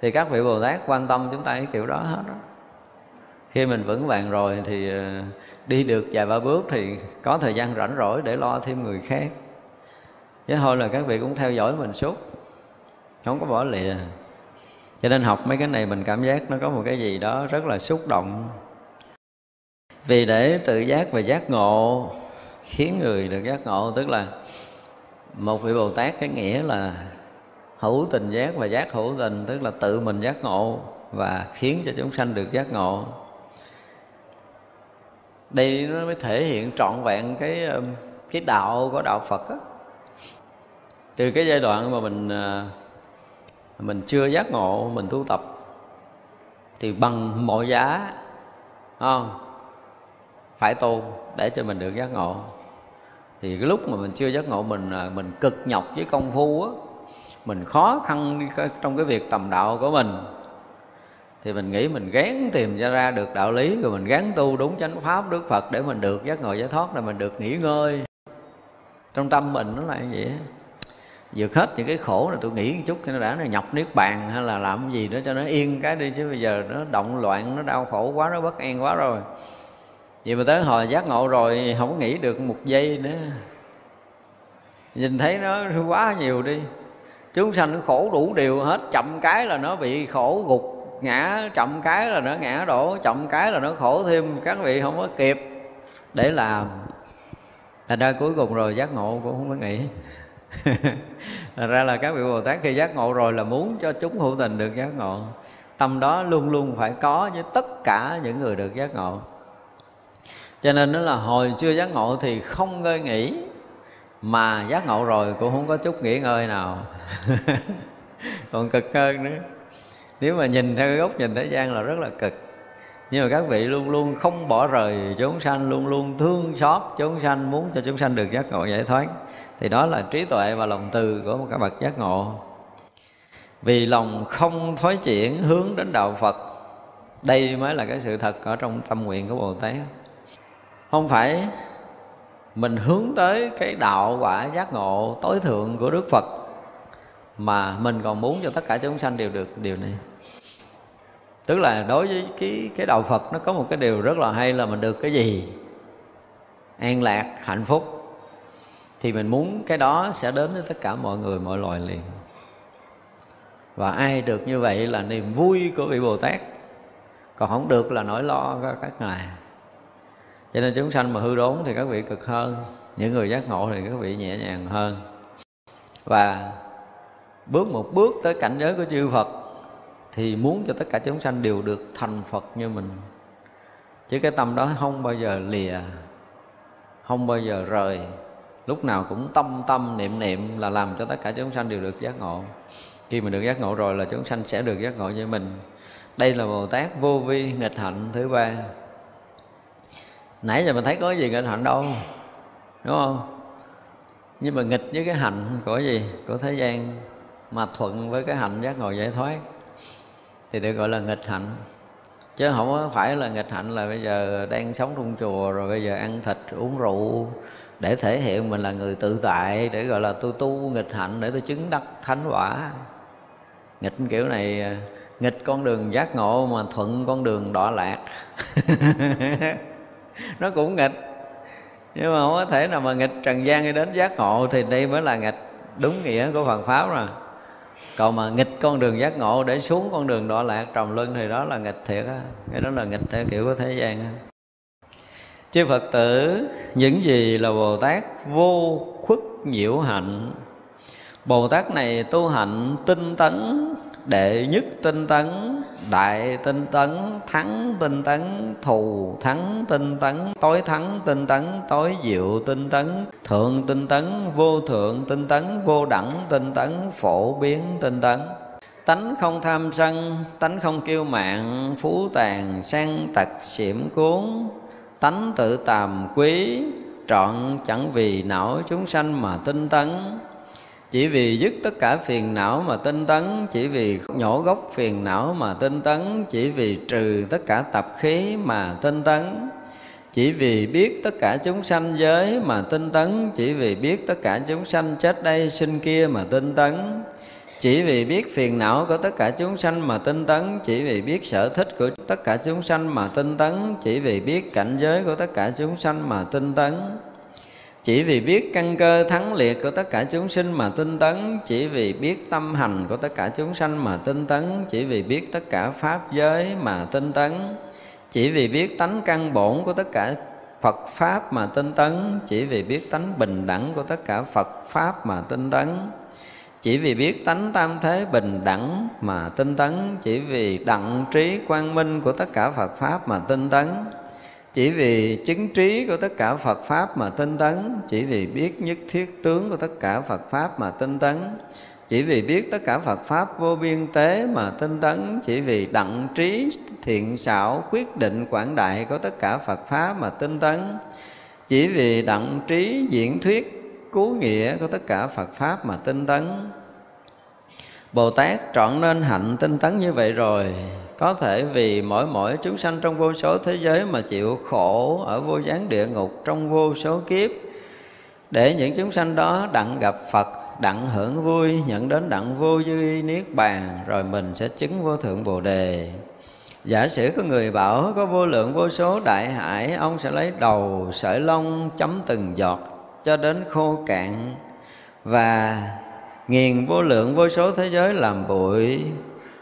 thì các vị Bồ Tát quan tâm chúng ta cái kiểu đó hết đó. khi mình vững vàng rồi thì ờ, đi được vài ba bước thì có thời gian rảnh rỗi để lo thêm người khác. Chứ thôi là các vị cũng theo dõi mình suốt, không có bỏ lìa cho nên học mấy cái này mình cảm giác nó có một cái gì đó rất là xúc động. Vì để tự giác và giác ngộ, khiến người được giác ngộ, tức là một vị bồ tát cái nghĩa là hữu tình giác và giác hữu tình, tức là tự mình giác ngộ và khiến cho chúng sanh được giác ngộ. Đây nó mới thể hiện trọn vẹn cái um, cái đạo của đạo Phật á. Từ cái giai đoạn mà mình à, mình chưa giác ngộ, mình tu tập. Thì bằng mọi giá không? Phải tu để cho mình được giác ngộ. Thì cái lúc mà mình chưa giác ngộ, mình à, mình cực nhọc với công phu á, mình khó khăn trong cái việc tầm đạo của mình. Thì mình nghĩ mình gán tìm ra ra được đạo lý, rồi mình gán tu đúng chánh pháp, đức phật để mình được giác ngộ giải thoát, là mình được nghỉ ngơi. Trong tâm mình nó là như vậy vượt hết những cái khổ là tôi nghĩ một chút cho nó đã, nó nhọc niết bàn hay là làm cái gì đó cho nó yên cái đi, chứ bây giờ nó động loạn, nó đau khổ quá, nó bất an quá rồi. Vậy mà tới hồi giác ngộ rồi, không có nghĩ được một giây nữa. Nhìn thấy nó quá nhiều đi. Chúng sanh nó khổ đủ điều hết, chậm cái là nó bị khổ gục, ngã, chậm cái là nó ngã đổ, chậm cái là nó khổ thêm. Các vị không có kịp để làm. Thành ra cuối cùng rồi giác ngộ cũng không có nghĩ. ra là các vị bồ tát khi giác ngộ rồi là muốn cho chúng hữu tình được giác ngộ. Tâm đó luôn luôn phải có với tất cả những người được giác ngộ. Cho nên đó là hồi chưa giác ngộ thì không ngơi nghỉ, mà giác ngộ rồi cũng không có chút nghỉ ngơi nào. Còn cực hơn nữa. Nếu mà nhìn theo cái góc nhìn thế gian là rất là cực nhưng mà các vị luôn luôn không bỏ rời chúng sanh, luôn luôn thương xót chúng sanh, muốn cho chúng sanh được giác ngộ giải thoát. Thì đó là trí tuệ và lòng từ của một cái bậc giác ngộ. Vì lòng không thói chuyển hướng đến đạo phật, đây mới là cái sự thật ở trong tâm nguyện của bồ tát. Không phải mình hướng tới cái đạo quả giác ngộ tối thượng của đức phật mà mình còn muốn cho tất cả chúng sanh đều được điều này tức là đối với cái cái đạo phật nó có một cái điều rất là hay là mình được cái gì? An lạc, hạnh phúc. Thì mình muốn cái đó sẽ đến với tất cả mọi người, mọi loài liền. Và ai được như vậy là niềm vui của vị bồ tát. Còn không được là nỗi lo của các ngài. Cho nên chúng sanh mà hư đốn thì các vị cực hơn, những người giác ngộ thì các vị nhẹ nhàng hơn. Và bước một bước tới cảnh giới của chư Phật thì muốn cho tất cả chúng sanh đều được thành Phật như mình. Chứ cái tâm đó không bao giờ lìa, không bao giờ rời. Lúc nào cũng tâm tâm, niệm niệm là làm cho tất cả chúng sanh đều được giác ngộ. Khi mình được giác ngộ rồi là chúng sanh sẽ được giác ngộ như mình. Đây là bồ tát vô vi nghịch hạnh thứ ba. Nãy giờ mình thấy có gì nghịch hạnh đâu, đúng không? Nhưng mà nghịch với cái hạnh của gì? Của thế gian. Mà thuận với cái hạnh giác ngộ giải thoát thì được gọi là nghịch hạnh. Chứ không phải là nghịch hạnh là bây giờ đang sống trong chùa, rồi bây giờ ăn thịt, uống rượu, để thể hiện mình là người tự tại, để gọi là tôi tu nghịch hạnh để tôi chứng đắc thánh quả. Nghịch kiểu này, nghịch con đường giác ngộ mà thuận con đường đọa lạc. Nó cũng nghịch. Nhưng mà không có thể nào mà nghịch trần gian đi đến giác ngộ thì đây mới là nghịch. Đúng nghĩa của Phật pháp rồi còn mà nghịch con đường giác ngộ, để xuống con đường đọa lạc trầm luân thì đó là nghịch thiệt á. Cái đó là nghịch theo kiểu của thế gian á. Chư phật tử, những gì là bồ tát vô khuất nhiễu hạnh? Bồ tát này tu hạnh tinh tấn đệ nhất tinh tấn, đại tinh tấn, thắng tinh tấn, thù thắng tinh tấn, tối thắng tinh tấn, tối diệu tinh tấn, thượng tinh tấn, vô thượng tinh tấn, vô đẳng tinh tấn, phổ biến tinh tấn. Tánh không tham sân, tánh không kiêu mạn phú tàn sang tật xiểm cuốn. Tánh tự tàm quý, trọn chẳng vì não chúng sanh mà tinh tấn chỉ vì dứt tất cả phiền não mà tinh tấn, chỉ vì nhổ gốc phiền não mà tinh tấn, chỉ vì trừ tất cả tập khí mà tinh tấn. Chỉ vì biết tất cả chúng sanh giới mà tinh tấn, chỉ vì biết tất cả chúng sanh chết đây sinh kia mà tinh tấn. Chỉ vì biết phiền não của tất cả chúng sanh mà tinh tấn, chỉ vì biết sở thích của tất cả chúng sanh mà tinh tấn. Chỉ vì biết cảnh giới của tất cả chúng sanh mà tinh tấn chỉ vì biết căn cơ thắng liệt của tất cả chúng sinh mà tinh tấn, chỉ vì biết tâm hành của tất cả chúng sanh mà tinh tấn, chỉ vì biết tất cả pháp giới mà tinh tấn, chỉ vì biết tánh căn bổn của tất cả Phật Pháp mà tinh tấn, Chỉ vì biết tánh bình đẳng của tất cả Phật Pháp mà tinh tấn, Chỉ vì biết tánh tam thế bình đẳng mà tinh tấn, Chỉ vì đặng trí quang minh của tất cả Phật Pháp mà tinh tấn chỉ vì chứng trí của tất cả Phật Pháp mà tinh tấn, Chỉ vì biết nhất thiết tướng của tất cả Phật Pháp mà tinh tấn, Chỉ vì biết tất cả Phật Pháp vô biên tế mà tinh tấn, Chỉ vì đặng trí thiện xảo quyết định quảng đại của tất cả Phật Pháp mà tinh tấn, chỉ vì đặng trí diễn thuyết cứu nghĩa của tất cả phật pháp mà tinh tấn. Bồ tát trọn nên hạnh tinh tấn như vậy rồi có thể vì mỗi mỗi chúng sanh trong vô số thế giới mà chịu khổ ở vô gián địa ngục trong vô số kiếp. Để những chúng sanh đó đặng gặp Phật, đặng hưởng vui, nhận đến đặng vô dư niết bàn, rồi mình sẽ chứng vô thượng bồ đề. Giả sử có người bảo, có vô lượng vô số đại hải, ông sẽ lấy đầu, sợi lông chấm từng giọt cho đến khô cạn và nghiền vô lượng vô số thế giới làm bụi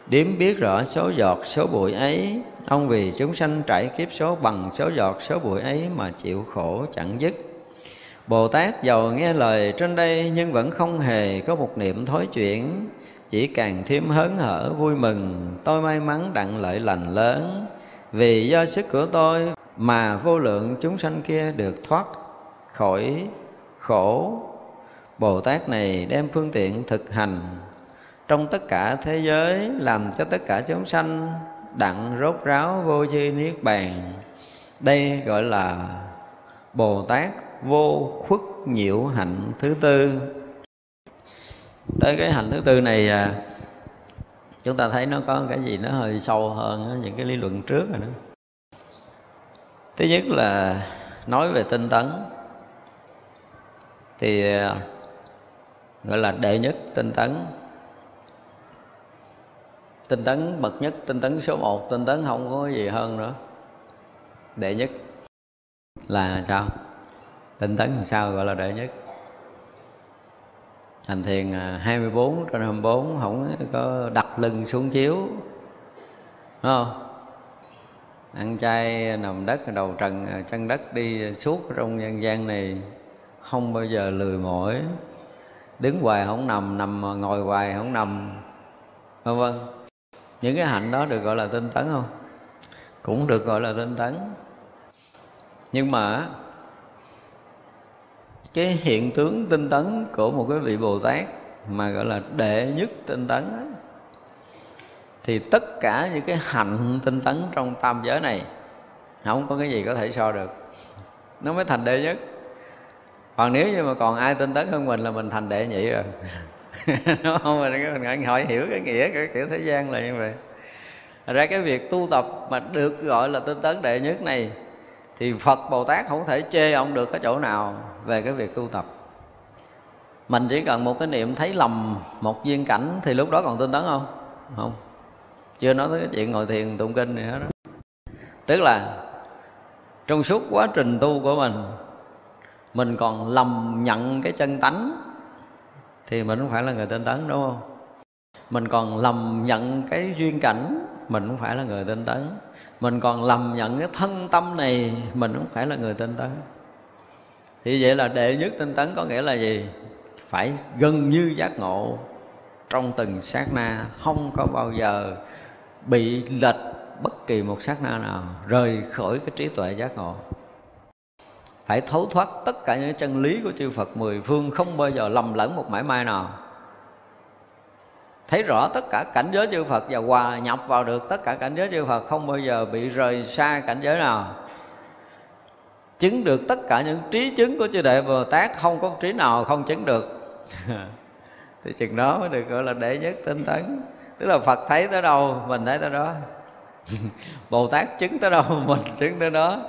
điếm biết rõ số giọt, số bụi ấy. Ông vì chúng sanh trải kiếp số bằng số giọt, số bụi ấy mà chịu khổ chẳng dứt. Bồ Tát giàu nghe lời trên đây nhưng vẫn không hề có một niệm thối chuyển. Chỉ càng thêm hớn hở vui mừng, Tôi may mắn đặng lợi lành lớn. Vì do sức của tôi mà vô lượng chúng sanh kia được thoát khỏi khổ. Bồ Tát này đem phương tiện thực hành. Trong tất cả thế giới, làm cho tất cả chúng sanh Đặng rốt ráo vô chi niết bàn. Đây gọi là Bồ Tát vô khuất nhiễu hạnh thứ tư. Tới cái hạnh thứ tư này à, chúng ta thấy nó có cái gì nó hơi sâu hơn những cái lý luận trước rồi đó. Thứ nhất là nói về tinh tấn. Thì à, gọi là đệ nhất tinh tấn tinh tấn, bậc nhất, tinh tấn số một, tinh tấn không có gì hơn nữa. Đệ nhất là sao? Tinh tấn làm sao gọi là đệ nhất? Hành thiền à, 24 trên 24 không có đặt lưng xuống chiếu. Đúng không? Ăn chay, nằm đất, đầu trần à, chân đất đi suốt trong nhân gian này không bao giờ lười mỏi. Đứng hoài không nằm nằm ngồi hoài không nằm. Vân vân những cái hạnh đó được gọi là tinh tấn không? Cũng được gọi là tinh tấn. Nhưng mà cái hiện tướng tinh tấn của một cái vị bồ tát mà gọi là đệ nhất tinh tấn đó, thì tất cả những cái hạnh tinh tấn trong tam giới này không có cái gì có thể so được. Nó mới thành đệ nhất. Còn nếu như mà còn ai tinh tấn hơn mình là mình thành đệ nhị rồi. đúng không? Mình mình hỏi hiểu cái nghĩa cái kiểu thế gian là như vậy. Ra cái việc tu tập mà được gọi là tinh tấn đệ nhất này, thì phật bồ tát không thể chê ông được cái chỗ nào về cái việc tu tập. Mình chỉ cần một cái niệm thấy lầm một viên cảnh thì lúc đó còn tinh tấn không? Không. Chưa nói tới cái chuyện ngồi thiền tụng kinh này hết đó tức là trong suốt quá trình tu của mình mình còn lầm nhận cái chân tánh thì mình không phải là người tinh tấn, đúng không? Mình còn lầm nhận cái duyên cảnh, mình không phải là người tinh tấn. Mình còn lầm nhận cái thân tâm này, mình không phải là người tinh tấn. Thì vậy là đệ nhất tinh tấn có nghĩa là gì? Phải gần như giác ngộ. Trong từng sát na, không có bao giờ bị lệch bất kỳ một sát na nào, rời khỏi cái trí tuệ giác ngộ phải thấu thoát tất cả những chân lý của chư Phật mười phương, không bao giờ lầm lẫn một mãi may nào. Thấy rõ tất cả cảnh giới chư Phật và hòa nhập vào được tất cả cảnh giới chư Phật, không bao giờ bị rời xa cảnh giới nào. Chứng được tất cả những trí chứng của chư đệ Bồ Tát, không có trí nào không chứng được. Thì chừng đó mới được gọi là đệ nhất tinh tấn. Tức là Phật thấy tới đâu, mình thấy tới đó. Bồ Tát chứng tới đâu, mình chứng tới đó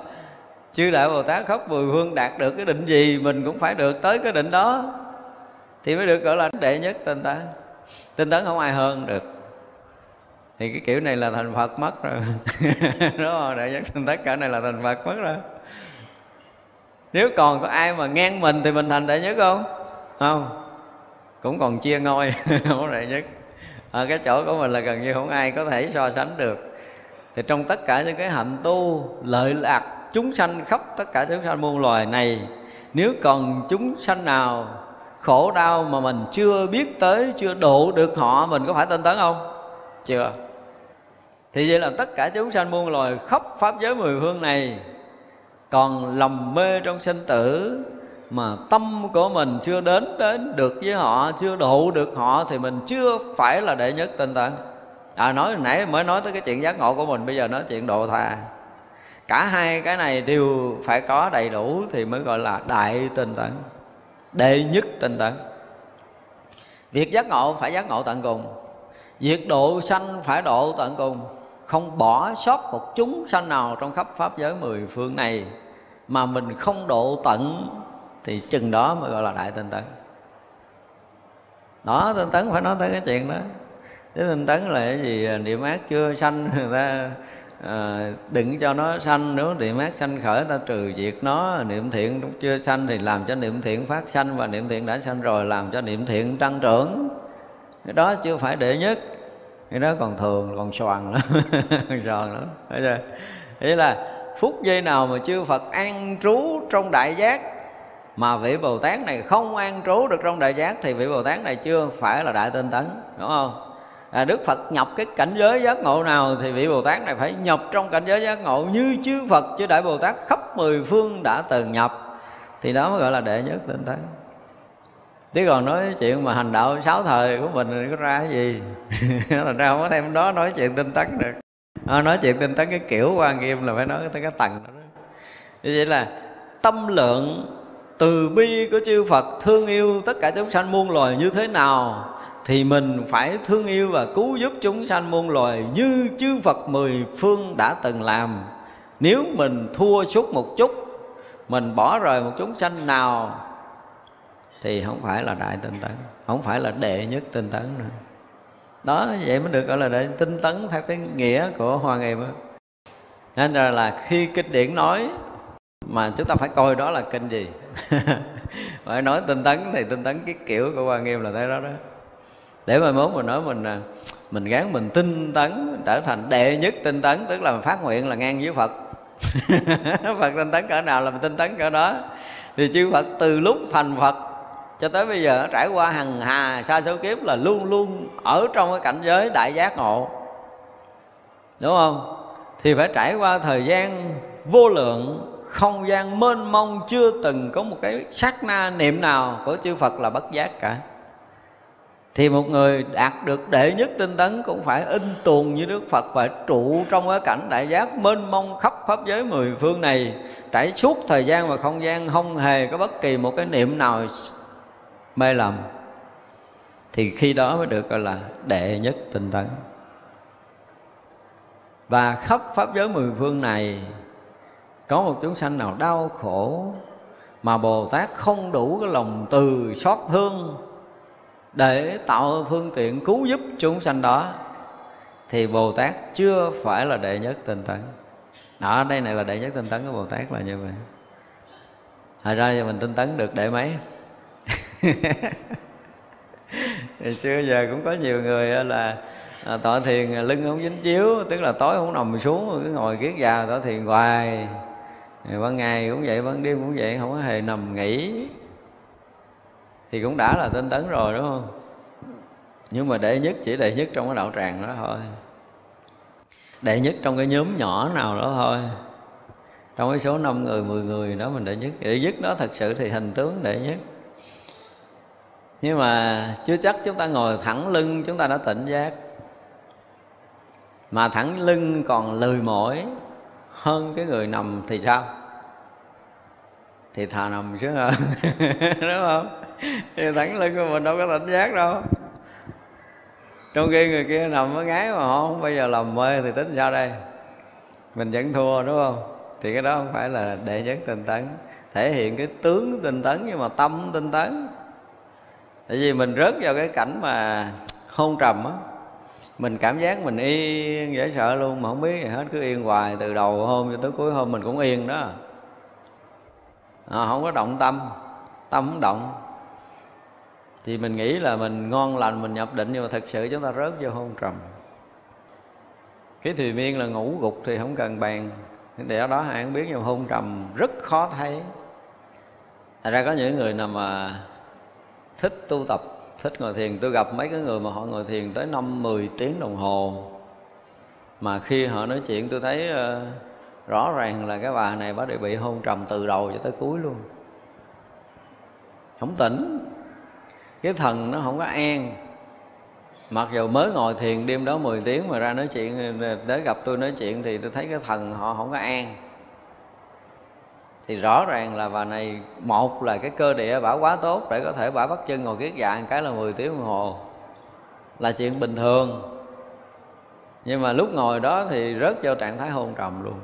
chư đại Bồ Tát khắp mười phương đạt được cái định gì mình cũng phải được tới cái định đó. Thì mới được gọi là đệ nhất tinh tấn tinh tấn không ai hơn được. Thì cái kiểu này là thành phật mất rồi. Đúng không đệ nhất tinh tấn cả này là thành phật mất rồi. Nếu còn có ai mà ngang mình thì mình thành đệ nhất không? Không. Cũng còn chia ngôi, không đệ nhất. Ở cái chỗ của mình là gần như không ai có thể so sánh được. Thì trong tất cả những cái hạnh tu, lợi lạc chúng sanh khắp tất cả chúng sanh muôn loài này, nếu còn chúng sanh nào khổ đau mà mình chưa biết tới, chưa độ được họ, mình có phải tinh tấn không? Chưa. Thì vậy là tất cả chúng sanh muôn loài khắp pháp giới mười phương này còn lầm mê trong sinh tử, mà tâm của mình chưa đến đến được với họ, chưa độ được họ, thì mình chưa phải là đệ nhất tinh tấn. À nói nãy mới nói tới cái chuyện giác ngộ của mình, bây giờ nói chuyện độ tha cả hai cái này đều phải có đầy đủ thì mới gọi là đại tinh tấn, đệ nhất tinh tấn. Việc giác ngộ phải giác ngộ tận cùng, việc độ sanh phải độ tận cùng. Không bỏ sót một chúng sanh nào trong khắp pháp giới mười phương này mà mình không độ tận thì chừng đó mới gọi là đại tinh tấn. Đó, tinh tấn phải nói tới cái chuyện đó. Chứ tinh tấn là cái gì? Niệm ác chưa sanh, người ta à, đừng cho nó sanh nếu niệm mát sanh khởi ta trừ diệt nó. Niệm thiện chưa sanh thì làm cho niệm thiện phát sanh và niệm thiện đã sanh rồi làm cho niệm thiện tăng trưởng. Cái đó chưa phải đệ nhất. Cái đó còn thường còn soàn lắm. Soàn lắm. Thấy chưa? Ý là phút giây nào mà chư Phật an trú trong đại giác mà vị Bồ Tát này không an trú được trong đại giác thì vị Bồ Tát này chưa phải là đại tinh tấn đúng không? À, Đức Phật nhập cái cảnh giới giác ngộ nào thì vị Bồ Tát này phải nhập trong cảnh giới giác ngộ như chư Phật chư Đại Bồ Tát khắp mười phương đã từng nhập. Thì đó mới gọi là đệ nhất tinh tấn chứ còn nói chuyện mà hành đạo sáu thời của mình thì có ra cái gì? Thành ra không có thêm đó nói chuyện tinh tấn được. À, nói chuyện tinh tấn cái kiểu quan nghiêm là phải nói tới cái tầng đó. Như vậy là tâm lượng từ bi của chư Phật thương yêu tất cả chúng sanh muôn loài như thế nào? Thì mình phải thương yêu và cứu giúp chúng sanh muôn loài như chư Phật mười phương đã từng làm. Nếu mình thua suốt một chút mình bỏ rời một chúng sanh nào thì không phải là đại tinh tấn không phải là đệ nhất tinh tấn nữa. Đó vậy mới được gọi là đệ tinh tấn theo cái nghĩa của hoa nghiêm nên là, là khi kinh điển nói mà chúng ta phải coi đó là kinh gì? Phải nói tinh tấn thì tinh tấn cái kiểu của hoa nghiêm là thế đó đó để mai mốt mình nói mình à, mình gán mình tinh tấn, trở thành đệ nhất tinh tấn, tức là mình phát nguyện là ngang với phật. Phật tinh tấn cỡ nào là mình tinh tấn cỡ đó. Thì chư phật từ lúc thành phật cho tới bây giờ, trải qua hằng hà, sa số kiếp là luôn luôn ở trong cái cảnh giới đại giác ngộ. Đúng không? Thì phải trải qua thời gian vô lượng, không gian mênh mông chưa từng có một cái sát na niệm nào của chư Phật là bất giác cả thì một người đạt được đệ nhất tinh tấn cũng phải in tuồng như Đức Phật và trụ trong cái cảnh đại giác mênh mông khắp pháp giới mười phương này. Trải suốt thời gian và không gian không hề có bất kỳ một cái niệm nào mê lầm. Thì khi đó mới được gọi là đệ nhất tinh tấn. Và khắp pháp giới mười phương này, có một chúng sanh nào đau khổ mà bồ tát không đủ cái lòng từ xót thương để tạo phương tiện cứu giúp chúng sanh đó thì bồ tát chưa phải là đệ nhất tinh tấn. Ở đây này là đệ nhất tinh tấn của bồ tát là như vậy. Thật ra thì mình tinh tấn được để mấy? Ngày xưa giờ cũng có nhiều người là à, tọa thiền lưng không dính chiếu Tức là tối không nằm xuống cứ ngồi kiết già tọa thiền hoài. Ban ngày cũng vậy ban đêm cũng vậy không có hề nằm nghỉ thì cũng đã là tinh tấn rồi, đúng không? Nhưng mà đệ nhất, chỉ đệ nhất trong cái đạo tràng đó thôi. Đệ nhất trong cái nhóm nhỏ nào đó thôi. Trong cái số 5 người 10 người đó mình đệ nhất. Đệ nhất đó thật sự thì hình tướng đệ nhất. Nhưng mà chưa chắc chúng ta ngồi thẳng lưng, chúng ta đã tỉnh giác. Mà thẳng lưng còn lười mỏi hơn cái người nằm thì sao? Thì thà nằm chứ hơn đúng không? Thì thẳng lưng của mình đâu có tỉnh giác đâu. Trong khi người kia nằm với ngái mà họ không bao giờ làm mê thì tính sao đây? Mình vẫn thua đúng không? Thì cái đó không phải là đệ nhất tinh tấn. Thể hiện cái tướng tinh tấn nhưng mà tâm tinh tấn. Tại vì mình rớt vào cái cảnh mà hôn trầm á. Mình cảm giác mình yên dễ sợ luôn mà không biết gì hết cứ yên hoài từ đầu hôm cho tới cuối hôm mình cũng yên đó. À, không có động tâm tâm không động thì mình nghĩ là mình ngon lành mình nhập định nhưng mà thật sự chúng ta rớt vô hôn trầm. Cái thùy miên là ngủ gục thì không cần bàn. Để đó ai cũng biết nhưng hôn trầm rất khó thấy. Thật ra có những người nào mà thích tu tập thích ngồi thiền. Tôi gặp mấy cái người mà họ ngồi thiền tới năm 10 tiếng đồng hồ. Mà khi họ nói chuyện tôi thấy uh, rõ ràng là cái bà này bà đều bị hôn trầm từ đầu cho tới cuối luôn. Không tỉnh cái thần nó không có an. Mặc dù mới ngồi thiền đêm đó 10 tiếng mà ra nói chuyện tới gặp tôi nói chuyện thì tôi thấy cái thần họ không có an. Thì rõ ràng là bà này, một là cái cơ địa bả quá tốt để có thể bả bắt chân ngồi kiết dạng cái là 10 tiếng đồng hồ. Là chuyện bình thường. Nhưng mà lúc ngồi đó thì rớt vào trạng thái hôn trầm luôn.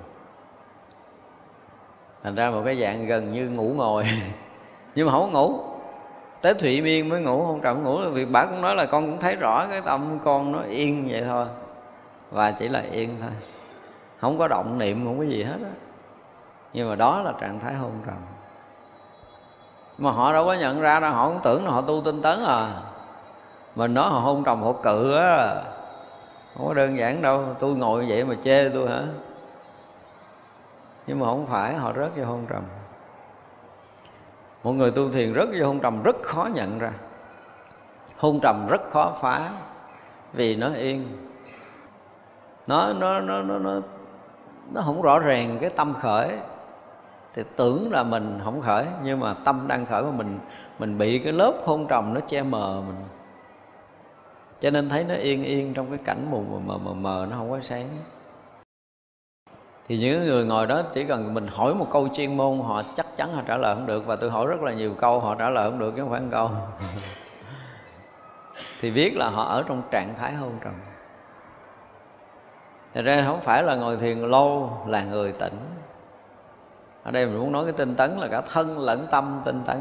Thành ra một cái dạng gần như ngủ ngồi. Nhưng mà không có ngủ tới thụy miên mới ngủ hôn trầm ngủ vì bà cũng nói là con cũng thấy rõ cái tâm con nó yên vậy thôi. Và chỉ là yên thôi. Không có động niệm, không có gì hết á. Nhưng mà đó là trạng thái hôn trầm. Mà họ đâu có nhận ra đâu, họ cũng tưởng là họ tu tinh tấn à. Mình nói họ hôn trầm, họ cự á. Không có đơn giản đâu, tôi ngồi vậy mà chê tôi hả? Nhưng mà không phải, họ rớt vô hôn trầm một người tu thiền rất vô hôn trầm rất khó nhận ra. Hôn trầm rất khó phá vì nó yên. Nó nó nó nó nó nó không rõ ràng cái tâm khởi. Thì tưởng là mình không khởi nhưng mà tâm đang khởi mà mình mình bị cái lớp hôn trầm nó che mờ mình. Cho nên thấy nó yên yên trong cái cảnh mù mờ mờ mờ, mờ nó không có sáng thì những người ngồi đó chỉ cần mình hỏi một câu chuyên môn họ chắc chắn họ trả lời không được. Và tôi hỏi rất là nhiều câu họ trả lời không được chứ không phải một câu. Thì biết là họ ở trong trạng thái hôn trầm. Thật ra không phải là ngồi thiền lâu là người tỉnh. Ở đây mình muốn nói cái tinh tấn là cả thân lẫn tâm tinh tấn.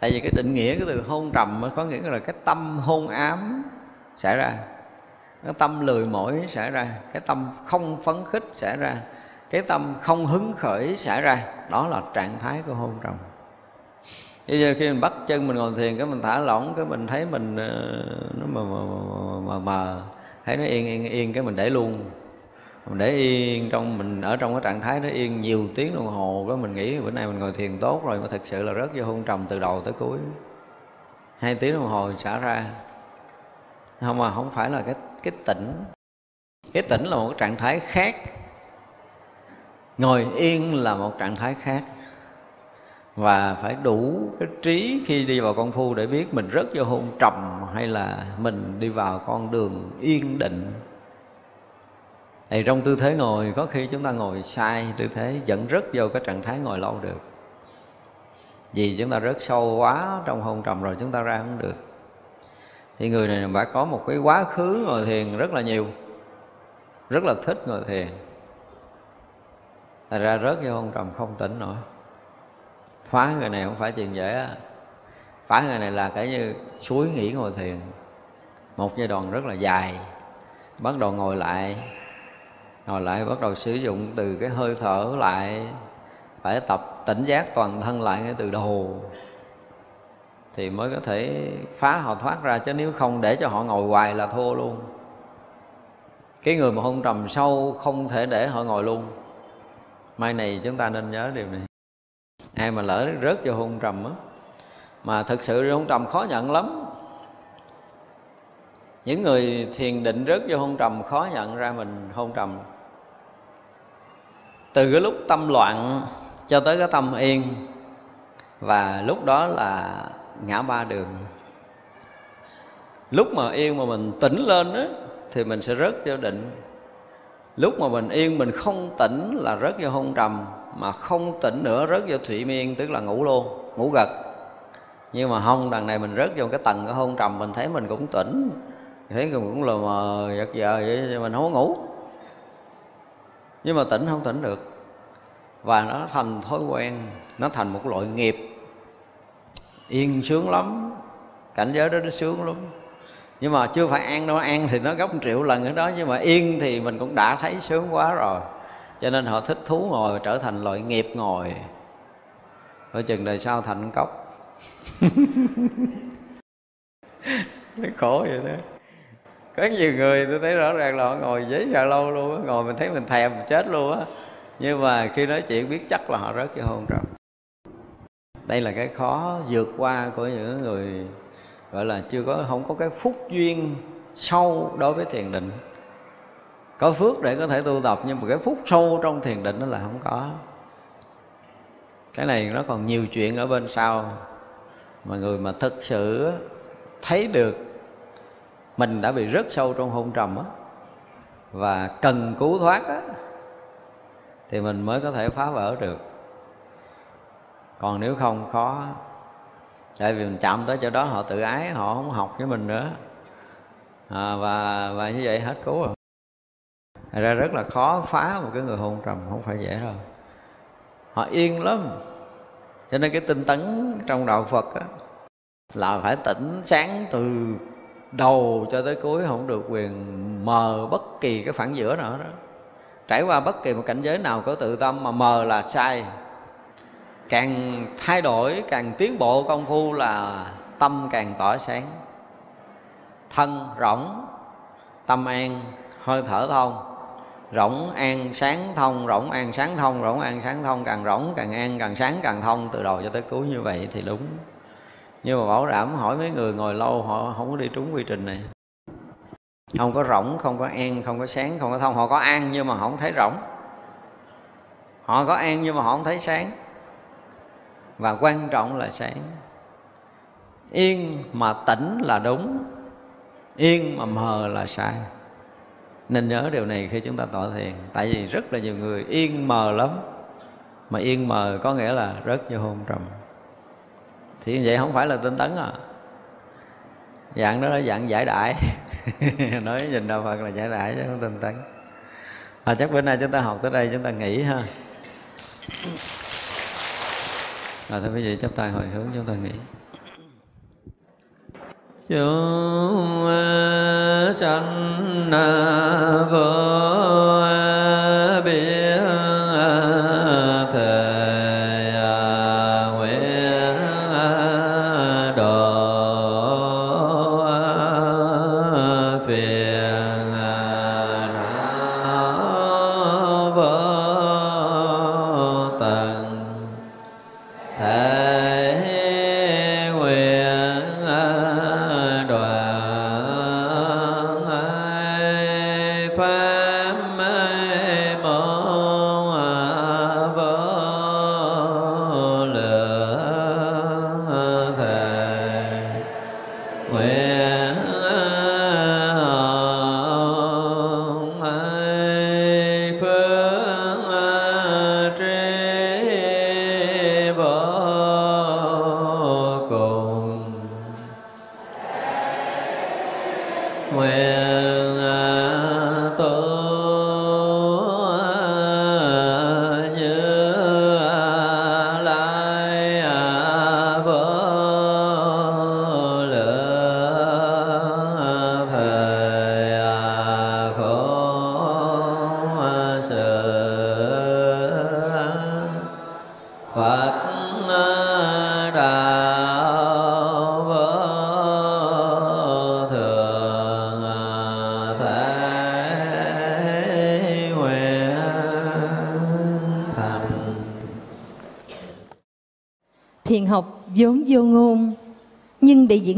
Tại vì cái định nghĩa cái từ hôn trầm có nghĩa là cái tâm hôn ám xảy ra cái tâm lười mỏi xảy ra Cái tâm không phấn khích xảy ra Cái tâm không hứng khởi xảy ra Đó là trạng thái của hôn trầm. Bây giờ khi mình bắt chân mình ngồi thiền Cái mình thả lỏng Cái mình thấy mình ờ, nó mờ mờ mờ, mờ, mờ thấy nó yên yên yên cái mình để luôn. Mình để yên trong mình ở trong cái trạng thái nó yên nhiều tiếng đồng hồ cái mình nghĩ bữa nay mình ngồi thiền tốt rồi mà thực sự là rất vô hôn trầm từ đầu tới cuối. Hai tiếng đồng hồ xả ra. Không mà không phải là cái cái tỉnh. Cái tỉnh là một trạng thái khác. Ngồi yên là một trạng thái khác. Và phải đủ cái trí khi đi vào con phu để biết mình rất vô hôn trầm hay là mình đi vào con đường yên định. Thì trong tư thế ngồi, có khi chúng ta ngồi sai tư thế dẫn rất vô cái trạng thái ngồi lâu được. Vì chúng ta rất sâu quá trong hôn trầm rồi chúng ta ra không được thì người này phải có một cái quá khứ ngồi thiền rất là nhiều, rất là thích ngồi thiền. Thật ra rớt vô ông trầm không tỉnh nổi. Phá người này không phải chuyện dễ phá người này là cái như suối nghỉ ngồi thiền. Một giai đoạn rất là dài. Bắt đầu ngồi lại ngồi lại bắt đầu sử dụng từ cái hơi thở lại, phải tập tỉnh giác toàn thân lại ngay từ đầu thì mới có thể phá họ thoát ra, chứ nếu không để cho họ ngồi hoài là thua luôn. Cái người mà hôn trầm sâu không thể để họ ngồi luôn. Mai này chúng ta nên nhớ điều này. Ai mà lỡ rớt vô hôn trầm á, mà thực sự hôn trầm khó nhận lắm. Những người thiền định rớt vô hôn trầm khó nhận ra mình hôn trầm. Từ cái lúc tâm loạn cho tới cái tâm yên. Và lúc đó là ngã ba đường. Lúc mà yên mà mình tỉnh lên á, thì mình sẽ rớt vô định. Lúc mà mình yên mình không tỉnh là rớt vô hôn trầm, mà không tỉnh nữa rớt vô thụy miên, tức là ngủ luôn, ngủ gật. Nhưng mà không đằng này mình rớt vô cái tầng cái hôn trầm, mình thấy mình cũng tỉnh, thấy mình cũng lờ mờ, giật giờ vậy mình không có ngủ. Nhưng mà tỉnh không tỉnh được. Và nó thành thói quen, nó thành một loại nghiệp yên sướng lắm. Cảnh giới đó nó sướng lắm. Nhưng mà chưa phải an đâu an thì nó gấp triệu lần ở đó. Nhưng mà yên thì mình cũng đã thấy sướng quá rồi. Cho nên họ thích thú ngồi trở thành loại nghiệp ngồi. Ở chừng đời sau thành cốc. Nó khổ vậy đó. Có nhiều người tôi thấy rõ ràng là họ ngồi giấy xà lâu luôn á. Ngồi mình thấy mình thèm, mình chết luôn á. Nhưng mà khi nói chuyện biết chắc là họ rớt vô hôn rồi đây là cái khó vượt qua của những người, gọi là, chưa có, không có cái phúc duyên sâu đối với thiền định. Có phước để có thể tu tập, nhưng mà cái phúc sâu trong thiền định nó là không có. Cái này nó còn nhiều chuyện ở bên sau. Mà người mà thực sự thấy được mình đã bị rất sâu trong hôn trầm á, và cần cứu thoát á, thì mình mới có thể phá vỡ được còn nếu không khó. Tại vì mình chạm tới chỗ đó họ tự ái họ không học với mình nữa. À, và và như vậy hết cứu rồi. Thật ra rất là khó phá một cái người hôn trầm không phải dễ đâu. Họ yên lắm. Cho nên cái tinh tấn trong đạo phật á, là phải tỉnh sáng từ đầu cho tới cuối không được quyền mờ bất kỳ cái phản giữa nào đó trải qua bất kỳ một cảnh giới nào có tự tâm mà mờ là sai càng thay đổi, càng tiến bộ công phu là tâm càng tỏa sáng. Thân rỗng, tâm an, hơi thở thông. Rỗng an sáng thông, rỗng an sáng thông, rỗng an sáng thông, càng rỗng càng an, càng sáng càng thông, từ đầu cho tới cuối như vậy thì đúng. Nhưng mà bảo đảm hỏi mấy người ngồi lâu, họ không có đi trúng quy trình này. Không có rỗng, không có an, không có sáng, không có thông. Họ có an nhưng mà họ không thấy rỗng. Họ có an nhưng mà họ không thấy sáng và quan trọng là sáng yên mà tỉnh là đúng yên mà mờ là sai. Nên nhớ điều này khi chúng ta tọa thiền. Tại vì rất là nhiều người yên mờ lắm. Mà yên mờ có nghĩa là rất vô hôn trầm. Thì như vậy không phải là tinh tấn à. Dạng đó là dạng giải đại nói nhìn đạo phật là giải đại chứ không tinh tấn. À, chắc bữa nay chúng ta học tới đây chúng ta nghỉ ha à, thưa quý vị chắp tay hồi hướng chúng ta nghĩ. chúng sanh vô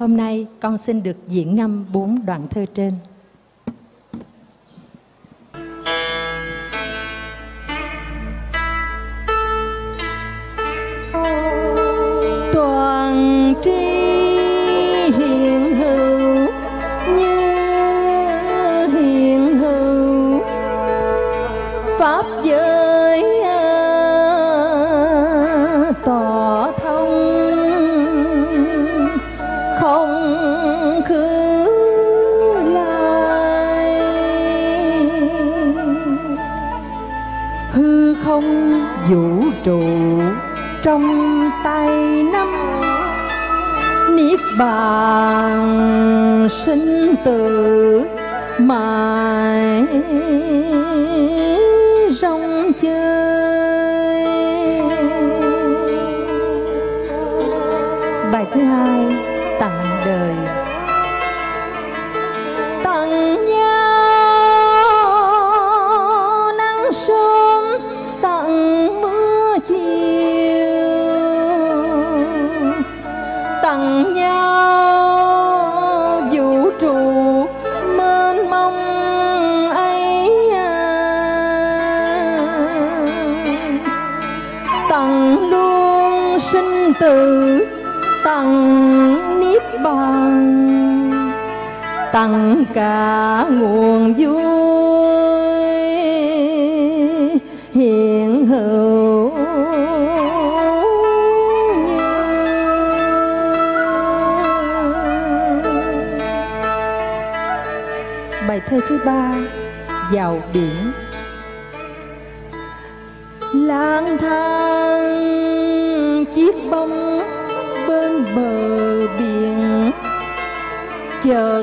hôm nay con xin được diễn ngâm bốn đoạn thơ trên. Vũ trụ trong tay năm niết bàn sinh tử mãi rong cả nguồn vui. Hiện hữu như bài thơ thứ ba, vào biển. Lang thang, chiếc bóng bên bờ biển. Chợt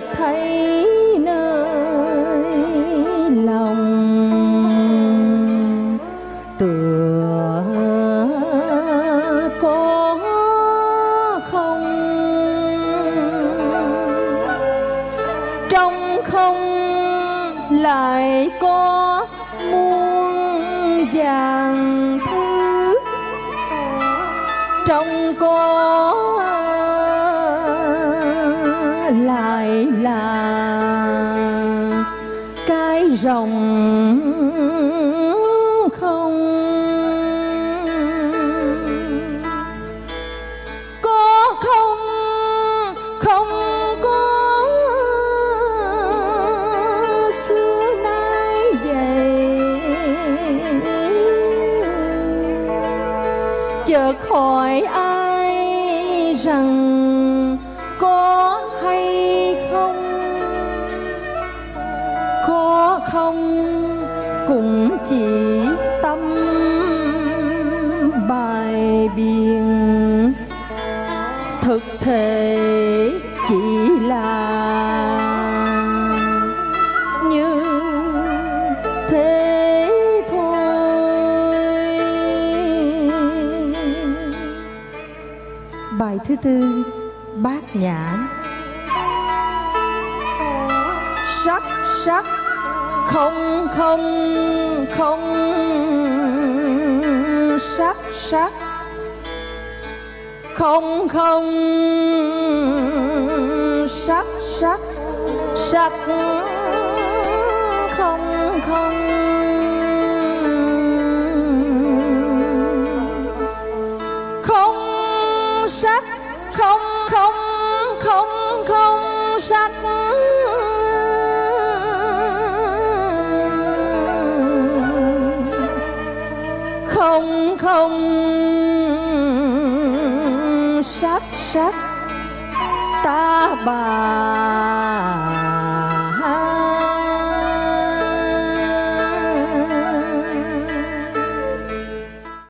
không không không. Sắc sắc. Không không.